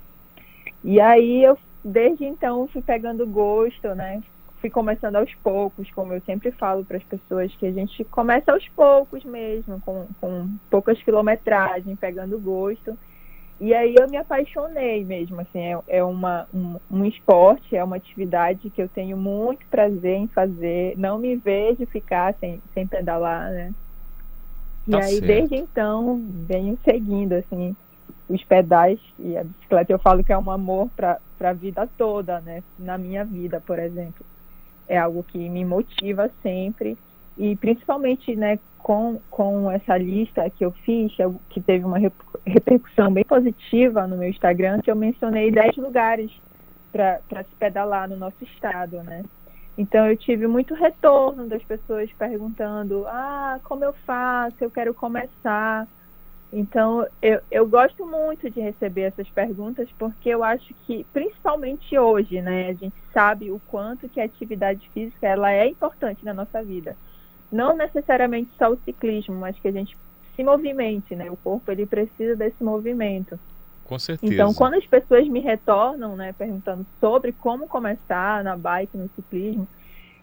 E aí eu desde então fui pegando gosto, né? Fui começando aos poucos, como eu sempre falo para as pessoas, que a gente começa aos poucos mesmo, com, com poucas quilometragens, pegando gosto. E aí eu me apaixonei mesmo, assim, é, é uma, um, um, esporte, é uma atividade que eu tenho muito prazer em fazer, não me vejo ficar sem, sem pedalar, né? E tá aí certo. desde então venho seguindo, assim, os pedais e a bicicleta, eu falo que é um amor para a vida toda, né? Na minha vida, por exemplo. É algo que me motiva sempre e principalmente, né, com, com essa lista que eu fiz, que teve uma repercussão bem positiva no meu Instagram, que eu mencionei 10 lugares para se pedalar no nosso estado, né? Então eu tive muito retorno das pessoas perguntando: ah, como eu faço? Eu quero começar. Então eu, eu gosto muito de receber essas perguntas porque eu acho que, principalmente hoje, né, a gente sabe o quanto que a atividade física ela é importante na nossa vida não necessariamente só o ciclismo, mas que a gente se movimente, né? O corpo ele precisa desse movimento. Com certeza. Então, quando as pessoas me retornam, né, perguntando sobre como começar na bike, no ciclismo,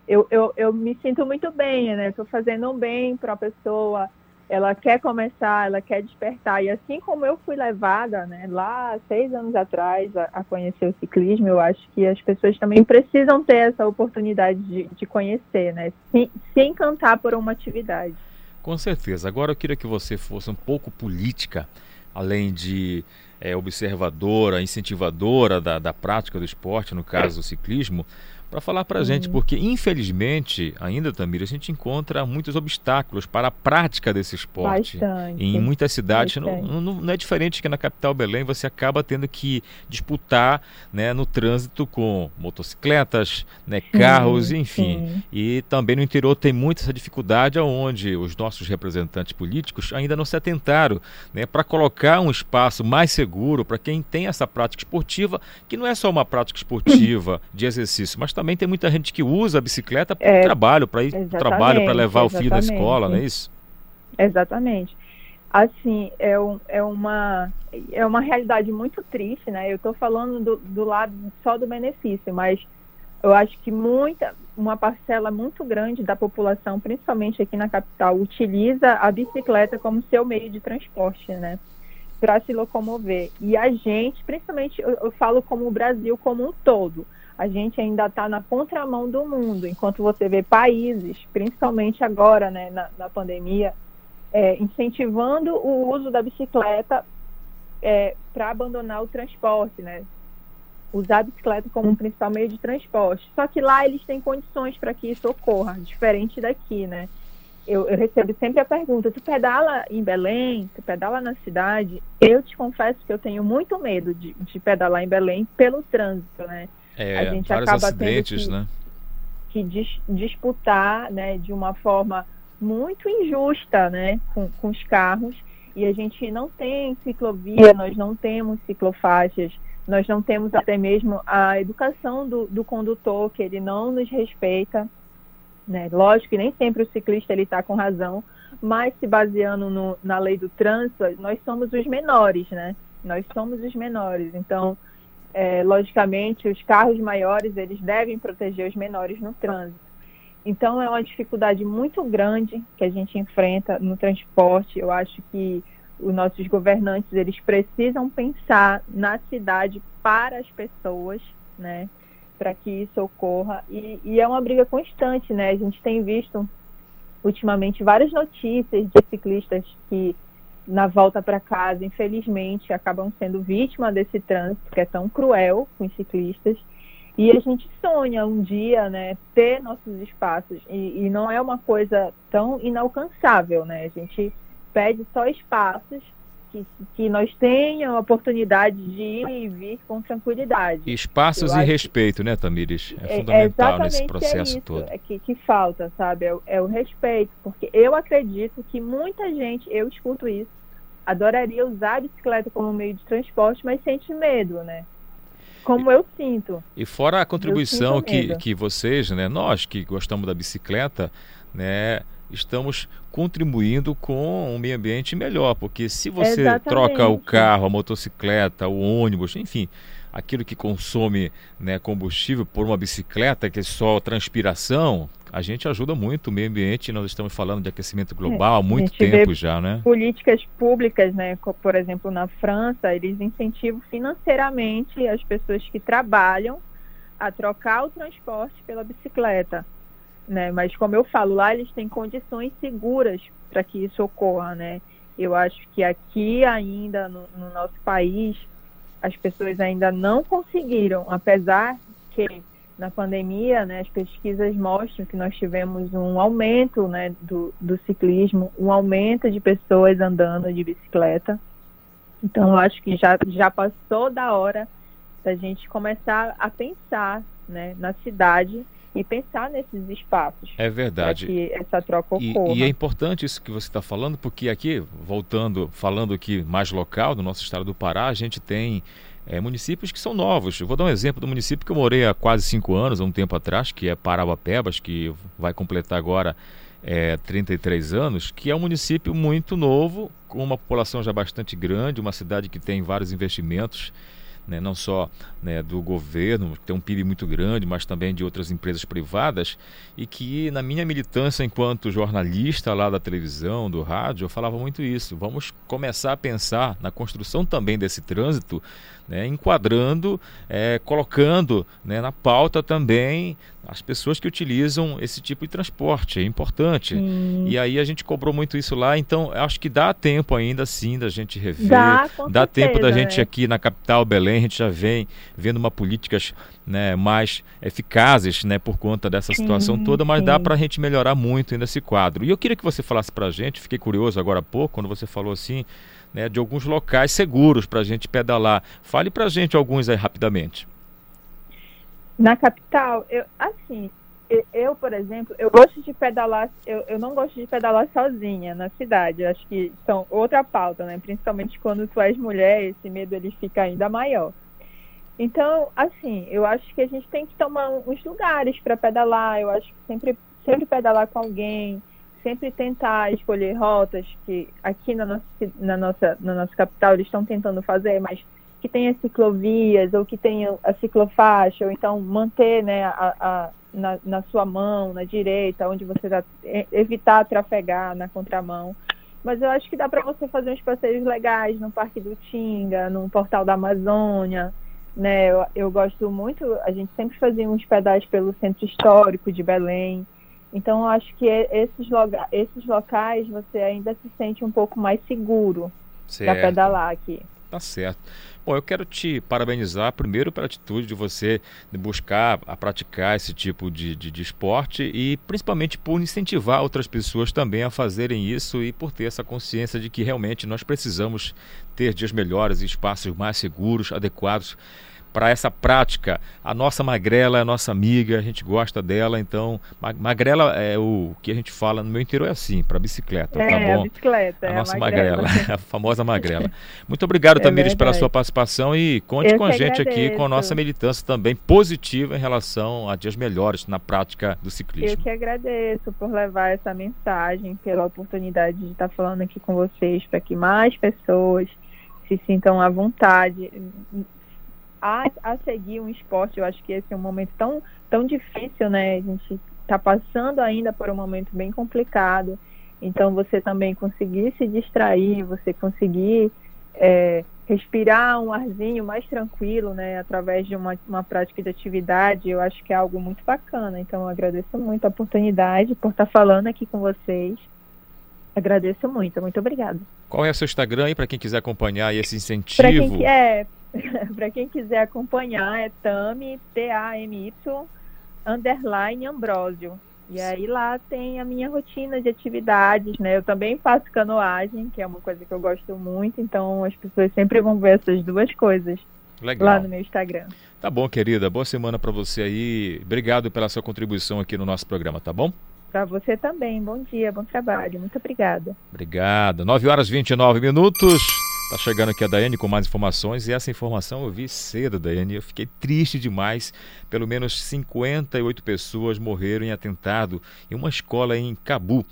eu, eu, eu me sinto muito bem, né? Estou fazendo um bem para a pessoa, ela quer começar, ela quer despertar. E assim como eu fui levada, né, lá seis anos atrás, a, a conhecer o ciclismo, eu acho que as pessoas também precisam ter essa oportunidade de, de conhecer, né, se, se encantar por uma atividade. Com certeza. Agora eu queria que você fosse um pouco política, além de é, observadora, incentivadora da, da prática do esporte, no caso do ciclismo para falar para a gente, porque infelizmente, ainda, Tamira, a gente encontra muitos obstáculos para a prática desse esporte. Bastante. Em muitas cidades, não, não, não, é diferente que na capital Belém, você acaba tendo que disputar né, no trânsito com motocicletas, né, carros, sim, enfim. Sim. E também no interior tem muita essa dificuldade, onde os nossos representantes políticos ainda não se atentaram né, para colocar um espaço mais seguro para quem tem essa prática esportiva, que não é só uma prática esportiva de exercício, mas também também tem muita gente que usa a bicicleta para o é, trabalho, para ir para o trabalho, para levar o filho na escola, não é isso? Exatamente. Assim, é, um, é, uma, é uma realidade muito triste, né? Eu estou falando do, do lado só do benefício, mas eu acho que muita, uma parcela muito grande da população, principalmente aqui na capital, utiliza a bicicleta como seu meio de transporte, né? Para se locomover. E a gente, principalmente, eu, eu falo como o Brasil como um todo, a gente ainda está na contramão do mundo, enquanto você vê países, principalmente agora, né, na, na pandemia, é, incentivando o uso da bicicleta é, para abandonar o transporte, né? Usar a bicicleta como um principal meio de transporte. Só que lá eles têm condições para que isso ocorra, diferente daqui, né? Eu, eu, recebo sempre a pergunta: tu pedala em Belém? Tu pedala na cidade? Eu te confesso que eu tenho muito medo de, de pedalar em Belém pelo trânsito, né? É, a gente acaba tendo que, né? que dis, disputar, né, de uma forma muito injusta né, com, com os carros e a gente não tem ciclovia, nós não temos ciclofaixas, nós não temos até mesmo a educação do, do condutor, que ele não nos respeita. Né? Lógico que nem sempre o ciclista ele está com razão, mas se baseando no, na lei do trânsito, nós somos os menores, né? Nós somos os menores. Então, é, logicamente, os carros maiores eles devem proteger os menores no trânsito. Então é uma dificuldade muito grande que a gente enfrenta no transporte. Eu acho que os nossos governantes eles precisam pensar na cidade para as pessoas, né, para que isso ocorra. E, e, é uma briga constante, né? A gente tem visto ultimamente várias notícias de ciclistas que na volta para casa, infelizmente, acabam sendo vítimas desse trânsito que é tão cruel com os ciclistas. E a gente sonha um dia, né, ter nossos espaços. E, e, não é uma coisa tão inalcançável, né? A gente pede só espaços que, que nós tenham a oportunidade de ir e vir com tranquilidade. Espaços Eu e respeito, né, Tamires? É, é fundamental nesse processo é isso, todo. É que, que falta, sabe? É, é o respeito. Porque eu acredito que muita gente, eu escuto isso, adoraria usar a bicicleta como meio de transporte, mas sente medo, né? como eu sinto. E fora a contribuição que, que vocês, né, nós que gostamos da bicicleta, né, estamos contribuindo com um meio ambiente melhor, porque se você Exatamente. troca o carro, a motocicleta, o ônibus, enfim, aquilo que consome né, combustível por uma bicicleta, que é só transpiração, a gente ajuda muito o meio ambiente. Nós estamos falando de aquecimento global é, há muito tempo já, né? Políticas públicas, né? Por exemplo, na França, eles incentivam financeiramente as pessoas que trabalham a trocar o transporte pela bicicleta. Né? Mas como eu falo, lá eles têm condições seguras para que isso ocorra, né? Eu acho que aqui ainda no, no nosso país as pessoas ainda não conseguiram, apesar que na pandemia, né, as pesquisas mostram que nós tivemos um aumento né, do, do ciclismo, um aumento de pessoas andando de bicicleta. Então, eu acho que já, já passou da hora da gente começar a pensar né, na cidade e pensar nesses espaços. É verdade. que essa troca ocorra. E, e é importante isso que você está falando, porque aqui, voltando, falando aqui mais local, no nosso estado do Pará, a gente tem é, municípios que são novos. Eu vou dar um exemplo do município que eu morei há quase cinco anos, há um tempo atrás, que é Parabapebas, que vai completar agora é, 33 anos, que é um município muito novo, com uma população já bastante grande, uma cidade que tem vários investimentos né, não só né, do governo, que tem um PIB muito grande, mas também de outras empresas privadas, e que na minha militância enquanto jornalista lá da televisão, do rádio, eu falava muito isso. Vamos começar a pensar na construção também desse trânsito, né, enquadrando, é, colocando né, na pauta também as pessoas que utilizam esse tipo de transporte, é importante. E aí a gente cobrou muito isso lá, então acho que dá tempo ainda sim da gente rever. Dá, dá certeza, tempo da gente é. aqui na capital Belém, a gente já vem vendo uma políticas né, mais eficazes né, por conta dessa sim, situação toda, mas sim. dá para a gente melhorar muito ainda esse quadro. E eu queria que você falasse para a gente, fiquei curioso agora há pouco, quando você falou assim, né, de alguns locais seguros para a gente pedalar. Fale para a gente alguns aí rapidamente. Na capital, eu, assim, eu, por exemplo, eu gosto de pedalar, eu, eu não gosto de pedalar sozinha na cidade. Eu acho que são outra pauta, né? Principalmente quando tu és mulher, esse medo ele fica ainda maior. Então, assim, eu acho que a gente tem que tomar uns lugares para pedalar. Eu acho que sempre, sempre pedalar com alguém, sempre tentar escolher rotas que aqui na nossa, na nossa, na nossa capital eles estão tentando fazer, mas que tenha ciclovias ou que tenha a ciclofaixa, ou então manter né, a, a na, na, sua mão, na direita, onde você está, evitar trafegar na contramão. Mas eu acho que dá para você fazer uns passeios legais no Parque do Tinga, no Portal da Amazônia, né? Eu, eu, gosto muito, a gente sempre fazia uns pedais pelo centro histórico de Belém. Então, acho que esses, loga esses locais você ainda se sente um pouco mais seguro para pedalar aqui. Tá certo. Bom, eu quero te parabenizar primeiro pela atitude de você buscar a praticar esse tipo de, de, de, esporte e principalmente por incentivar outras pessoas também a fazerem isso e por ter essa consciência de que realmente nós precisamos ter dias melhores e espaços mais seguros, adequados para essa prática. A nossa magrela é a nossa amiga, a gente gosta dela, então magrela é o que a gente fala no meu interior é assim, para bicicleta, é, tá bom? A bicicleta, a é nossa a magrela, magrela [laughs] a famosa magrela. [laughs] Muito obrigado, é Tamires, pela sua participação e conte Eu com a gente agradeço. aqui com a nossa militância também positiva em relação a dias melhores na prática do ciclismo. Eu que agradeço por levar essa mensagem, pela oportunidade de estar falando aqui com vocês, para que mais pessoas se sintam à vontade a, a seguir um esporte. Eu acho que esse é um momento tão, tão difícil, né? A gente está passando ainda por um momento bem complicado. Então, você também conseguir se distrair, você conseguir é, respirar um arzinho mais tranquilo, né? Através de uma, uma prática de atividade, eu acho que é algo muito bacana. Então, eu agradeço muito a oportunidade por estar falando aqui com vocês. Agradeço muito, muito obrigada. Qual é o seu Instagram aí para quem quiser acompanhar esse incentivo? Para quem é, [laughs] para quem quiser acompanhar, é Tami, T-A-M-Y, underline Ambrósio. E aí lá tem a minha rotina de atividades, né? Eu também faço canoagem, que é uma coisa que eu gosto muito, então as pessoas sempre vão ver essas duas coisas Legal. lá no meu Instagram. Tá bom, querida. Boa semana para você aí. Obrigado pela sua contribuição aqui no nosso programa, tá bom? Para você também. Bom dia, bom trabalho. Muito obrigada. Obrigado. 9 horas e 29 minutos. Tá chegando aqui a Daiane com mais informações e essa informação eu vi cedo, Daiane. Eu fiquei triste demais. Pelo menos 58 pessoas morreram em atentado em uma escola em Cabu.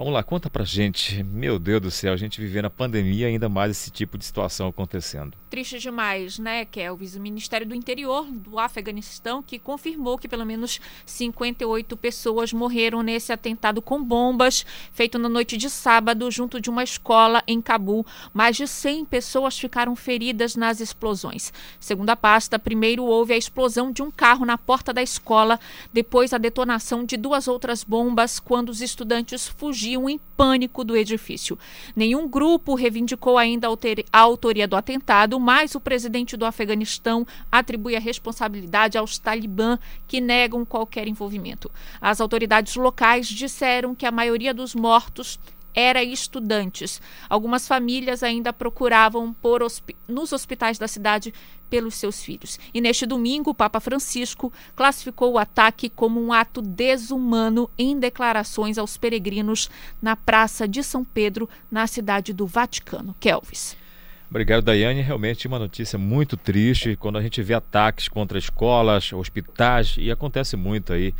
Vamos lá, conta pra gente. Meu Deus do céu, a gente vivendo a pandemia ainda mais esse tipo de situação acontecendo. Triste demais, né, Kelvis? O Ministério do Interior do Afeganistão que confirmou que pelo menos 58 pessoas morreram nesse atentado com bombas feito na noite de sábado junto de uma escola em Cabul. Mais de 100 pessoas ficaram feridas nas explosões. Segundo a pasta, primeiro houve a explosão de um carro na porta da escola, depois a detonação de duas outras bombas quando os estudantes em pânico do edifício. Nenhum grupo reivindicou ainda a autoria do atentado, mas o presidente do Afeganistão atribui a responsabilidade aos talibã, que negam qualquer envolvimento. As autoridades locais disseram que a maioria dos mortos era estudantes. Algumas famílias ainda procuravam por nos hospitais da cidade pelos seus filhos. E neste domingo, o Papa Francisco classificou o ataque como um ato desumano em declarações aos peregrinos na Praça de São Pedro, na cidade do Vaticano. Kelvis. Obrigado, Daiane. Realmente uma notícia muito triste quando a gente vê ataques contra escolas, hospitais, e acontece muito aí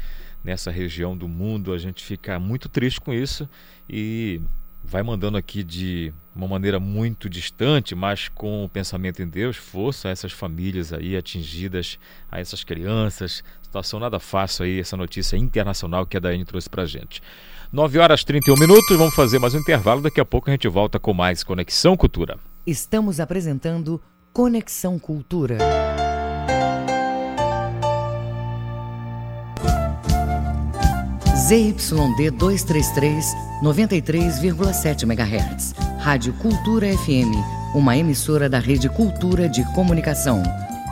nessa região do mundo. A gente fica muito triste com isso e vai mandando aqui de uma maneira muito distante, mas com o pensamento em Deus, força a essas famílias aí atingidas, a essas crianças. Situação nada fácil aí, essa notícia internacional que a Daiane trouxe pra gente. 9 horas 31 minutos, vamos fazer mais um intervalo. Daqui a pouco a gente volta com mais Conexão Cultura. Estamos apresentando Conexão Cultura. ZYD 233, 93,7 MHz. Rádio Cultura FM, uma emissora da Rede Cultura de Comunicação.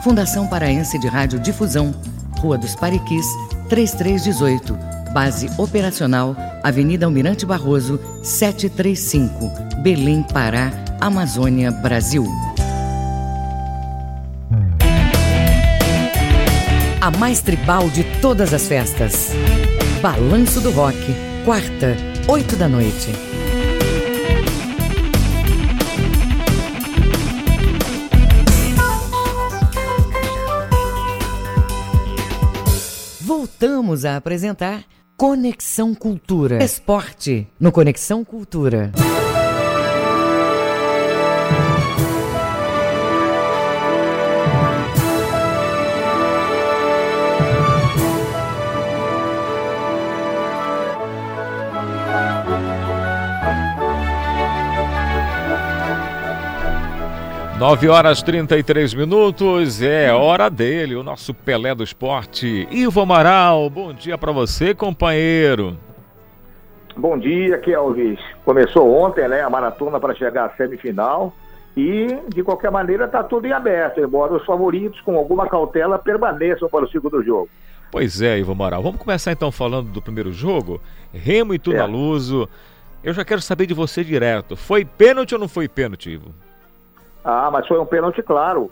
Fundação Paraense de Rádio Difusão, Rua dos Pariquis, 3318. Base operacional, Avenida Almirante Barroso, 735, Belém, Pará, Amazônia, Brasil. A mais tribal de todas as festas. Balanço do Rock, quarta, oito da noite. Voltamos a apresentar Conexão Cultura. Esporte no Conexão Cultura. Nove horas 33 minutos, é hora dele, o nosso Pelé do Esporte. Ivo Amaral, bom dia para você, companheiro. Bom dia, Kelvis. Começou ontem, né, a maratona para chegar à semifinal e, de qualquer maneira, está tudo em aberto, embora os favoritos, com alguma cautela, permaneçam para o segundo jogo. Pois é, Ivo Amaral. Vamos começar então falando do primeiro jogo? Remo e Tunaluso. É. Eu já quero saber de você direto. Foi pênalti ou não foi pênalti, Ivo? Ah, mas foi um pênalti claro.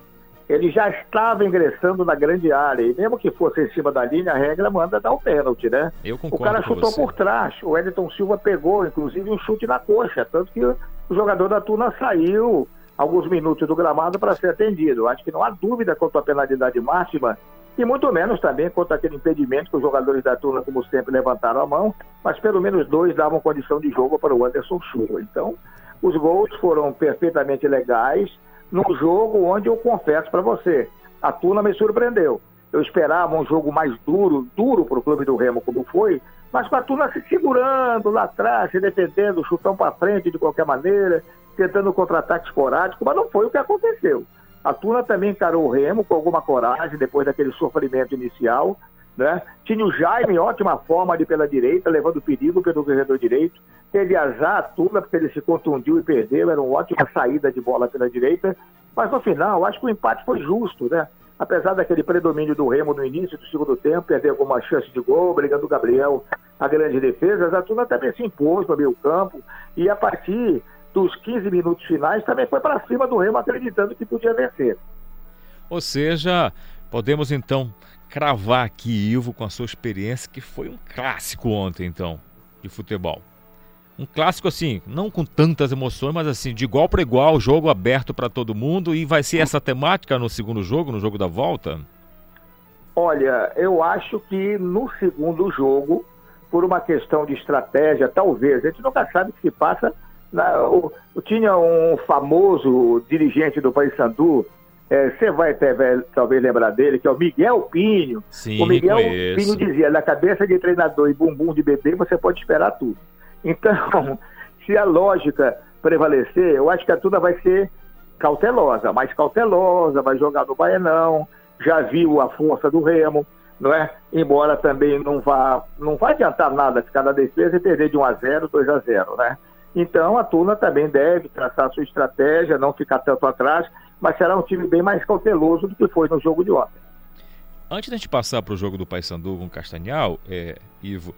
Ele já estava ingressando na grande área. E mesmo que fosse em cima da linha, a regra manda dar o pênalti, né? Eu concordo o cara chutou por trás. O Edson Silva pegou, inclusive, um chute na coxa. Tanto que o jogador da Tuna saiu alguns minutos do gramado para ser atendido. Acho que não há dúvida quanto à penalidade máxima e muito menos também quanto àquele impedimento que os jogadores da Tuna, como sempre, levantaram a mão, mas pelo menos dois davam condição de jogo para o Anderson Silva. Então, os gols foram perfeitamente legais num jogo onde eu confesso para você, a Tuna me surpreendeu. Eu esperava um jogo mais duro, duro para o clube do Remo, como foi, mas com a Tuna se segurando lá atrás, se defendendo, chutão para frente de qualquer maneira, tentando contra-ataque esporádico, mas não foi o que aconteceu. A Tuna também encarou o Remo com alguma coragem depois daquele sofrimento inicial, né? Tinha o Jaime, ótima forma ali pela direita, levando perigo pelo corredor direito. Teve azar a Tuna, porque ele se contundiu e perdeu, era uma ótima saída de bola pela direita. Mas no final, acho que o empate foi justo, né? Apesar daquele predomínio do Remo no início do segundo tempo, perder alguma chance de gol, brigando o Gabriel a grande defesa, a Tuna também se impôs no meio campo e a partir dos 15 minutos finais também foi para cima do Remo acreditando que podia vencer. Ou seja, podemos então cravar aqui, Ivo, com a sua experiência, que foi um clássico ontem, então, de futebol. Um clássico assim, não com tantas emoções, mas assim, de igual para igual, jogo aberto para todo mundo. E vai ser essa temática no segundo jogo, no jogo da volta? Olha, eu acho que no segundo jogo, por uma questão de estratégia, talvez, a gente nunca sabe o que se passa. Na, o, tinha um famoso dirigente do Paysandu, você é, vai ter, talvez lembrar dele, que é o Miguel Pinho. Sim, o Miguel conheço. Pinho dizia, na cabeça de treinador e bumbum de bebê, você pode esperar tudo. Então, [laughs] se a lógica prevalecer, eu acho que a Tuna vai ser cautelosa, mais cautelosa, vai jogar no Baianão, já viu a força do Remo, não é? Embora também não vá, não vai adiantar nada ficar na defesa e perder de 1 a 0, 2 a 0, né? Então a Tuna também deve traçar sua estratégia, não ficar tanto atrás, mas será um time bem mais cauteloso do que foi no jogo de ontem. Antes da gente passar para o jogo do Paysandu com o Castanhal, é, Ivo,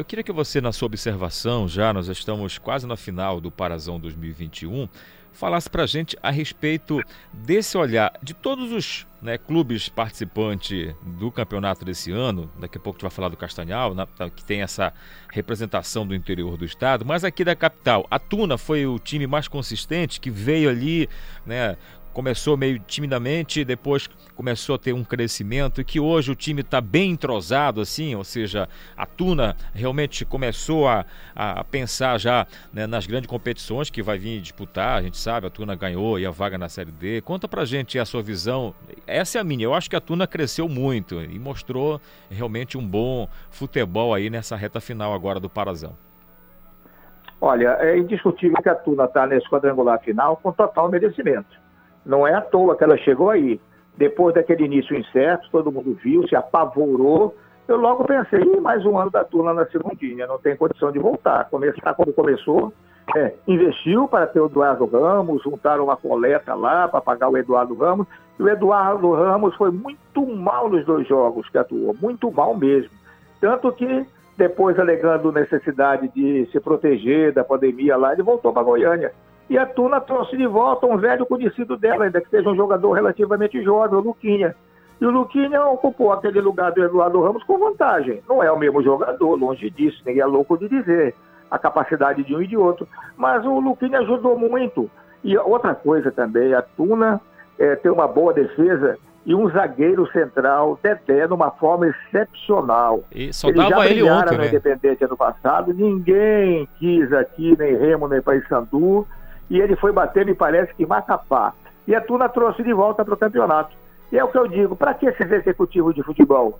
eu queria que você, na sua observação, já nós estamos quase na final do Parazão 2021, falasse para a gente a respeito desse olhar de todos os né, clubes participantes do campeonato desse ano. Daqui a pouco a gente vai falar do Castanhal, né, que tem essa representação do interior do estado, mas aqui da capital. A Tuna foi o time mais consistente que veio ali né, começou meio timidamente, depois começou a ter um crescimento e que hoje o time está bem entrosado, assim, ou seja, a Tuna realmente começou a, a pensar já né, nas grandes competições que vai vir disputar, a gente sabe, a Tuna ganhou e a vaga na Série D. Conta pra gente a sua visão, essa é a minha, eu acho que a Tuna cresceu muito e mostrou realmente um bom futebol aí nessa reta final agora do Parazão. Olha, é indiscutível que a Tuna está nesse quadrangular final com total merecimento não é à toa que ela chegou aí. Depois daquele início incerto, todo mundo viu, se apavorou. Eu logo pensei, mais um ano da turma na segundinha, não tem condição de voltar. Começar como começou, é, investiu para ter o Eduardo Ramos, juntaram uma coleta lá para pagar o Eduardo Ramos. E o Eduardo Ramos foi muito mal nos dois jogos que atuou, muito mal mesmo. Tanto que, depois alegando necessidade de se proteger da pandemia lá, ele voltou para Goiânia. E a Tuna trouxe de volta um velho conhecido dela, ainda que seja um jogador relativamente jovem, o Luquinha. E o Luquinha ocupou aquele lugar do Eduardo Ramos com vantagem. Não é o mesmo jogador, longe disso, ninguém é louco de dizer a capacidade de um e de outro. Mas o Luquinha ajudou muito. E outra coisa também, a Tuna é, tem uma boa defesa e um zagueiro central, Dedé, numa forma excepcional. E só ele já ele ontem, no né? Independente ano passado, ninguém quis aqui, nem Remo, nem Paysandu, e ele foi bater, me parece que Macapá. E a Tuna trouxe de volta para o campeonato. E é o que eu digo, para que esses executivos de futebol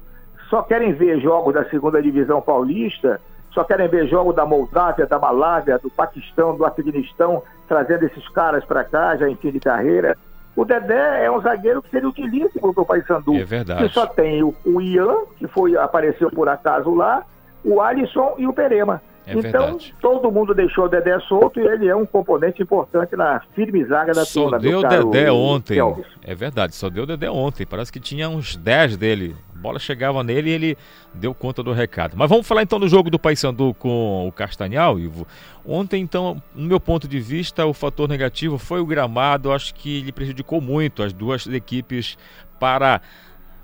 só querem ver jogos da segunda divisão paulista, só querem ver jogos da Moldávia, da Malásia, do Paquistão, do Afeganistão, trazendo esses caras para cá, já em fim de carreira. O Dedé é um zagueiro que seria utilíssimo para o Paysandu. É verdade. Que só tem o, o Ian, que foi, apareceu por acaso lá, o Alisson e o Perema. É então, verdade. todo mundo deixou o Dedé solto e ele é um componente importante na firme zaga da Só turma. deu do caro Dedé ontem. É verdade, só deu Dedé ontem. Parece que tinha uns 10 dele. A bola chegava nele e ele deu conta do recado. Mas vamos falar então do jogo do Paysandu com o Castanhal, Ivo. Ontem, então, no meu ponto de vista, o fator negativo foi o gramado. Acho que ele prejudicou muito as duas equipes para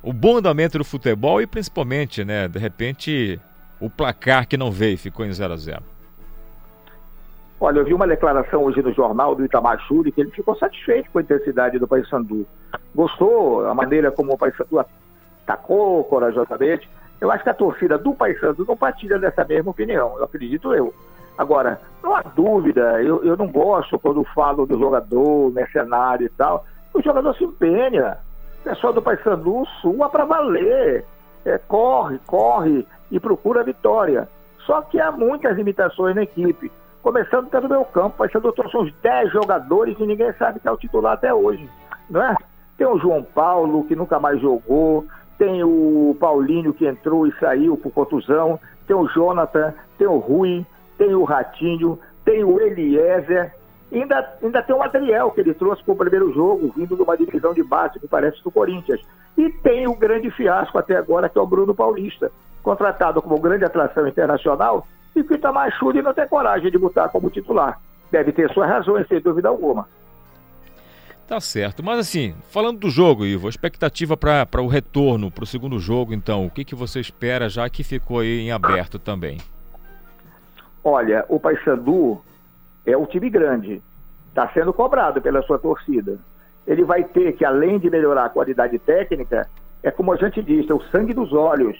o bom andamento do futebol e principalmente, né, de repente, o placar que não veio, ficou em 0 a 0 Olha, eu vi uma declaração hoje no jornal do Itamar Júri que ele ficou satisfeito com a intensidade do Paysandu. Gostou a maneira como o Paysandu atacou corajosamente. Eu acho que a torcida do Paysandu não partilha dessa mesma opinião, eu acredito eu. Agora, não há dúvida, eu, eu não gosto quando falo do jogador, mercenário e tal. O jogador se empenha. O pessoal do Paysandu sua para valer. É, corre, corre e procura a vitória. Só que há muitas limitações na equipe. Começando pelo meu campo, o Paysandu trouxe uns 10 jogadores e ninguém sabe que é o titular até hoje. Não é? Tem o João Paulo, que nunca mais jogou, tem o Paulinho que entrou e saiu por contusão, tem o Jonathan, tem o Rui, tem o Ratinho, tem o Eliezer, ainda, ainda tem o Adriel, que ele trouxe para o primeiro jogo, vindo de uma divisão de base, que parece do Corinthians. E tem o grande fiasco até agora, que é o Bruno Paulista, contratado como grande atração internacional, e que o Churi não tem coragem de botar como titular. Deve ter suas razões, sem dúvida alguma. Tá certo. Mas assim, falando do jogo, Ivo, a expectativa para o retorno, para o segundo jogo, então, o que, que você espera já que ficou aí em aberto também? Olha, o Paysandu é um time grande, está sendo cobrado pela sua torcida. Ele vai ter que, além de melhorar a qualidade técnica, é como a gente diz, é o sangue dos olhos.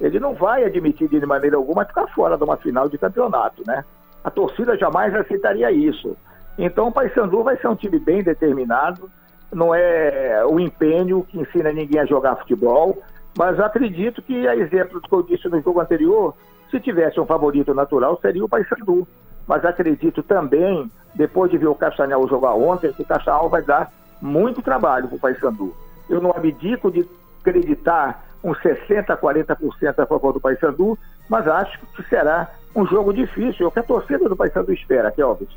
Ele não vai admitir de maneira alguma ficar fora de uma final de campeonato, né? A torcida jamais aceitaria isso. Então o Paysandu vai ser um time bem determinado, não é o empenho que ensina ninguém a jogar futebol, mas acredito que, a exemplo do que eu disse no jogo anterior, se tivesse um favorito natural seria o Paysandu. Mas acredito também, depois de ver o Castanhal jogar ontem, que o Castanhal vai dar muito trabalho para o Paysandu. Eu não abdico de acreditar uns 60%, 40% a favor do Paysandu, mas acho que será um jogo difícil, é o que a torcida do Paysandu espera, Kelvis.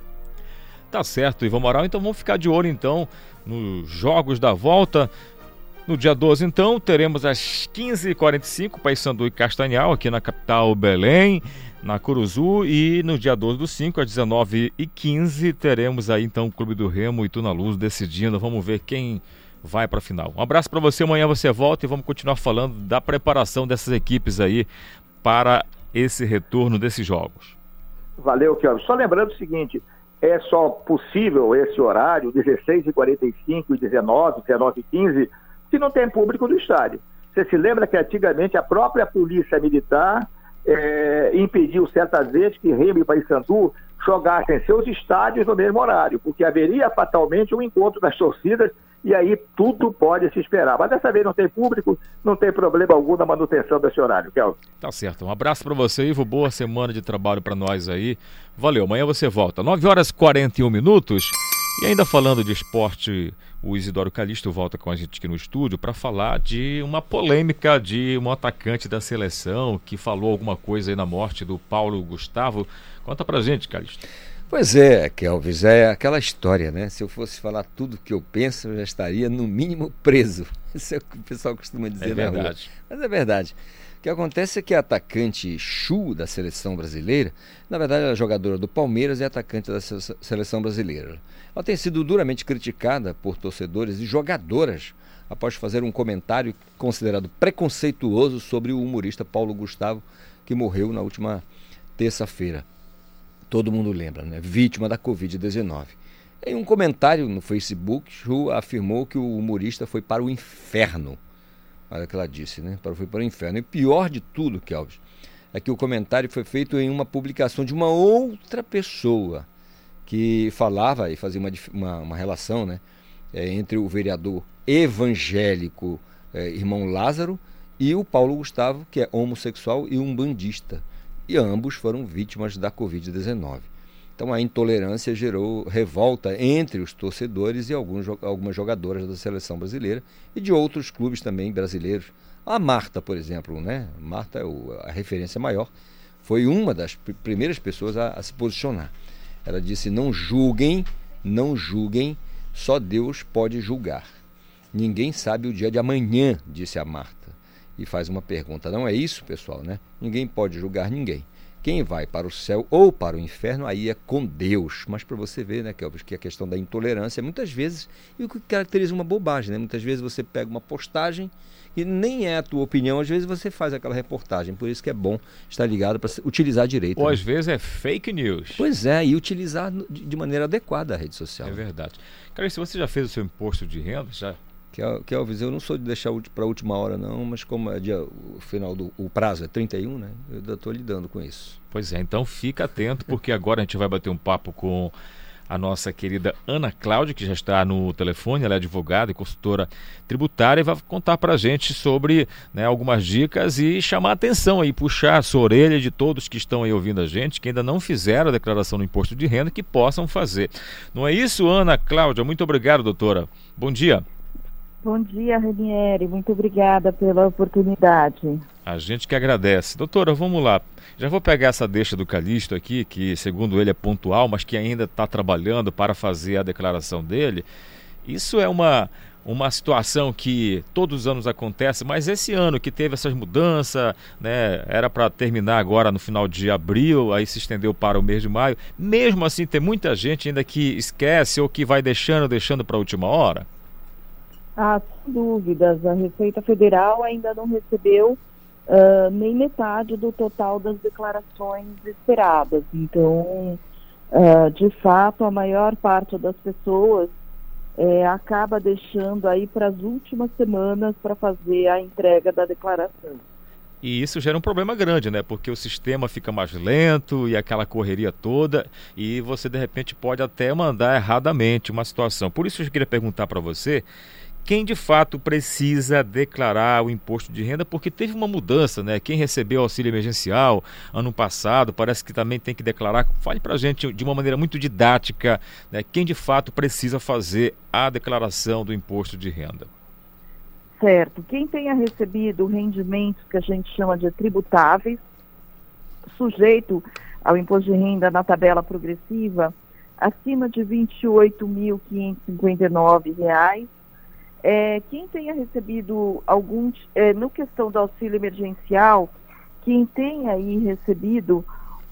Tá certo, Ivan Moral. Então vamos ficar de olho então nos jogos da volta. No dia 12, então, teremos às 15h45 Paysandu e Castanhal, aqui na capital Belém, na Curuzu. E no dia 12 do 5, às 19h15, teremos aí então o Clube do Remo e Tuna Luz decidindo. Vamos ver quem vai para a final. Um abraço para você, amanhã você volta e vamos continuar falando da preparação dessas equipes aí para esse retorno desses jogos. Valeu, Kelvin. Só lembrando o seguinte, é só possível esse horário, 16h45 e 19, 19 e 15, se não tem público no estádio. Você se lembra que antigamente a própria polícia militar é, impediu certas vezes que Remo e Paysandu jogassem seus estádios no mesmo horário, porque haveria fatalmente um encontro das torcidas e aí tudo pode se esperar. Mas dessa vez não tem público, não tem problema algum na manutenção desse horário, Kelvin. Tá certo. Um abraço para você, Ivo. Boa semana de trabalho para nós aí. Valeu. Amanhã você volta. 9 horas e 41 minutos. E ainda falando de esporte, o Isidoro Calixto volta com a gente aqui no estúdio para falar de uma polêmica de um atacante da seleção que falou alguma coisa aí na morte do Paulo Gustavo. Conta pra gente, Calixto. Pois é, Kelvis, é aquela história, né? Se eu fosse falar tudo que eu penso, eu já estaria no mínimo preso. [laughs] Isso é o que o pessoal costuma dizer é na verdade. rua. Mas é verdade. O que acontece é que a atacante Chu da seleção brasileira, na verdade ela é jogadora do Palmeiras e atacante da seleção brasileira. Ela tem sido duramente criticada por torcedores e jogadoras após fazer um comentário considerado preconceituoso sobre o humorista Paulo Gustavo, que morreu na última terça-feira todo mundo lembra, né? vítima da Covid-19. Em um comentário no Facebook, Chu afirmou que o humorista foi para o inferno. Olha o que ela disse, né? Foi para o inferno. E pior de tudo, Kelvis, é que o comentário foi feito em uma publicação de uma outra pessoa que falava e fazia uma, uma, uma relação né, é, entre o vereador evangélico é, irmão Lázaro e o Paulo Gustavo, que é homossexual e um bandista. E ambos foram vítimas da Covid-19. Então a intolerância gerou revolta entre os torcedores e alguns, algumas jogadoras da seleção brasileira e de outros clubes também brasileiros. A Marta, por exemplo, né? Marta é a referência maior, foi uma das primeiras pessoas a, a se posicionar. Ela disse: não julguem, não julguem, só Deus pode julgar. Ninguém sabe o dia de amanhã, disse a Marta. E faz uma pergunta: não é isso, pessoal, né? Ninguém pode julgar ninguém. Quem vai para o céu ou para o inferno, aí é com Deus. Mas para você ver, né, Kelvis, que a questão da intolerância, muitas vezes, e o que caracteriza uma bobagem, né? Muitas vezes você pega uma postagem e nem é a tua opinião, às vezes você faz aquela reportagem. Por isso que é bom estar ligado para utilizar direito. Ou né? às vezes é fake news. Pois é, e utilizar de maneira adequada a rede social. É verdade. Cara, se você já fez o seu imposto de renda, já Kelvis, eu não sou de deixar para a última hora não, mas como é dia, o final do o prazo é 31, né? Eu ainda estou lidando com isso. Pois é, então fica atento porque agora a gente vai bater um papo com a nossa querida Ana Cláudia, que já está no telefone, ela é advogada e consultora tributária e vai contar para a gente sobre né, algumas dicas e chamar a atenção aí, puxar a sua orelha de todos que estão aí ouvindo a gente, que ainda não fizeram a declaração do imposto de renda, que possam fazer. Não é isso, Ana Cláudia? Muito obrigado, doutora. Bom dia. Bom dia, Renieri. Muito obrigada pela oportunidade. A gente que agradece. Doutora, vamos lá. Já vou pegar essa deixa do Calixto aqui, que segundo ele é pontual, mas que ainda está trabalhando para fazer a declaração dele. Isso é uma, uma situação que todos os anos acontece, mas esse ano que teve essas mudanças, né, era para terminar agora no final de abril, aí se estendeu para o mês de maio. Mesmo assim, tem muita gente ainda que esquece ou que vai deixando, deixando para a última hora? Ah, sem dúvidas. A Receita Federal ainda não recebeu uh, nem metade do total das declarações esperadas. Então, uh, de fato, a maior parte das pessoas é, acaba deixando aí para as últimas semanas para fazer a entrega da declaração. E isso gera um problema grande, né? Porque o sistema fica mais lento e aquela correria toda, e você de repente pode até mandar erradamente uma situação. Por isso eu queria perguntar para você quem de fato precisa declarar o imposto de renda, porque teve uma mudança, né? Quem recebeu auxílio emergencial ano passado, parece que também tem que declarar. Fale para a gente de uma maneira muito didática, né? Quem de fato precisa fazer a declaração do imposto de renda. Certo. Quem tenha recebido rendimentos que a gente chama de tributáveis, sujeito ao imposto de renda na tabela progressiva, acima de R$ 28.559, é, quem tenha recebido algum, é, no questão do auxílio emergencial, quem tenha aí recebido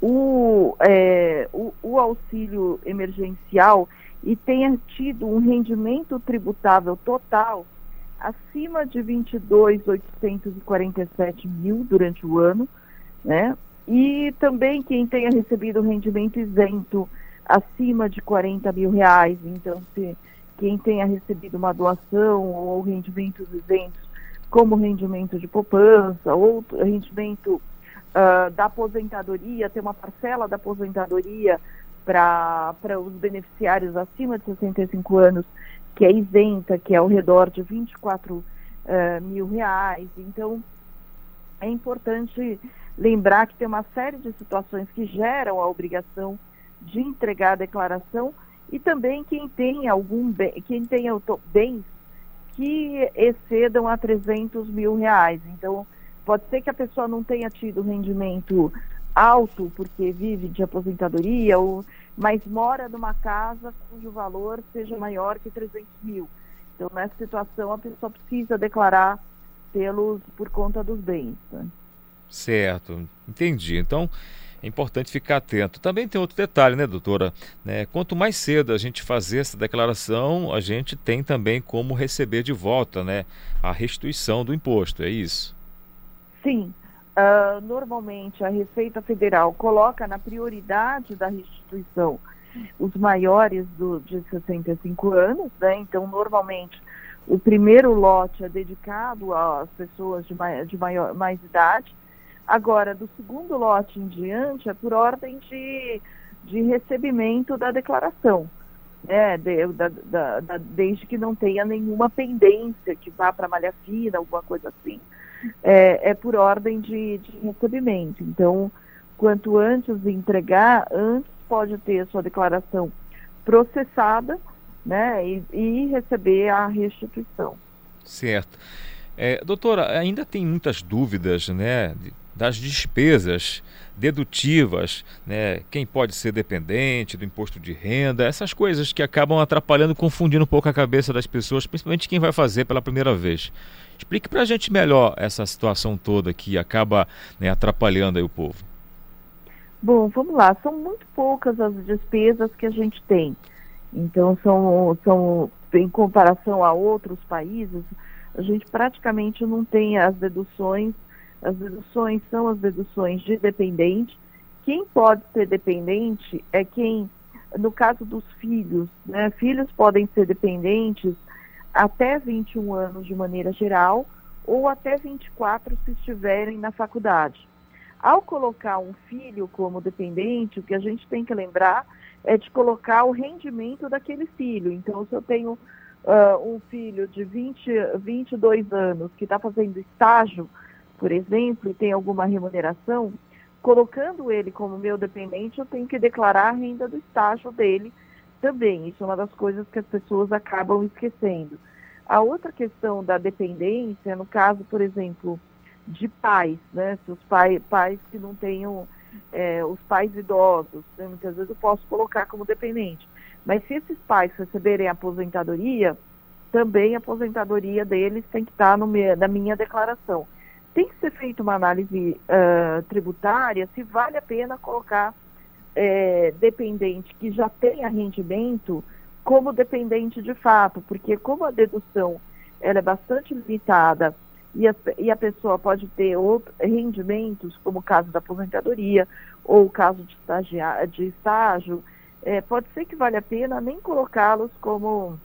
o, é, o, o, auxílio emergencial e tenha tido um rendimento tributável total acima de 22.847 mil durante o ano, né? E também quem tenha recebido rendimento isento acima de 40 mil reais, então se quem tenha recebido uma doação ou rendimentos isentos, como rendimento de poupança ou rendimento uh, da aposentadoria, tem uma parcela da aposentadoria para os beneficiários acima de 65 anos, que é isenta, que é ao redor de 24 uh, mil reais. Então, é importante lembrar que tem uma série de situações que geram a obrigação de entregar a declaração e também quem tem algum bem, quem tem bens que excedam a 300 mil reais. Então, pode ser que a pessoa não tenha tido rendimento alto porque vive de aposentadoria, ou, mas mora numa casa cujo valor seja maior que 300 mil. Então, nessa situação, a pessoa precisa declarar pelos, por conta dos bens. Né? Certo, entendi. Então, é importante ficar atento. Também tem outro detalhe, né, doutora? Né, quanto mais cedo a gente fazer essa declaração, a gente tem também como receber de volta né, a restituição do imposto, é isso? Sim. Uh, normalmente a Receita Federal coloca na prioridade da restituição os maiores do, de 65 anos, né? Então, normalmente, o primeiro lote é dedicado às pessoas de, mai, de maior, mais idade. Agora, do segundo lote em diante, é por ordem de, de recebimento da declaração. Né, de, da, da, da, desde que não tenha nenhuma pendência que vá para malha fina, alguma coisa assim. É, é por ordem de, de recebimento. Então, quanto antes entregar, antes pode ter a sua declaração processada né, e, e receber a restituição. Certo. É, doutora, ainda tem muitas dúvidas né, das despesas dedutivas, né, quem pode ser dependente do imposto de renda, essas coisas que acabam atrapalhando, confundindo um pouco a cabeça das pessoas, principalmente quem vai fazer pela primeira vez. Explique para a gente melhor essa situação toda que acaba né, atrapalhando o povo. Bom, vamos lá. São muito poucas as despesas que a gente tem. Então, são, são em comparação a outros países, a gente praticamente não tem as deduções. As deduções são as deduções de dependente. Quem pode ser dependente é quem, no caso dos filhos, né, filhos podem ser dependentes até 21 anos de maneira geral ou até 24 se estiverem na faculdade. Ao colocar um filho como dependente, o que a gente tem que lembrar é de colocar o rendimento daquele filho. Então, se eu tenho uh, um filho de 20, 22 anos que está fazendo estágio, por exemplo, e tem alguma remuneração, colocando ele como meu dependente, eu tenho que declarar a renda do estágio dele também. Isso é uma das coisas que as pessoas acabam esquecendo. A outra questão da dependência, no caso, por exemplo, de pais, né? Se os pai, pais que não tenham é, os pais idosos, né? muitas vezes eu posso colocar como dependente. Mas se esses pais receberem aposentadoria, também a aposentadoria deles tem que estar no na minha declaração. Tem que ser feita uma análise uh, tributária se vale a pena colocar é, dependente que já tenha rendimento como dependente de fato, porque como a dedução ela é bastante limitada e a, e a pessoa pode ter outros rendimentos, como o caso da aposentadoria ou o caso de, de estágio, é, pode ser que valha a pena nem colocá-los como,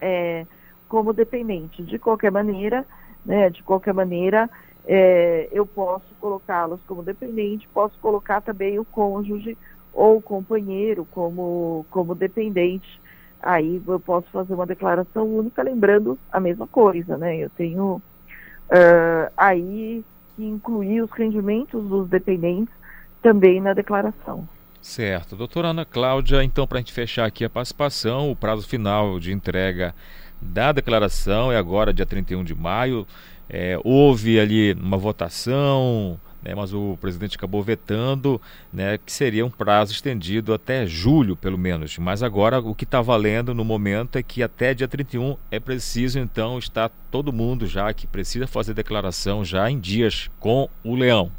é, como dependentes. De qualquer maneira, né, de qualquer maneira, é, eu posso colocá-los como dependente, posso colocar também o cônjuge ou o companheiro como, como dependente. Aí eu posso fazer uma declaração única, lembrando a mesma coisa, né? Eu tenho uh, aí que incluir os rendimentos dos dependentes também na declaração. Certo. Doutora Ana Cláudia, então, para a gente fechar aqui a participação, o prazo final de entrega da declaração é agora, dia 31 de maio. É, houve ali uma votação, né, mas o presidente acabou vetando né, que seria um prazo estendido até julho, pelo menos. Mas agora o que está valendo no momento é que até dia 31 é preciso, então, estar todo mundo já que precisa fazer declaração já em dias com o leão.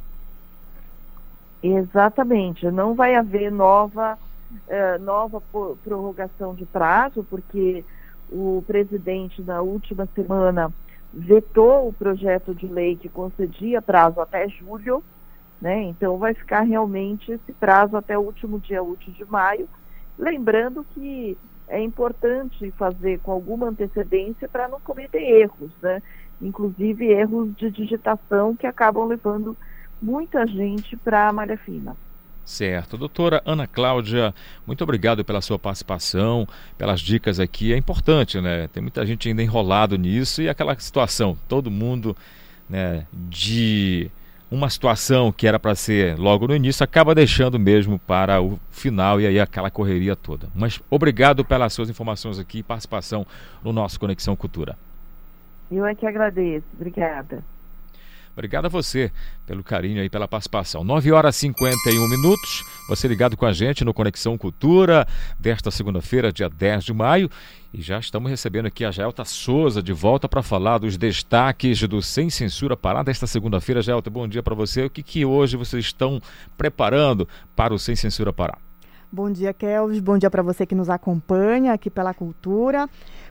Exatamente, não vai haver nova, uh, nova prorrogação de prazo, porque o presidente na última semana vetou o projeto de lei que concedia prazo até julho, né? Então vai ficar realmente esse prazo até o último dia útil de maio. Lembrando que é importante fazer com alguma antecedência para não cometer erros, né? Inclusive erros de digitação que acabam levando muita gente para a malha fina. Certo. Doutora Ana Cláudia, muito obrigado pela sua participação, pelas dicas aqui. É importante, né? Tem muita gente ainda enrolado nisso e aquela situação, todo mundo né, de uma situação que era para ser logo no início, acaba deixando mesmo para o final e aí aquela correria toda. Mas obrigado pelas suas informações aqui e participação no nosso Conexão Cultura. Eu é que agradeço. Obrigada. Obrigado a você pelo carinho e pela participação. 9 horas e 51 minutos. Você ligado com a gente no Conexão Cultura desta segunda-feira, dia 10 de maio. E já estamos recebendo aqui a Jaelta Souza de volta para falar dos destaques do Sem Censura Pará desta segunda-feira. Jaelta, bom dia para você. O que, que hoje vocês estão preparando para o Sem Censura Pará? Bom dia, Kelvis. Bom dia para você que nos acompanha aqui pela Cultura.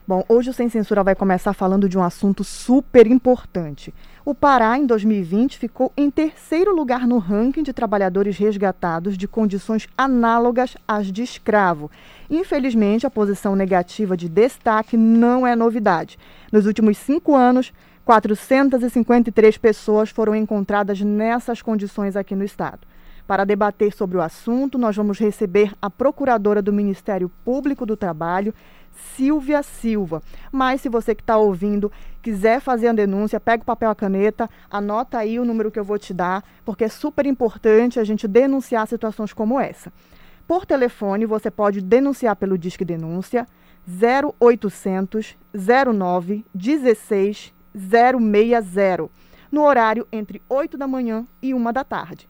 Bom, hoje o Sem Censura vai começar falando de um assunto super importante. O Pará, em 2020, ficou em terceiro lugar no ranking de trabalhadores resgatados de condições análogas às de escravo. Infelizmente, a posição negativa de destaque não é novidade. Nos últimos cinco anos, 453 pessoas foram encontradas nessas condições aqui no estado. Para debater sobre o assunto, nós vamos receber a procuradora do Ministério Público do Trabalho, Silvia Silva. Mas se você que está ouvindo quiser fazer a denúncia, pega o papel e a caneta, anota aí o número que eu vou te dar, porque é super importante a gente denunciar situações como essa. Por telefone, você pode denunciar pelo Disque Denúncia 0800 09 16 060, no horário entre 8 da manhã e 1 da tarde.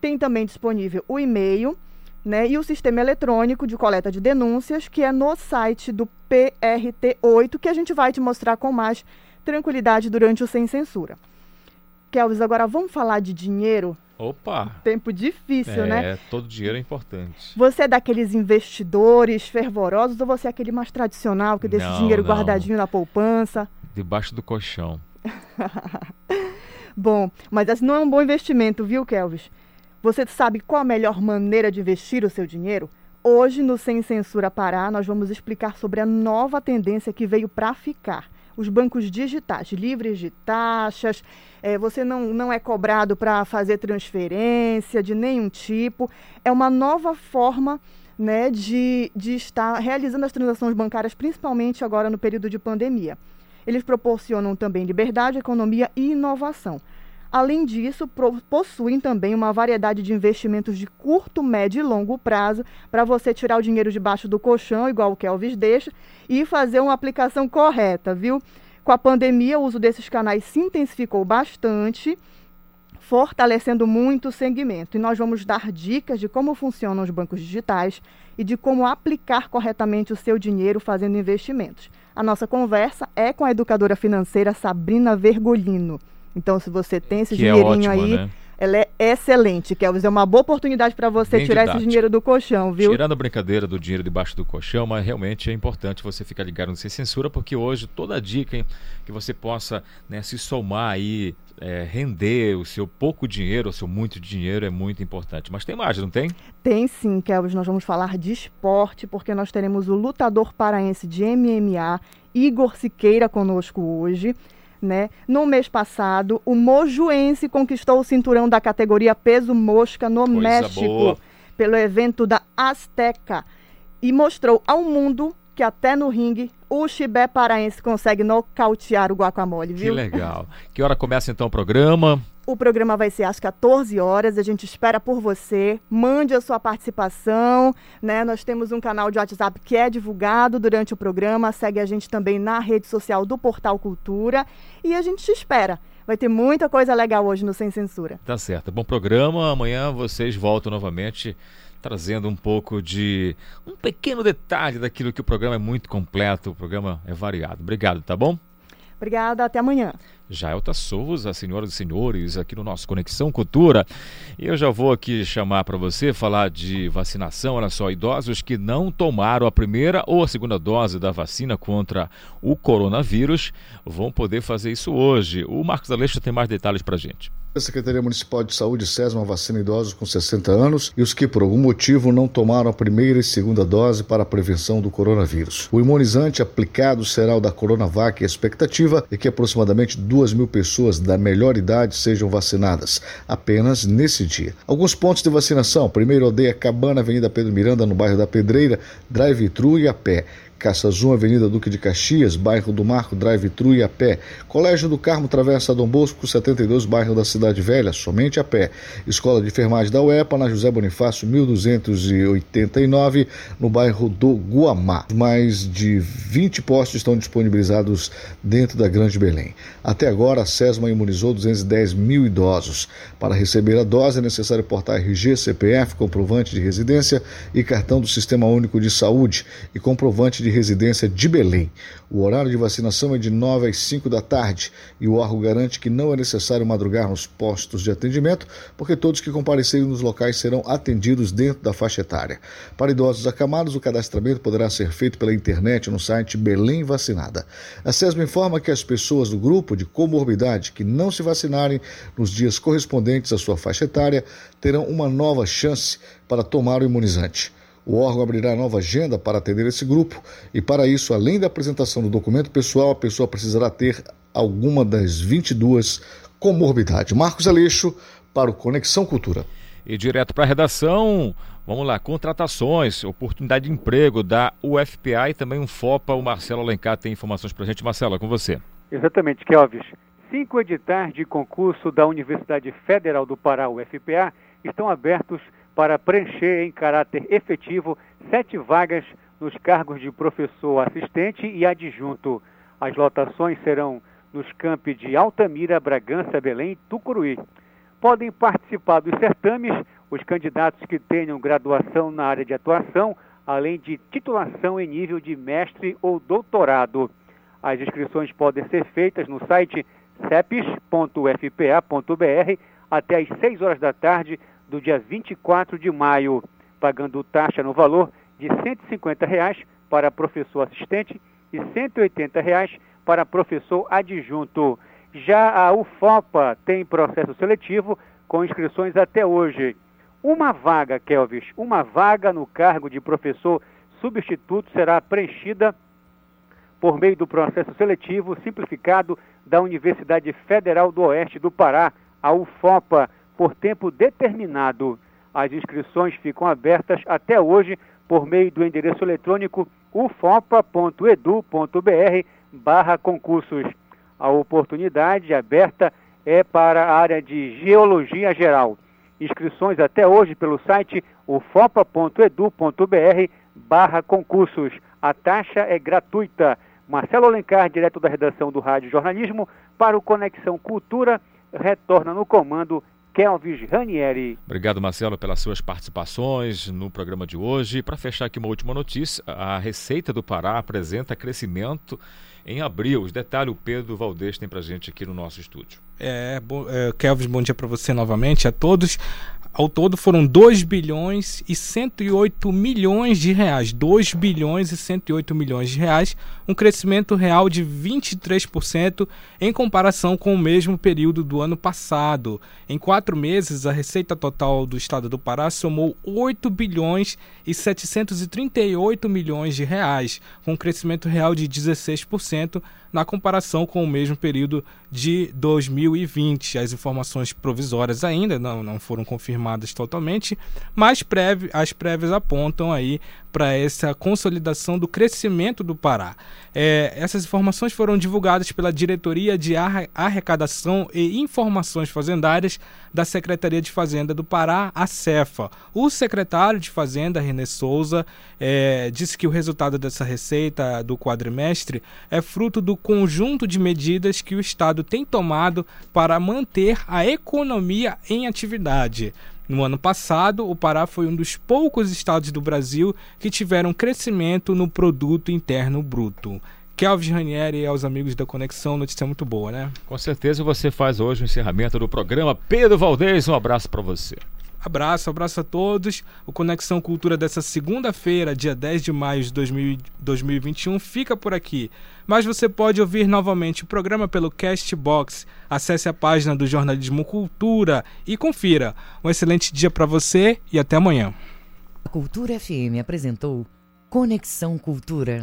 Tem também disponível o e-mail né, e o sistema eletrônico de coleta de denúncias, que é no site do PRT8, que a gente vai te mostrar com mais tranquilidade durante o Sem Censura. Kelvis, agora vamos falar de dinheiro? Opa! Tempo difícil, é, né? É, todo dinheiro é importante. Você é daqueles investidores fervorosos ou você é aquele mais tradicional que deixa Não, o dinheiro não. guardadinho na poupança? Debaixo do colchão. [laughs] Bom, mas esse não é um bom investimento, viu, Kelvis? Você sabe qual a melhor maneira de investir o seu dinheiro? Hoje, no Sem Censura Pará, nós vamos explicar sobre a nova tendência que veio para ficar. Os bancos digitais, livres de taxas, eh, você não, não é cobrado para fazer transferência de nenhum tipo. É uma nova forma né, de, de estar realizando as transações bancárias, principalmente agora no período de pandemia. Eles proporcionam também liberdade, economia e inovação. Além disso, possuem também uma variedade de investimentos de curto, médio e longo prazo para você tirar o dinheiro debaixo do colchão, igual o Kelvis deixa, e fazer uma aplicação correta, viu? Com a pandemia, o uso desses canais se intensificou bastante, fortalecendo muito o segmento. E nós vamos dar dicas de como funcionam os bancos digitais e de como aplicar corretamente o seu dinheiro fazendo investimentos. A nossa conversa é com a educadora financeira Sabrina Vergolino. Então, se você tem esse Que é dinheirinho ótimo, aí, né? ela é excelente, Kelvis. É uma boa oportunidade para você Bem tirar didático. esse dinheiro do colchão, viu? Tirando a brincadeira do dinheiro debaixo do colchão, mas realmente é importante você ficar ligado no Sem Censura, porque hoje toda dica hein, que você possa né, se somar aí, é, render o seu pouco dinheiro, o seu muito dinheiro é muito importante. Mas tem mais, não tem? Tem sim, Kelvis. Nós vamos falar de esporte, porque nós teremos o lutador paraense de MMA, Igor Siqueira, conosco hoje. Né? No mês passado, o mojuense conquistou o cinturão da categoria peso mosca no Coisa México, boa. pelo evento da Azteca, e mostrou ao mundo que até no ringue o chibé paraense consegue nocautear o guacamole, Que viu? legal. Que hora começa então o programa? O programa vai ser às 14 horas. A gente espera por você. Mande a sua participação. Né? Nós temos um canal de WhatsApp que é divulgado durante o programa. Segue a gente também na rede social do Portal Cultura. E a gente te espera. Vai ter muita coisa legal hoje no Sem Censura. Tá certo. Bom programa. Amanhã vocês voltam novamente trazendo um pouco de um pequeno detalhe daquilo que o programa é muito completo, o programa é variado. Obrigado, tá bom? Obrigada, até amanhã. Jaelta Souza, senhoras e senhores, aqui no nosso Conexão Cultura. Eu já vou aqui chamar para você falar de vacinação. Olha só, idosos que não tomaram a primeira ou a segunda dose da vacina contra o coronavírus vão poder fazer isso hoje. O Marcos Aleixo tem mais detalhes para gente. A Secretaria Municipal de Saúde SESMA vacina idosos com 60 anos e os que por algum motivo não tomaram a primeira e segunda dose para a prevenção do coronavírus. O imunizante aplicado será o da Coronavac e a expectativa é que aproximadamente 2 mil pessoas da melhor idade sejam vacinadas apenas nesse dia. Alguns pontos de vacinação: primeiro aldeia Cabana, Avenida Pedro Miranda, no bairro da Pedreira, drive-thru e a pé. Caça Zoom, Avenida Duque de Caxias, bairro do Marco, drive-thru e a pé. Colégio do Carmo, Travessa Dom Bosco, 72, bairro da Cidade Velha, somente a pé. Escola de Enfermagem da UEPA, na José Bonifácio, 1289, no bairro do Guamá. Mais de 20 postos estão disponibilizados dentro da Grande Belém. Até agora, a SESMA imunizou 210 mil idosos. Para receber a dose, é necessário portar RG, CPF, comprovante de residência e cartão do Sistema Único de Saúde e comprovante de residência de Belém. O horário de vacinação é de 9 às 5 da tarde e o órgão garante que não é necessário madrugar nos postos de atendimento, porque todos que comparecerem nos locais serão atendidos dentro da faixa etária. Para idosos acamados, o cadastramento poderá ser feito pela internet no site Belém Vacinada. A SESMA informa que as pessoas do grupo de comorbidade que não se vacinarem nos dias correspondentes à sua faixa etária terão uma nova chance para tomar o imunizante. O órgão abrirá nova agenda para atender esse grupo e, para isso, além da apresentação do documento pessoal, a pessoa precisará ter alguma das 22 comorbidades. Marcos Aleixo, para o Conexão Cultura. E direto para a redação, vamos lá, contratações, oportunidade de emprego da UFPA e também um FOPA. O Marcelo Alencar tem informações para a gente. Marcelo, é com você. Exatamente, Kelvis. Cinco editais de concurso da Universidade Federal do Pará, UFPA, estão abertos para preencher em caráter efetivo sete vagas nos cargos de professor assistente e adjunto. As lotações serão nos campi de Altamira, Bragança, Belém e Tucuruí. Podem participar dos certames os candidatos que tenham graduação na área de atuação, além de titulação em nível de mestre ou doutorado. As inscrições podem ser feitas no site cepes.fpa.br até às 6 horas da tarde do dia 24 de maio, pagando taxa no valor de 150 reais para professor assistente e 180 reais para professor adjunto. Já a UFOPA tem processo seletivo com inscrições até hoje. Uma vaga, Kelvis, uma vaga no cargo de professor substituto será preenchida por meio do processo seletivo simplificado da Universidade Federal do Oeste do Pará, a UFOPA, por tempo determinado. As inscrições ficam abertas até hoje por meio do endereço eletrônico ufopa.edu.br barra concursos. A oportunidade aberta é para a área de Geologia Geral. Inscrições até hoje pelo site ufopa.edu.br barra concursos. A taxa é gratuita. Marcelo Alencar, direto da redação do Rádio Jornalismo, para o Conexão Cultura, retorna no comando Kelvis Ranieri. Obrigado, Marcelo, pelas suas participações no programa de hoje. Para fechar aqui uma última notícia, a Receita do Pará apresenta crescimento em abril. Os detalhes o Pedro Valdez tem para gente aqui no nosso estúdio. É, bom, é, Kelvis, bom dia para você novamente, a todos. Ao todo foram 2 bilhões e 108 milhões de reais. 2 bilhões e 108 milhões de reais, um crescimento real de 23% em comparação com o mesmo período do ano passado. Em quatro meses, a receita total do estado do Pará somou 8 bilhões e 738 milhões de reais, com um crescimento real de 16% na comparação com o mesmo período de 2020. As informações provisórias ainda não, não foram confirmadas totalmente, mas prévio, as prévias apontam aí para essa consolidação do crescimento do Pará. É, essas informações foram divulgadas pela Diretoria de Arrecadação e Informações Fazendárias da Secretaria de Fazenda do Pará, a CEFA. O secretário de Fazenda, René Souza, é, disse que o resultado dessa receita do quadrimestre é fruto do conjunto de medidas que o Estado tem tomado para manter a economia em atividade. No ano passado, o Pará foi um dos poucos estados do Brasil que tiveram crescimento no produto interno bruto. Kelvis Ranieri e aos amigos da Conexão, notícia muito boa, né? Com certeza você faz hoje o encerramento do programa. Pedro Valdez, um abraço para você. Abraço, abraço a todos. O Conexão Cultura dessa segunda-feira, dia 10 de maio de 2021, fica por aqui. Mas você pode ouvir novamente o programa pelo Castbox. Acesse a página do Jornalismo Cultura e confira. Um excelente dia para você e até amanhã. A Cultura FM apresentou Conexão Cultura.